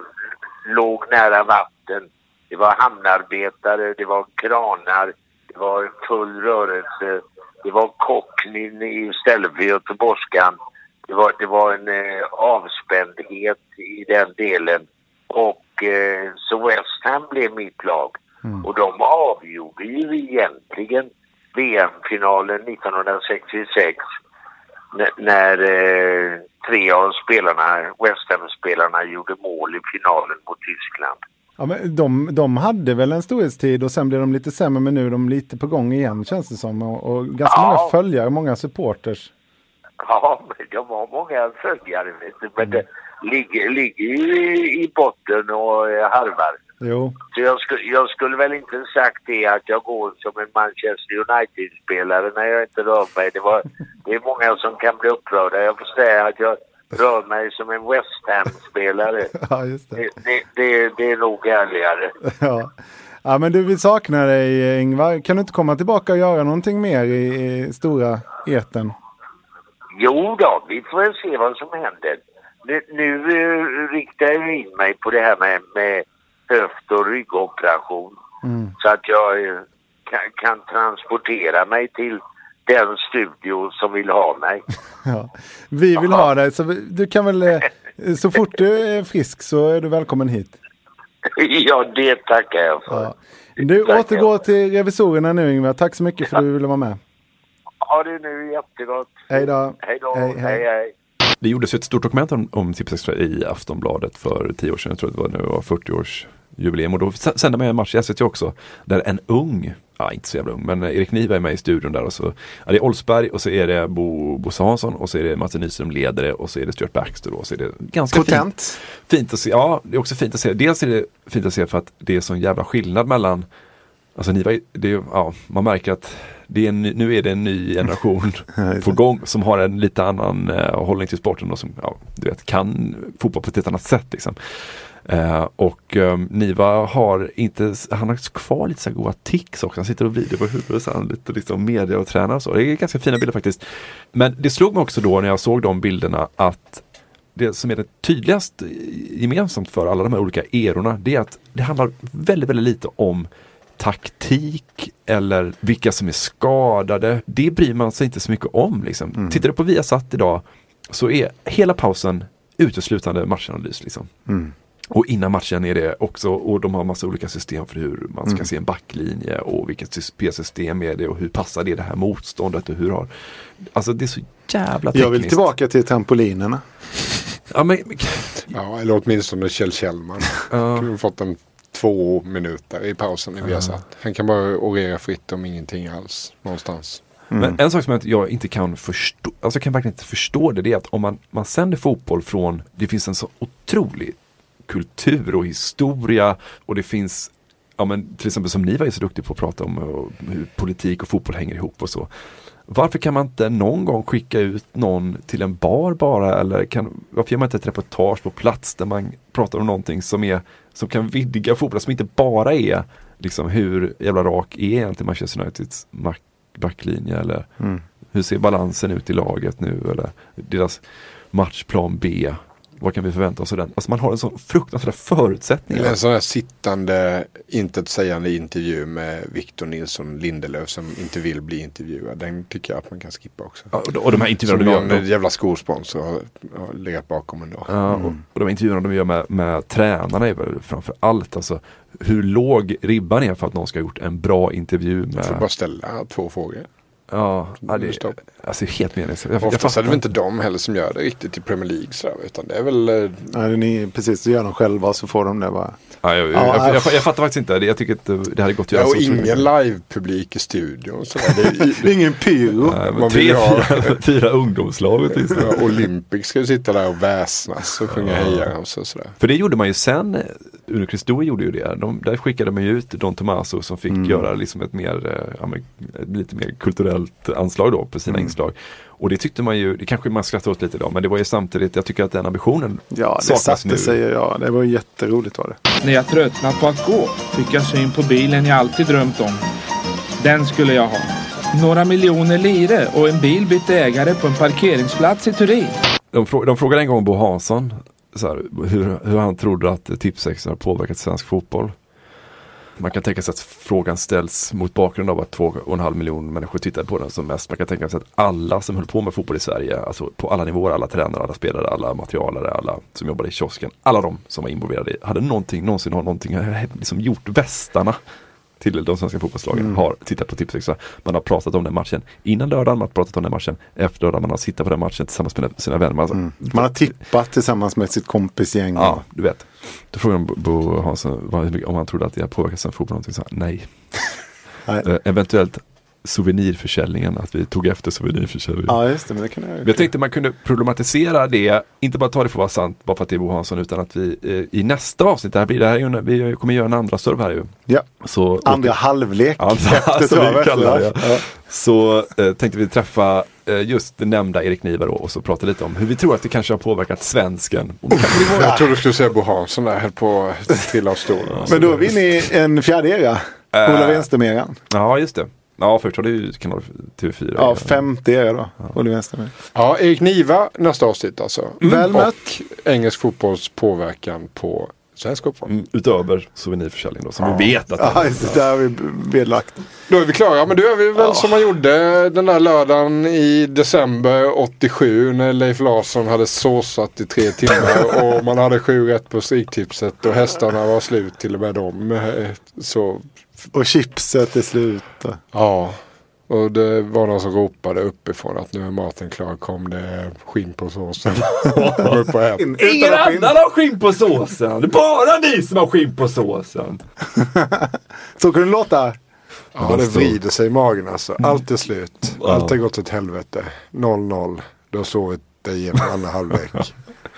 [SPEAKER 21] låg nära vatten. Det var hamnarbetare, det var kranar, det var full rörelse. Det var kocknin istället för göteborgskan. Det var, det var en eh, avspändhet i den delen. Och eh, så West Ham blev mitt lag. Och de avgjorde ju egentligen VM-finalen 1966 när, när eh, tre av spelarna, West Ham-spelarna gjorde mål i finalen mot Tyskland.
[SPEAKER 4] Ja, men de, de hade väl en storhetstid och sen blev de lite sämre men nu är de lite på gång igen känns det som. Och, och ganska
[SPEAKER 21] Ja.
[SPEAKER 4] många följare, många supporters.
[SPEAKER 21] Ja, men de har många följare vet du, men det ligger, ligger ju i, i botten och eh, harvar.
[SPEAKER 4] Jo.
[SPEAKER 21] Så jag, skulle, jag skulle väl inte sagt det att jag går som en Manchester United-spelare när jag inte rör mig. Det, var, det är många som kan bli upprörda. Jag får säga att jag rör mig som en West Ham-spelare. <laughs>
[SPEAKER 4] Ja, just det.
[SPEAKER 21] Det, det, det, det är nog ärligare. <laughs>
[SPEAKER 4] Ja. ja, men du, vi saknar dig Ingvar. Kan du inte komma tillbaka och göra någonting mer i, i stora eten?
[SPEAKER 21] Jo då, vi får väl se vad som händer. Nu, nu eh, riktar jag in mig på det här med, med höft och ryggoperation.
[SPEAKER 4] Mm.
[SPEAKER 21] Så att jag eh, kan, kan transportera mig till den studio som vill ha mig. <laughs>
[SPEAKER 4] Ja. Vi vill ha dig, så du kan väl, eh, <laughs> så fort du är frisk så är du välkommen hit. <laughs>
[SPEAKER 21] ja, det tackar jag för.
[SPEAKER 4] Ja. Du återgår till revisorerna nu Ingvar. Tack så mycket för att du ville vara med.
[SPEAKER 21] Ha det nu jättegott.
[SPEAKER 4] Hej då.
[SPEAKER 21] Hej då.
[SPEAKER 4] Hej, hej.
[SPEAKER 21] hej. hej.
[SPEAKER 2] Det gjordes ett stort dokument om, om Tips Extra i Aftonbladet för tio år sedan. Jag tror det var det var 40-årsjubileum. Och då sände man en match i SVT också. Där en ung, ja inte så jävla ung, men Erik Niva är med i studion där. Och så, ja, det är Olsberg och så är det Bo, Bosse Hansson och så är det Martin Nyström ledare och så är det Stuart Baxter. Då, och så är det ganska
[SPEAKER 4] Potent.
[SPEAKER 2] fint, fint att se. Ja, det är också fint att se. Dels är det fint att se för att det är sån jävla skillnad mellan Alltså Niva, det är, ja, man märker att det är en, nu är det en ny generation <laughs> på gång som har en lite annan eh, hållning till sporten och som ja, du vet, kan fotboll på ett helt annat sätt. Liksom. Eh, och eh, Niva har inte, han har kvar lite så goda tics också. Han sitter och vrider på huvudet så han lite liksom media och tränar och så. Det är ganska fina bilder faktiskt. Men det slog mig också då när jag såg de bilderna att det som är det tydligast gemensamt för alla de här olika erorna det är att det handlar väldigt, väldigt lite om taktik eller vilka som är skadade. Det bryr man sig inte så mycket om. Liksom. Tittar du på Viasat idag så är hela pausen uteslutande matchanalys. Liksom.
[SPEAKER 4] Mm.
[SPEAKER 2] Och innan matchen är det också, och de har massa olika system för hur man ska
[SPEAKER 4] Mm.
[SPEAKER 2] se en backlinje och vilket spelsystem är det och hur passar det det här motståndet och hur har... Alltså det är så jävla tekniskt.
[SPEAKER 4] Jag vill tillbaka till trampolinerna.
[SPEAKER 2] Ja, men,
[SPEAKER 3] Ja, eller åtminstone Kjell Kjellman.
[SPEAKER 2] Ja.
[SPEAKER 3] Kunde fått en två minuter i pausen i Viasat. Han kan bara orera fritt om ingenting alls någonstans.
[SPEAKER 2] Men en sak som jag- jag inte kan förstå, alltså jag kan verkligen inte förstå det, det är att om man, man sänder fotboll från, det finns en så otrolig kultur och historia och det finns, ja men till exempel som ni var ju så duktig på att prata om och hur politik och fotboll hänger ihop och så. Varför kan man inte någon gång skicka ut någon till en bar bara eller kan, varför gör man inte ett reportage på plats där man pratar om någonting som är som kan vidga fotbollen, som inte bara är liksom hur jävla rak är egentligen Manchester Uniteds backlinje eller
[SPEAKER 4] Mm.
[SPEAKER 2] hur ser balansen ut i laget nu eller deras matchplan B. Vad kan vi förvänta oss av den? Alltså man har en sån fruktansvärda förutsättningar.
[SPEAKER 3] Eller en sån här sittande, intetsägande intervju med Victor Nilsson Lindelöf som inte vill bli intervjuad. Den tycker jag att man kan skippa också.
[SPEAKER 2] Ja, och- och de här intervjuerna
[SPEAKER 3] Som
[SPEAKER 2] de gör-
[SPEAKER 3] någon jävla skosponsor har, har legat bakom ändå.
[SPEAKER 2] Ja, och, och de intervjuerna de gör med, med tränarna är väl framför allt alltså hur låg ribban är för att någon ska ha gjort en bra intervju
[SPEAKER 3] Jag får
[SPEAKER 2] med
[SPEAKER 3] bara ställa två frågor.
[SPEAKER 2] Ja, det. Alltså helt meningslöst. Jag, jag
[SPEAKER 3] Oftast är det väl inte de heller som gör det riktigt i Premier League. Sådär, utan det är väl... eh,
[SPEAKER 4] Nej, ni, precis, det gör de själva så får de det bara.
[SPEAKER 2] Ja, jag,
[SPEAKER 4] Ja,
[SPEAKER 2] jag, jag, jag, fattar faktiskt inte. Det- Jag tycker att det hade gått att göra
[SPEAKER 3] Ja, och
[SPEAKER 2] så
[SPEAKER 3] ingen livepublik i studion. Det är, <laughs>
[SPEAKER 4] Ingen pyro.
[SPEAKER 2] Nej, tre, fyra, fyra ungdomslag åtminstone.
[SPEAKER 3] Ja, Olympic ska ju sitta där och väsnas och sjunga hejaramsor och sådär.
[SPEAKER 2] För det gjorde man ju sen. Uno Cristo gjorde ju det. De, där skickade man ju ut Don Tomaso som fick
[SPEAKER 4] Mm.
[SPEAKER 2] göra liksom ett mer, eh, ja, ett lite mer kulturellt anslag då på sina
[SPEAKER 4] Mm.
[SPEAKER 2] Inslag. Och det tyckte man ju, det kanske man skrattar åt lite idag, men det var ju samtidigt, jag tycker att den ambitionen
[SPEAKER 4] Ja, det
[SPEAKER 2] saknas
[SPEAKER 4] satte
[SPEAKER 2] nu.
[SPEAKER 4] sig. Ja, det var jätteroligt var det.
[SPEAKER 22] När jag tröttnat på att gå fick jag syn på bilen jag alltid drömt om. Den skulle jag ha. Några miljoner lire och en bil bytte ägare på en parkeringsplats i Turin.
[SPEAKER 2] De, frå, de frågade en gång Bo Hansson så här, hur, hur han trodde att Tipsextra har påverkat svensk fotboll. Man kan tänka sig att frågan ställs mot bakgrund av att två och en halv miljon människor tittade på den som mest. Man kan tänka sig att alla som höll på med fotboll i Sverige, alltså på alla nivåer, alla tränare, alla spelare, alla materialare, alla som jobbade i kiosken, alla de som var involverade i, hade någonting, någonsin har någonting, eh, liksom gjort västarna till de svenska fotbollslagen
[SPEAKER 4] Mm.
[SPEAKER 2] har tittat på Tipsextra. Man har pratat om den matchen innan lördagen, man har pratat om den matchen efter lördagen, man har sittat på den matchen tillsammans med sina vänner. Man,
[SPEAKER 4] Mm. Man har tippat tillsammans med sitt kompisgäng.
[SPEAKER 2] Ja, du vet. Då frågade de Bo- Hansson om han trodde att det har påverkat svensk fotboll. någonting. Så han, nej. <laughs>
[SPEAKER 4] Nej.
[SPEAKER 2] Eh, eventuellt souvenirförsäljningen, att vi tog efter souvenirförsäljningen.
[SPEAKER 4] Ja, just det. Men det kan jag
[SPEAKER 2] Jag tänkte man kunde problematisera det, inte bara ta det för att vara sant, bara för att det är Bo Hansson, utan att vi eh, i nästa avsnitt, det här blir, det här är vi kommer göra en andra serve här ju.
[SPEAKER 4] Ja.
[SPEAKER 2] Så,
[SPEAKER 4] Andra halvlek
[SPEAKER 2] Andra,
[SPEAKER 4] efter
[SPEAKER 2] som vi
[SPEAKER 4] travet.
[SPEAKER 2] kallar det.
[SPEAKER 4] Ja.
[SPEAKER 2] Så eh, tänkte vi träffa eh, just det nämnda Erik Niva då och så prata lite om hur vi tror att det kanske har påverkat svensken. Och
[SPEAKER 3] Jag trodde du skulle säga Bo Hansson där, höll på att trilla av stolen.
[SPEAKER 4] Men då är vi inne i en fjärde era.
[SPEAKER 2] Äh.
[SPEAKER 4] Ola Wenström-eran.
[SPEAKER 2] Ja, just det. Ja, först var det ju kanal TV4.
[SPEAKER 4] Ja, femte era då. Ola Wenström.
[SPEAKER 3] Ja, Erik Niva nästa avsnitt alltså.
[SPEAKER 4] Väl mött.
[SPEAKER 3] Och engelsk fotbolls påverkan på svensk fotboll.
[SPEAKER 2] Mm, utöver souvenirförsäljning då, som vi vet att
[SPEAKER 4] Ja, just det. Där har vi belagt.
[SPEAKER 3] Då är vi klara. Ja, men då gör vi väl som man gjorde den där lördagen i december 87 när Leif Larsson hade såsat i tre timmar <laughs> och man hade sju rätt på Stryktipset och hästarna var slut till och med dem. Eh, Så
[SPEAKER 4] Och chipset är slut.
[SPEAKER 3] ja. Och det var någon som ropade uppifrån att nu är maten klar. Kom det skinn på såsen. <laughs>
[SPEAKER 2] Ingen annan har skinn på såsen! Det är bara ni som har skinn på såsen! <laughs>
[SPEAKER 4] Så kan det låta.
[SPEAKER 3] Ja, det vrider sig i magen alltså. Allt är slut. Allt har gått åt helvete. 0-0. Du har sovit dig igenom alla halvlek.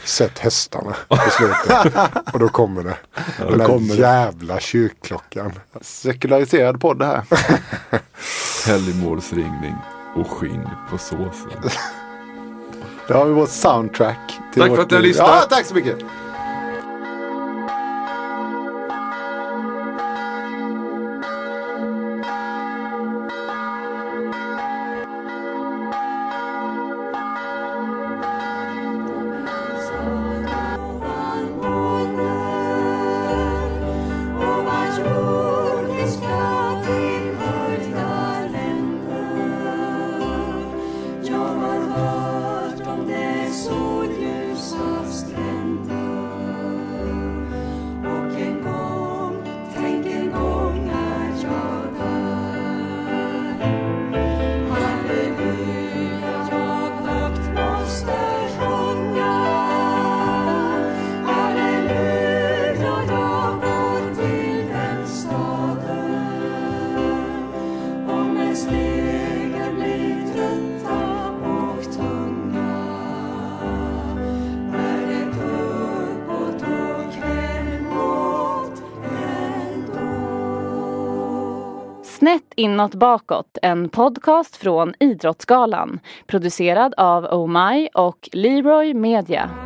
[SPEAKER 3] Sett hästarna på slutet. <laughs> Och då kommer det. Den
[SPEAKER 4] då
[SPEAKER 3] där
[SPEAKER 4] kommer det.
[SPEAKER 3] jävla kyrkklockan.
[SPEAKER 4] Sekulariserad podd det här. <laughs>
[SPEAKER 2] Helgmålsringning och skinn på såsen.
[SPEAKER 4] Då har vi vårt soundtrack. till
[SPEAKER 2] Tack för
[SPEAKER 4] vårt
[SPEAKER 2] att ni har lyssnat.
[SPEAKER 4] Ja, tack så mycket.
[SPEAKER 23] Inåt bakåt, en podcast från Idrottsgalan. Producerad av Oh My och Leroy Media.